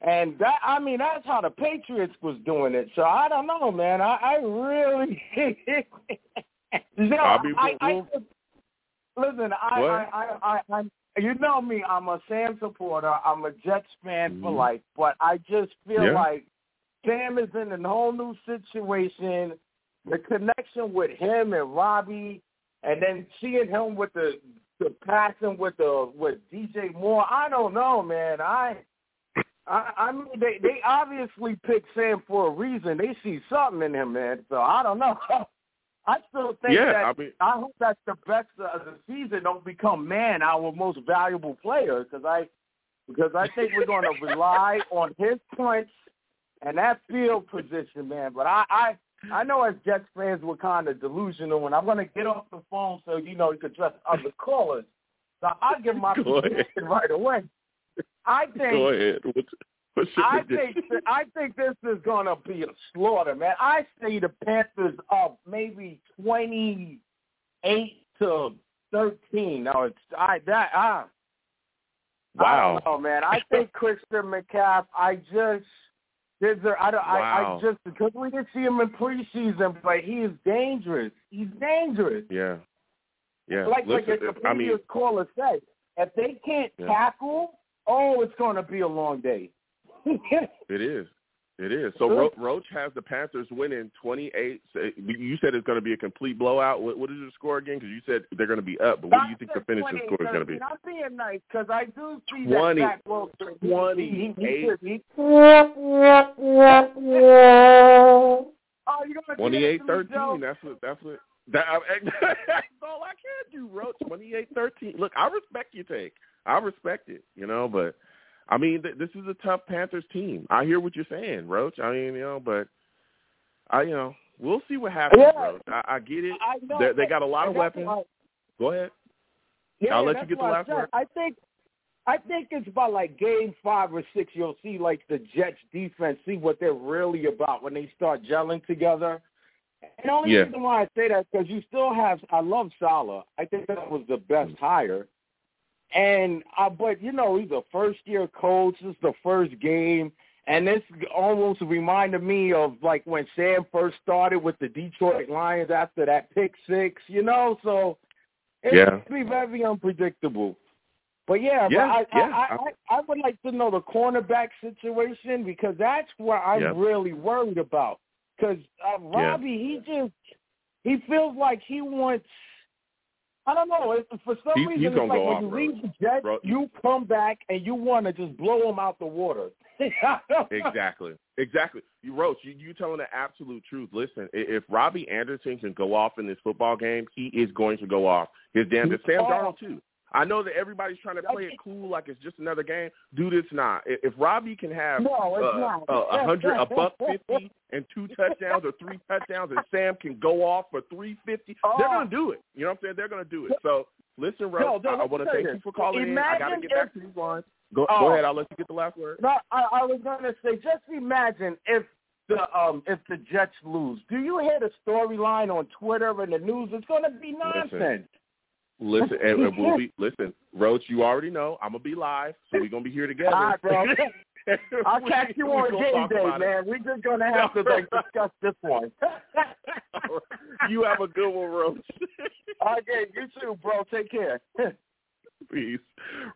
and that I mean that's how the Patriots was doing it. So I don't know, man. I, I really <laughs> no, I'll be I, I, listen. I? I, I, I, I you know me. I'm a Sam supporter. I'm a Jets fan for Mhm. life. But I just feel Yeah. like Sam is in a whole new situation. The connection with him and Robbie, and then seeing him with the the passing with the with DJ Moore. I don't know, man. I I, I mean, they they obviously picked Sam for a reason. They see something in him, man. So I don't know. <laughs> I still think Yeah, that I mean- I hope that the best of the season don't become man our most valuable player because I because I think we're going to rely <laughs> on his points and that field position, man. But I I I know as Jets fans we're kind of delusional, and I'm going to get off the phone so you know you can address other callers. So I'll give my <laughs> position right away. I think Go ahead. What, what should I think I think this is gonna be a slaughter, man. I say the Panthers up maybe twenty eight to thirteen. No, it's I that ah. I Wow. don't know, man. I think <laughs> Christian McCaff. I just there's a, I don't I, Wow. I just because we didn't see him in preseason, but he is dangerous. He's dangerous. Yeah. Yeah. Like Listen, like the I previous mean, caller said, if they can't Yeah. tackle, oh, it's gonna be a long day. It is. It is. So Ro- Roach has the Panthers winning 28. You said it's going to be a complete blowout. What, what is the score again? Because you said they're going to be up, but what do you think the finishing score is going to be? I'm being nice because I do see 20. that Zach Wilson. he- he- he- he- 28. he- Oh, you gonna do that to me, 28-13. That's what. That's what. That, that's all I can do, Roach. 28-13. Look, I respect your take. I respect it. You know, but I mean, th- this is a tough Panthers team. I hear what you're saying, Roach. I mean, you know, but I, you know, we'll see what happens, Yeah. Roach. I, I get it. I know. They, they got a lot of weapons. why- Go ahead. Yeah, I'll let you get the last word. I think, I think it's about like game five or six. You'll see like the Jets defense, see what they're really about when they start gelling together. And the only Yeah. reason why I say that because you still have. I love Saleh. I think that was the best hire. And uh, but you know he's a first year coach. This is the first game, and this almost reminded me of like when Sam first started with the Detroit Lions after that pick six. You know, so it Yeah. be very unpredictable. But yeah, Yeah, but I, yeah. I, I I would like to know the cornerback situation because that's what I'm Yeah. really worried about. Because uh, Robbie, he just he feels like he wants. I don't know. For some reason, it's like when you leave the Jets, Bro- you come back and you want to just blow him out the water. <laughs> Exactly. Exactly. You Roach, you you telling the absolute truth. Listen, i- if Robbie Anderson can go off in this football game, he is going to go off. His damn Sam. Darnold too. I know that everybody's trying to play it cool like it's just another game. Dude, it's not. If Robbie can have No, uh, a hundred, a buck fifty, and two touchdowns or three touchdowns, and Sam can go off for three fifty, they're Oh. gonna do it. You know what I'm saying? They're gonna do it. So listen, Roach, No, I, I want to thank you for calling in. I got to Imagine get back to these lines. Go, Oh. go ahead. I'll let you get the last word. No, I, I was going to say, just imagine if the um if the Jets lose. Do you hear the storyline on Twitter and the news? It's going to be nonsense. Listen, <laughs> and, and we'll be listen, Roach. You already know I'm gonna be live, so we're gonna be here together. All right, bro. <laughs> I'll catch you on game day, man. We're just going to have to like <laughs> discuss this one. you have a good one, Roach. okay, you too, bro. Take care. Peace.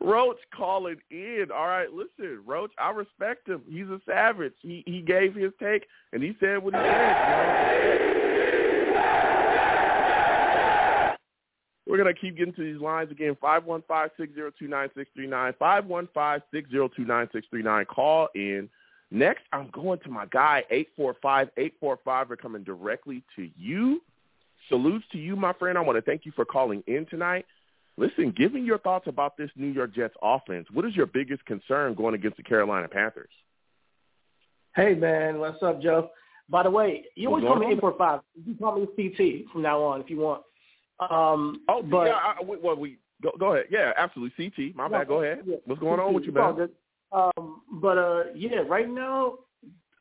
Roach calling in. All right, listen, Roach. I respect him. He's a savage. He he gave his take and he said what he said. We're gonna keep getting to these lines again. Five one five six zero two nine six three nine. Five one five six zero two nine six three nine. Call in. Next, I'm going to my guy eight four five eight four five. Are coming directly to you. Salutes to you, my friend. I want to thank you for calling in tonight. Listen, give me your thoughts about this New York Jets offense. What is your biggest concern going against the Carolina Panthers? Hey man, what's up, Joe? By the way, you always call me going eight four five. You can call me CT from now on if you want. Um, Oh, but yeah. I, we, well, we Go go ahead. Yeah, absolutely. CT, my bad. Go ahead. Yeah. What's going on with you, man? Um, but uh, yeah, right now,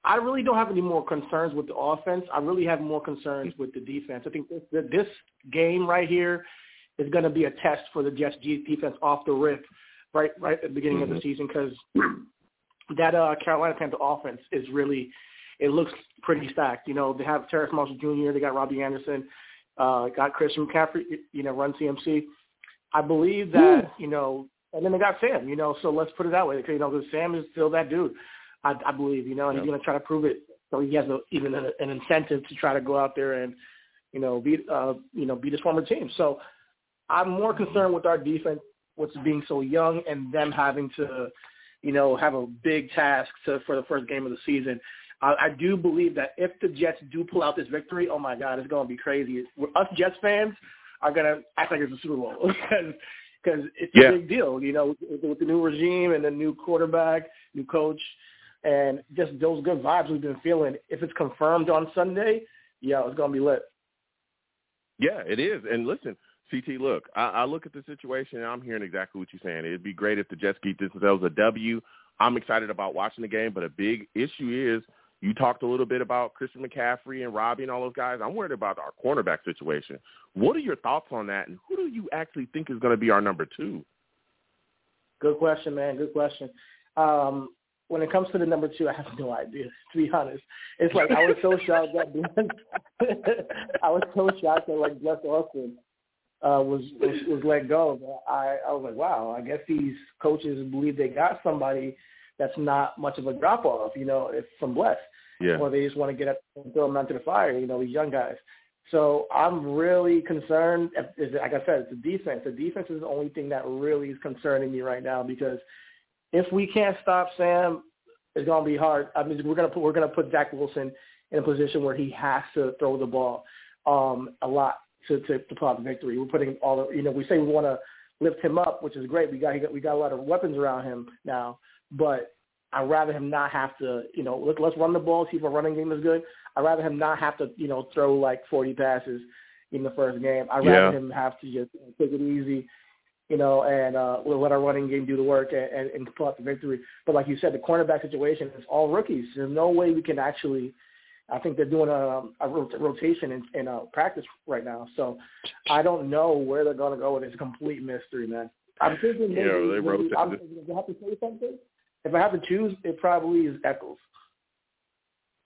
I really don't have any more concerns with the offense. I really have more concerns with the defense. I think this, this game right here is going to be a test for the Jets defense off the rip, right, right at the beginning of the season, because <clears throat> that uh, Carolina Panther offense is really, it looks pretty stacked. You know, they have Terrace Marshall Jr., they got Robbie Anderson, uh, got Christian McCaffrey, you know, run CMC. I believe that, you know, and then they got Sam, you know, so let's put it that way. You know, because Sam is still that dude, I, I believe, you know, and he's going to try to prove it. So he has a, even an, an incentive to try to go out there and, you know, beat, uh, you know, beat his former team. So I'm more concerned with our defense, what's being so young and them having to, you know, have a big task to, for the first game of the season. I, I do believe that if the Jets do pull out this victory, oh my God, it's going to be crazy. We're, us Jets fans are going to act like it's a Super Bowl <laughs> because because it's Yeah. a big deal, you know, with, with the new regime and the new quarterback, new coach, and just those good vibes we've been feeling. If it's confirmed on Sunday, yeah, it's going to be lit. Yeah, it is. And listen, CT, look, I, I look at the situation and I'm hearing exactly what you're saying. It'd be great if the Jets beat themselves a W. I'm excited about watching the game, but a big issue is you talked a little bit about Christian McCaffrey and Robbie and all those guys. I'm worried about our cornerback situation. What are your thoughts on that, and who do you actually think is going to be our number two? Good question, man. Good question. Um, when it comes to the number two, I have no idea. <laughs> To be honest, it's like I was so <laughs> shocked that <laughs> I was so shocked that like Bless Austin uh, was, was was let go. But I I was like, wow. I guess these coaches believe they got somebody that's not much of a drop off, you know, if from Bless, Yeah. or they just want to get up and throw them onto the fire. You know, these young guys. So I'm really concerned. Like I said, it's the defense. The defense is the only thing that really is concerning me right now because if we can't stop Sam, it's gonna be hard. I mean, we're gonna put we're gonna put Zach Wilson in a position where he has to throw the ball um, a lot to to, to pull out the victory. We're putting all the you know we say we want to lift him up, which is great. We got we got a lot of weapons around him now, but I'd rather him not have to you know let, let's run the ball, see if our running game is good. I'd rather him not have to you know throw like 40 passes in the first game. I'd rather Yeah. him have to just take it easy you know, and uh, we'll let our running game do the work and, and, and pull out the victory. But like you said, the cornerback situation is all rookies. There's no way we can actually. I think they're doing a, a rotation in, in uh, practice right now, so I don't know where they're going to go with it. It's a complete mystery, man. I'm thinking maybe, Yeah, they maybe I'm, if have to say something, if I have to choose, it probably is Echols.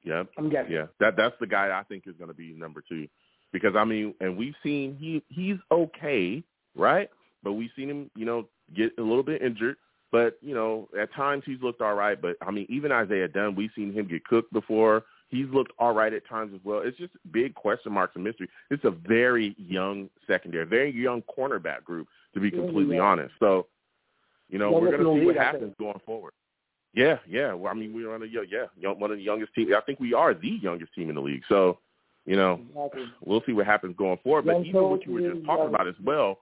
Yeah. I'm guessing. Yeah, that that's the guy I think is going to be number two, because I mean, and we've seen he he's okay, right? But we've seen him, you know, get a little bit injured. But you know, at times he's looked all right. But I mean, even Isaiah Dunn, we've seen him get cooked before. He's looked all right at times as well. It's just big question marks and mystery. It's a very young secondary, very young cornerback group, to be completely yeah. honest. So, you know, we're going to see what happens going forward. Yeah, yeah. Well, I mean, we're on a yeah, young, one of the youngest teams. I think we are the youngest team in the league. So, you know, Exactly. we'll see what happens going forward. But Young even what you were just talking about as well,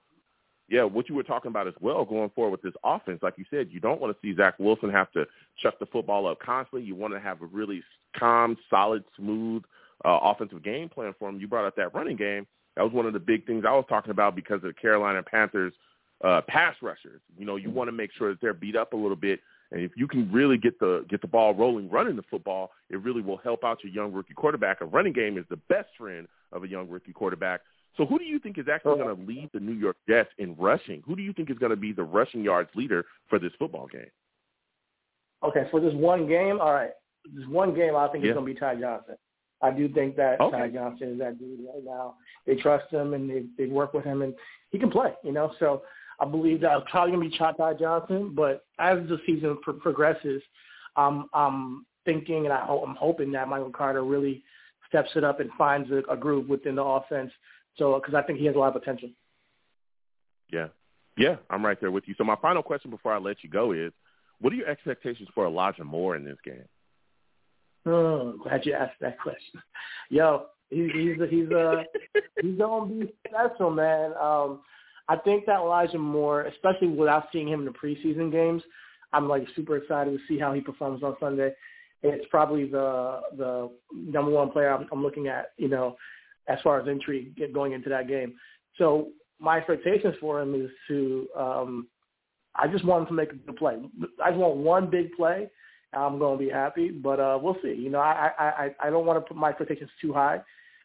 yeah, what you were talking about as well going forward with this offense, like you said, you don't want to see Zach Wilson have to chuck the football up constantly. You want to have a really calm, solid, smooth uh, offensive game plan for him. You brought up that running game. That was one of the big things I was talking about because of the Carolina Panthers uh, pass rushers. You know, you want to make sure that they're beat up a little bit. And if you can really get the get the ball rolling, running the football, it really will help out your young rookie quarterback. A running game is the best friend of a young rookie quarterback. So who do you think is actually going to lead the New York Jets in rushing? Who do you think is going to be the rushing yards leader for this football game? Okay, for this one game, all right. This one game, I think Yeah. it's going to be Ty Johnson. I do think that Okay. Ty Johnson is that dude right now. They trust him and they they work with him and he can play. You know, so I believe that it's probably going to be Ty Johnson. But as the season pro- progresses, um, I'm thinking and I I'm hoping that Michael Carter really steps it up and finds a, a groove within the offense. So because I think he has a lot of potential. Yeah. Yeah, I'm right there with you. So my final question before I let you go is, what are your expectations for Elijah Moore in this game? Oh, glad you asked that question. Yo, he's he's he's <laughs> uh he's gonna be special, man. Um, I think that Elijah Moore, especially without seeing him in the preseason games, I'm like super excited to see how he performs on Sunday. It's probably the the number one player I'm, I'm looking at, you know, as far as intrigue going into that game. So my expectations for him is to um, I just want him to make a good play. I just want one big play. I'm going to be happy, but uh, we'll see. You know, I I I don't want to put my expectations too high.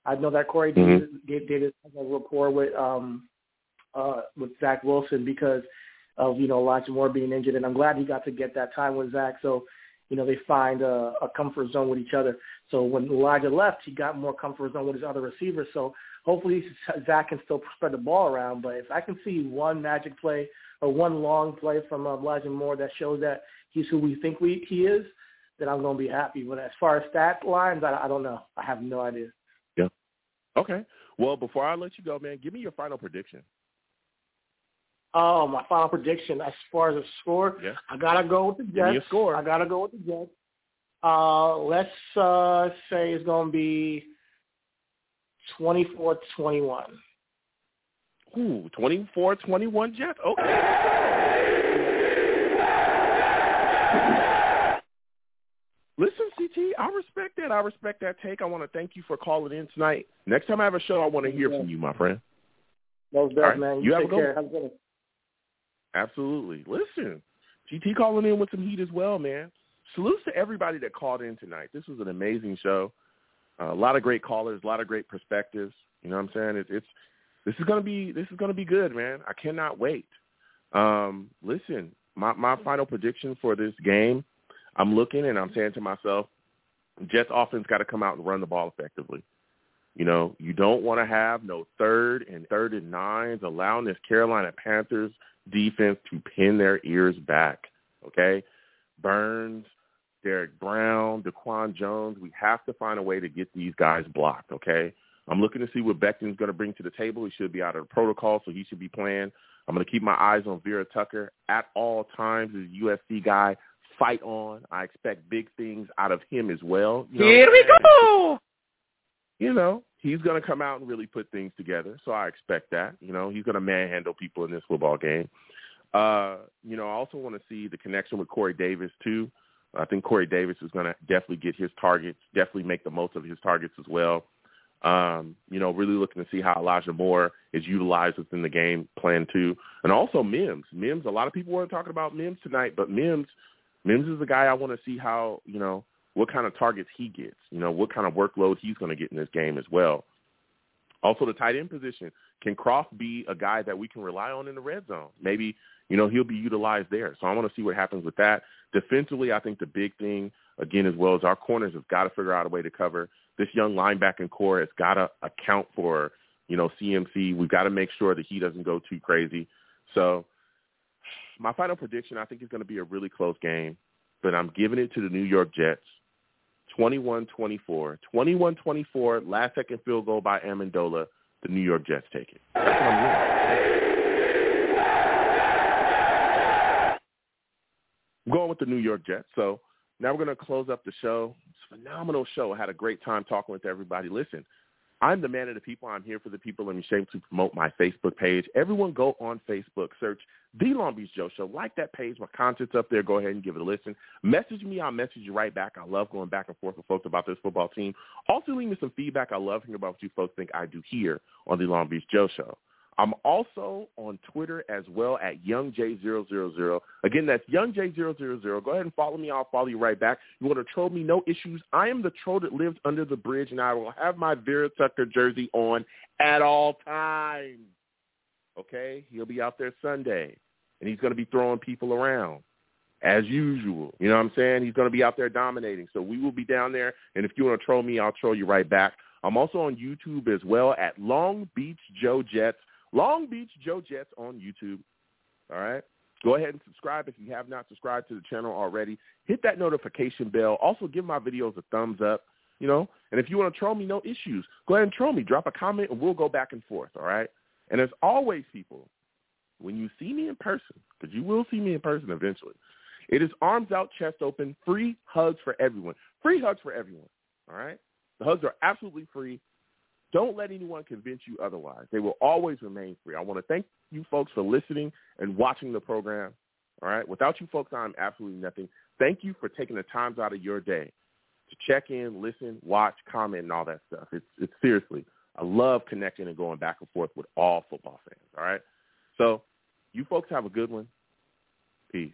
I know that Corey mm-hmm. Davis, Davis has a rapport with um uh with Zach Wilson because of you know Elijah Moore being injured, and I'm glad he got to get that time with Zach. So you know they find a, a comfort zone with each other. So when Elijah left, he got more comfort zone with his other receivers. So hopefully <laughs> Zach can still spread the ball around. But if I can see one magic play or one long play from uh, Elijah Moore that shows that he's who we think we he is, then I'm going to be happy. But as far as stat lines, I, I don't know. I have no idea. Yeah. Okay. Well, before I let you go, man, give me your final prediction. Oh, my final prediction as far as the score, yeah. I gotta go with the Jets. Give a score. I gotta go with the Jets. Uh, let's uh, say it's gonna be 24-21. Ooh, 24-21 Jets. Okay. Listen, CT, I respect that. I respect that take. I want to thank you for calling in tonight. Next time I have a show, I want to hear from you, my friend. No best, right. man. You, you have a good care. Have a good Absolutely. Listen, CT calling in with some heat as well, man. Salutes to everybody that called in tonight. This was an amazing show. Uh, a lot of great callers, a lot of great perspectives. You know what I'm saying? It, it's this is gonna be this is gonna be good, man. I cannot wait. Um, listen, my my final prediction for this game, I'm looking and I'm saying to myself, Jets offense got to come out and run the ball effectively. You know, you don't want to have no third and third and nines, allowing this Carolina Panthers defense to pin their ears back. Okay, Burns, Derrick Brown, Daquan Jones. We have to find a way to get these guys blocked. Okay, I'm looking to see what Becton's going to bring to the table. He should be out of the protocol, so he should be playing. I'm going to keep my eyes on Vera Tucker at all times. As a USC guy, fight on. I expect big things out of him as well. You know, Here we go. You know, he's going to come out and really put things together. So I expect that. You know, he's going to manhandle people in this football game. Uh, you know, I also want to see the connection with Corey Davis too. I think Corey Davis is going to definitely get his targets, definitely make the most of his targets as well. Um, you know, really looking to see how Elijah Moore is utilized within the game plan too. And also Mims. Mims, a lot of people weren't talking about Mims tonight, but Mims Mims is the guy I want to see how, you know, what kind of targets he gets, you know, what kind of workload he's going to get in this game as well. Also the tight end position. Can Kroft be a guy that we can rely on in the red zone? Maybe, you know, he'll be utilized there. So I want to see what happens with that. Defensively, I think the big thing, again, as well as our corners have got to figure out a way to cover this young linebacking corps has got to account for, you know, CMC. We've got to make sure that he doesn't go too crazy. So my final prediction, I think, is going to be a really close game, but I'm giving it to the New York Jets. 21-24. 21-24, last second field goal by Ammendola. The New York Jets take it. I'm going with the New York Jets. So now we're going to close up the show. It's a phenomenal show. I had a great time talking with everybody. Listen, I'm the man of the people. I'm here for the people. Let me to promote my Facebook page. Everyone go on Facebook, search The Long Beach Joe Show. Like that page. My content's up there. Go ahead and give it a listen. Message me. I'll message you right back. I love going back and forth with folks about this football team. Also, leave me some feedback. I love hearing about what you folks think I do here on The Long Beach Joe Show. I'm also on Twitter as well at YoungJ000. Again, that's YoungJ000. Go ahead and follow me. I'll follow you right back. You want to troll me? No issues. I am the troll that lives under the bridge, and I will have my Vera Tucker jersey on at all times. Okay? He'll be out there Sunday, and he's going to be throwing people around as usual. You know what I'm saying? He's going to be out there dominating. So we will be down there, and if you want to troll me, I'll troll you right back. I'm also on YouTube as well at Long Beach Joe Jets. Long Beach Joe Jets on YouTube. All right. Go ahead and subscribe if you have not subscribed to the channel already. Hit that notification bell. Also give my videos a thumbs up, you know. And if you want to troll me, no issues. Go ahead and troll me. Drop a comment and we'll go back and forth, all right? And as always, people, when you see me in person, because you will see me in person eventually, it is arms out, chest open, free hugs for everyone. Free hugs for everyone, all right? The hugs are absolutely free. Don't let anyone convince you otherwise. They will always remain free. I want to thank you folks for listening and watching the program. All right. Without you folks, I'm absolutely nothing. Thank you for taking the times out of your day to check in, listen, watch, comment, and all that stuff. It's, it's seriously, I love connecting and going back and forth with all football fans. All right. So you folks have a good one. Peace.